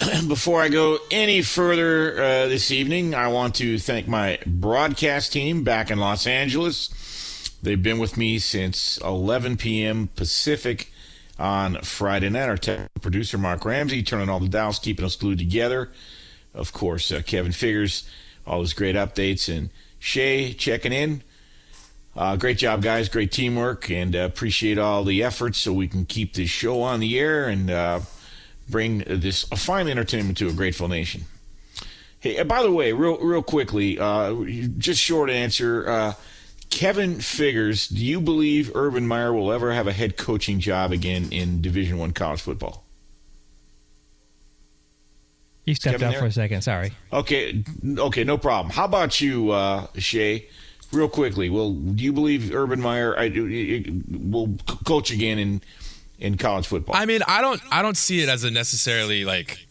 Before I go any further uh, this evening, I want to thank my broadcast team back in Los Angeles. They've been with me since 11 p.m. Pacific on Friday night. Our tech producer, Mark Ramsey, turning all the dials, keeping us glued together. Of course, uh, Kevin Figures, all his great updates, and Shay checking in. Uh, great job, guys. Great teamwork, and uh, appreciate all the efforts so we can keep this show on the air and uh, bring this a fine entertainment to a grateful nation. Hey, by the way, real real quickly, uh, just short answer. Uh, Kevin Figures, do you believe Urban Meyer will ever have a head coaching job again in Division One college football? He stepped Kevin out there? for a second. Sorry. Okay, okay, no problem. How about you, uh, Shay? Real quickly, well, do you believe Urban Meyer I, will coach again in in college football? I mean, I don't I don't see it as a necessarily like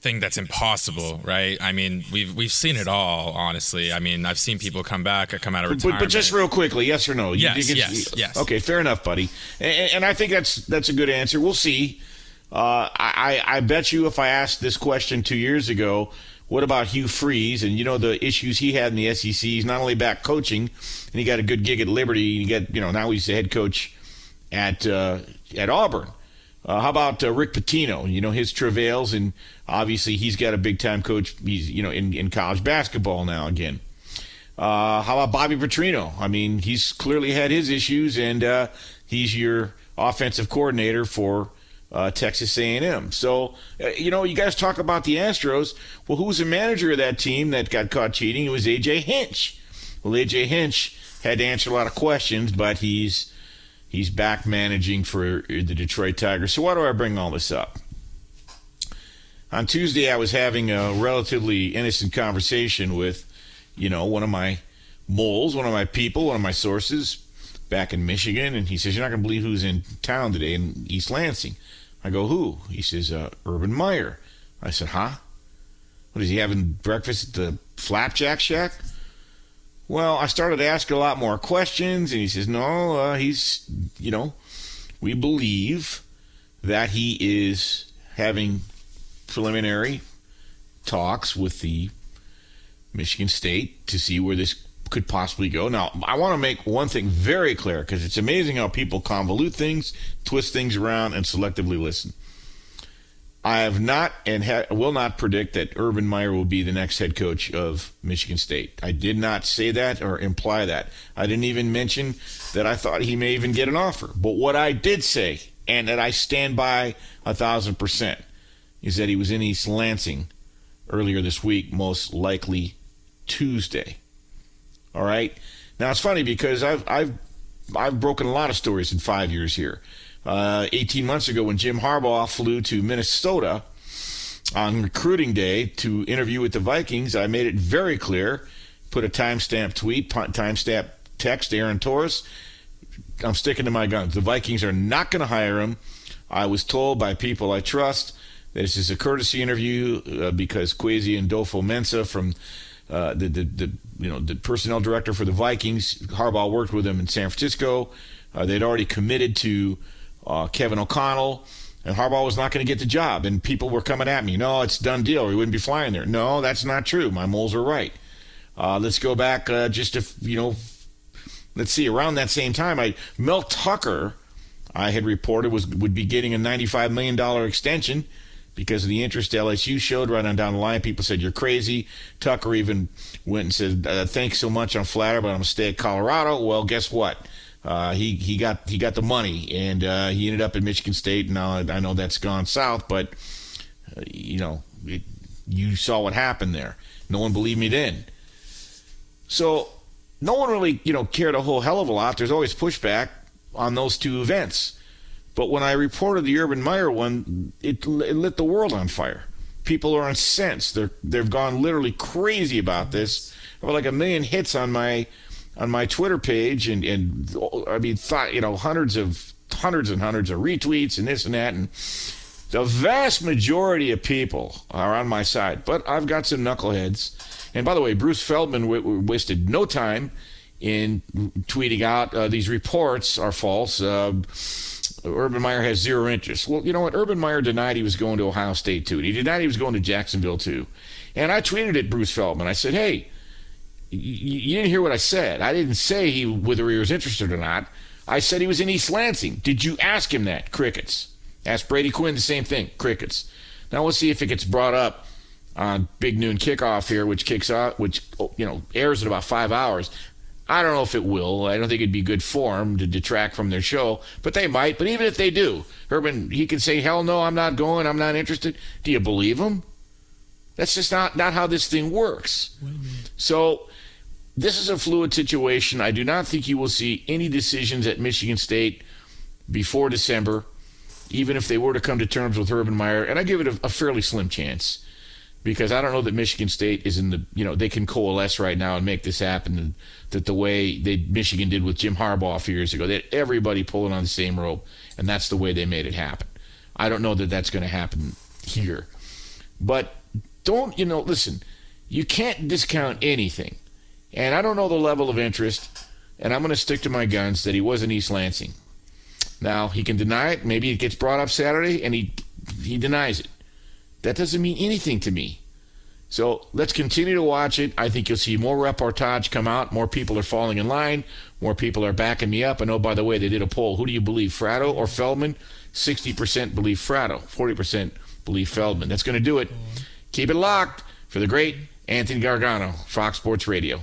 thing that's impossible, right? I mean, we've we've seen it all, honestly. I mean, I've seen people come back, come out of But, retirement. but just real quickly, yes or no? You Yes, it's- yes, yes. Okay, fair enough, buddy. And, and I think that's that's a good answer. We'll see. Uh, I, I I bet you if I asked this question two years ago, what about Hugh Freeze and you know the issues he had in the SEC? He's not only back coaching, and he got a good gig at Liberty. And he got you know now he's the head coach at uh, at Auburn. Uh, how about uh, Rick Pitino? You know his travails, and obviously he's got a big time coach. He's you know in, in college basketball now again. Uh, how about Bobby Petrino? I mean, he's clearly had his issues, and uh, he's your offensive coordinator for uh, Texas A&M. So, uh, you know, you guys talk about the Astros. Well, who was the manager of that team that got caught cheating? It was AJ Hinch. Well, AJ Hinch had to answer a lot of questions, but he's he's back managing for the Detroit Tigers. So, why do I bring all this up? On Tuesday, I was having a relatively innocent conversation with you know, one of my moles, one of my people, one of my sources back in Michigan, and he says, You're not going to believe who's in town today in East Lansing. I go, Who? He says, uh, Urban Meyer. I said, Huh? What is he having breakfast at the Flapjack Shack? Well, I started asking a lot more questions, and he says, No, uh, he's, you know, we believe that he is having preliminary talks with the Michigan State to see where this could possibly go. Now, I want to make one thing very clear because it's amazing how people convolute things, twist things around, and selectively listen. I have not and ha- will not predict that Urban Meyer will be the next head coach of Michigan State. I did not say that or imply that. I didn't even mention that I thought he may even get an offer. But what I did say, and that I stand by a thousand percent, is that he was in East Lansing earlier this week, most likely Tuesday. All right. Now it's funny because I've I've I've broken a lot of stories in five years here. Uh, 18 months ago, when Jim Harbaugh flew to Minnesota on recruiting day to interview with the Vikings, I made it very clear. Put a timestamp tweet, timestamp text, Aaron Torres. I'm sticking to my guns. The Vikings are not going to hire him. I was told by people I trust that this is a courtesy interview uh, because Kwesi Adofo-Mensah from uh, the, the, the you know the personnel director for the Vikings, Harbaugh worked with him in San Francisco. Uh, they'd already committed to uh, Kevin O'Connell, and Harbaugh was not going to get the job. And people were coming at me, no, it's done deal. He wouldn't be flying there. No, that's not true. My moles are right. Uh, let's go back uh, just to you know, let's see. Around that same time, I Mel Tucker, I had reported was would be getting a ninety-five million dollar extension because of the interest LSU showed right on down the line. People said, You're crazy. Tucker even went and said, uh, Thanks so much. I'm flattered, but I'm going to stay at Colorado. Well, guess what? Uh, he, he got he got the money and uh, he ended up at Michigan State. Now I know that's gone south, but uh, you know it, you saw what happened there. No one believed me then. So no one really you know cared a whole hell of a lot. There's always pushback on those two events. But when I reported the Urban Meyer one, it, it lit the world on fire. People are incensed. They're they've gone literally crazy about this. I have like a million hits on my on my Twitter page, and and I mean, thought you know hundreds of hundreds and hundreds of retweets and this and that, and the vast majority of people are on my side. But I've got some knuckleheads. And by the way, Bruce Feldman w- w- wasted no time in tweeting out uh, these reports are false. Uh, Urban Meyer has zero interest. Well, you know what? Urban Meyer denied he was going to Ohio State too. He denied he was going to Jacksonville too. And I tweeted at Bruce Feldman. I said, "Hey, you didn't hear what I said. I didn't say he whether he was interested or not. I said he was in East Lansing. Did you ask him that? Crickets. Ask Brady Quinn the same thing. Crickets. Now we'll see if it gets brought up on Big Noon Kickoff here, which kicks off, which oh, you know airs in about five hours. I don't know if it will. I don't think it'd be good form to detract from their show, but they might. But even if they do, Urban, he can say, "Hell no, I'm not going. I'm not interested." Do you believe him? That's just not not how this thing works. So this is a fluid situation. I do not think you will see any decisions at Michigan State before December, even if they were to come to terms with Urban Meyer. And I give it a, a fairly slim chance because I don't know that Michigan State is in the you know they can coalesce right now and make this happen. And that the way they Michigan did with Jim Harbaugh a few years ago, that everybody pulling on the same rope, and that's the way they made it happen. I don't know that that's going to happen here. But don't, you know, listen, you can't discount anything. And I don't know the level of interest, and I'm going to stick to my guns that he was in East Lansing. Now, he can deny it. Maybe it gets brought up Saturday, and he, he denies it. That doesn't mean anything to me. So let's continue to watch it. I think you'll see more reportage come out. More people are falling in line. More people are backing me up. And oh, by the way, they did a poll. Who do you believe, Fratto or Feldman? 60% believe Fratto, 40% believe Feldman. That's going to do it. Mm-hmm. Keep it locked for the great Anthony Gargano, Fox Sports Radio.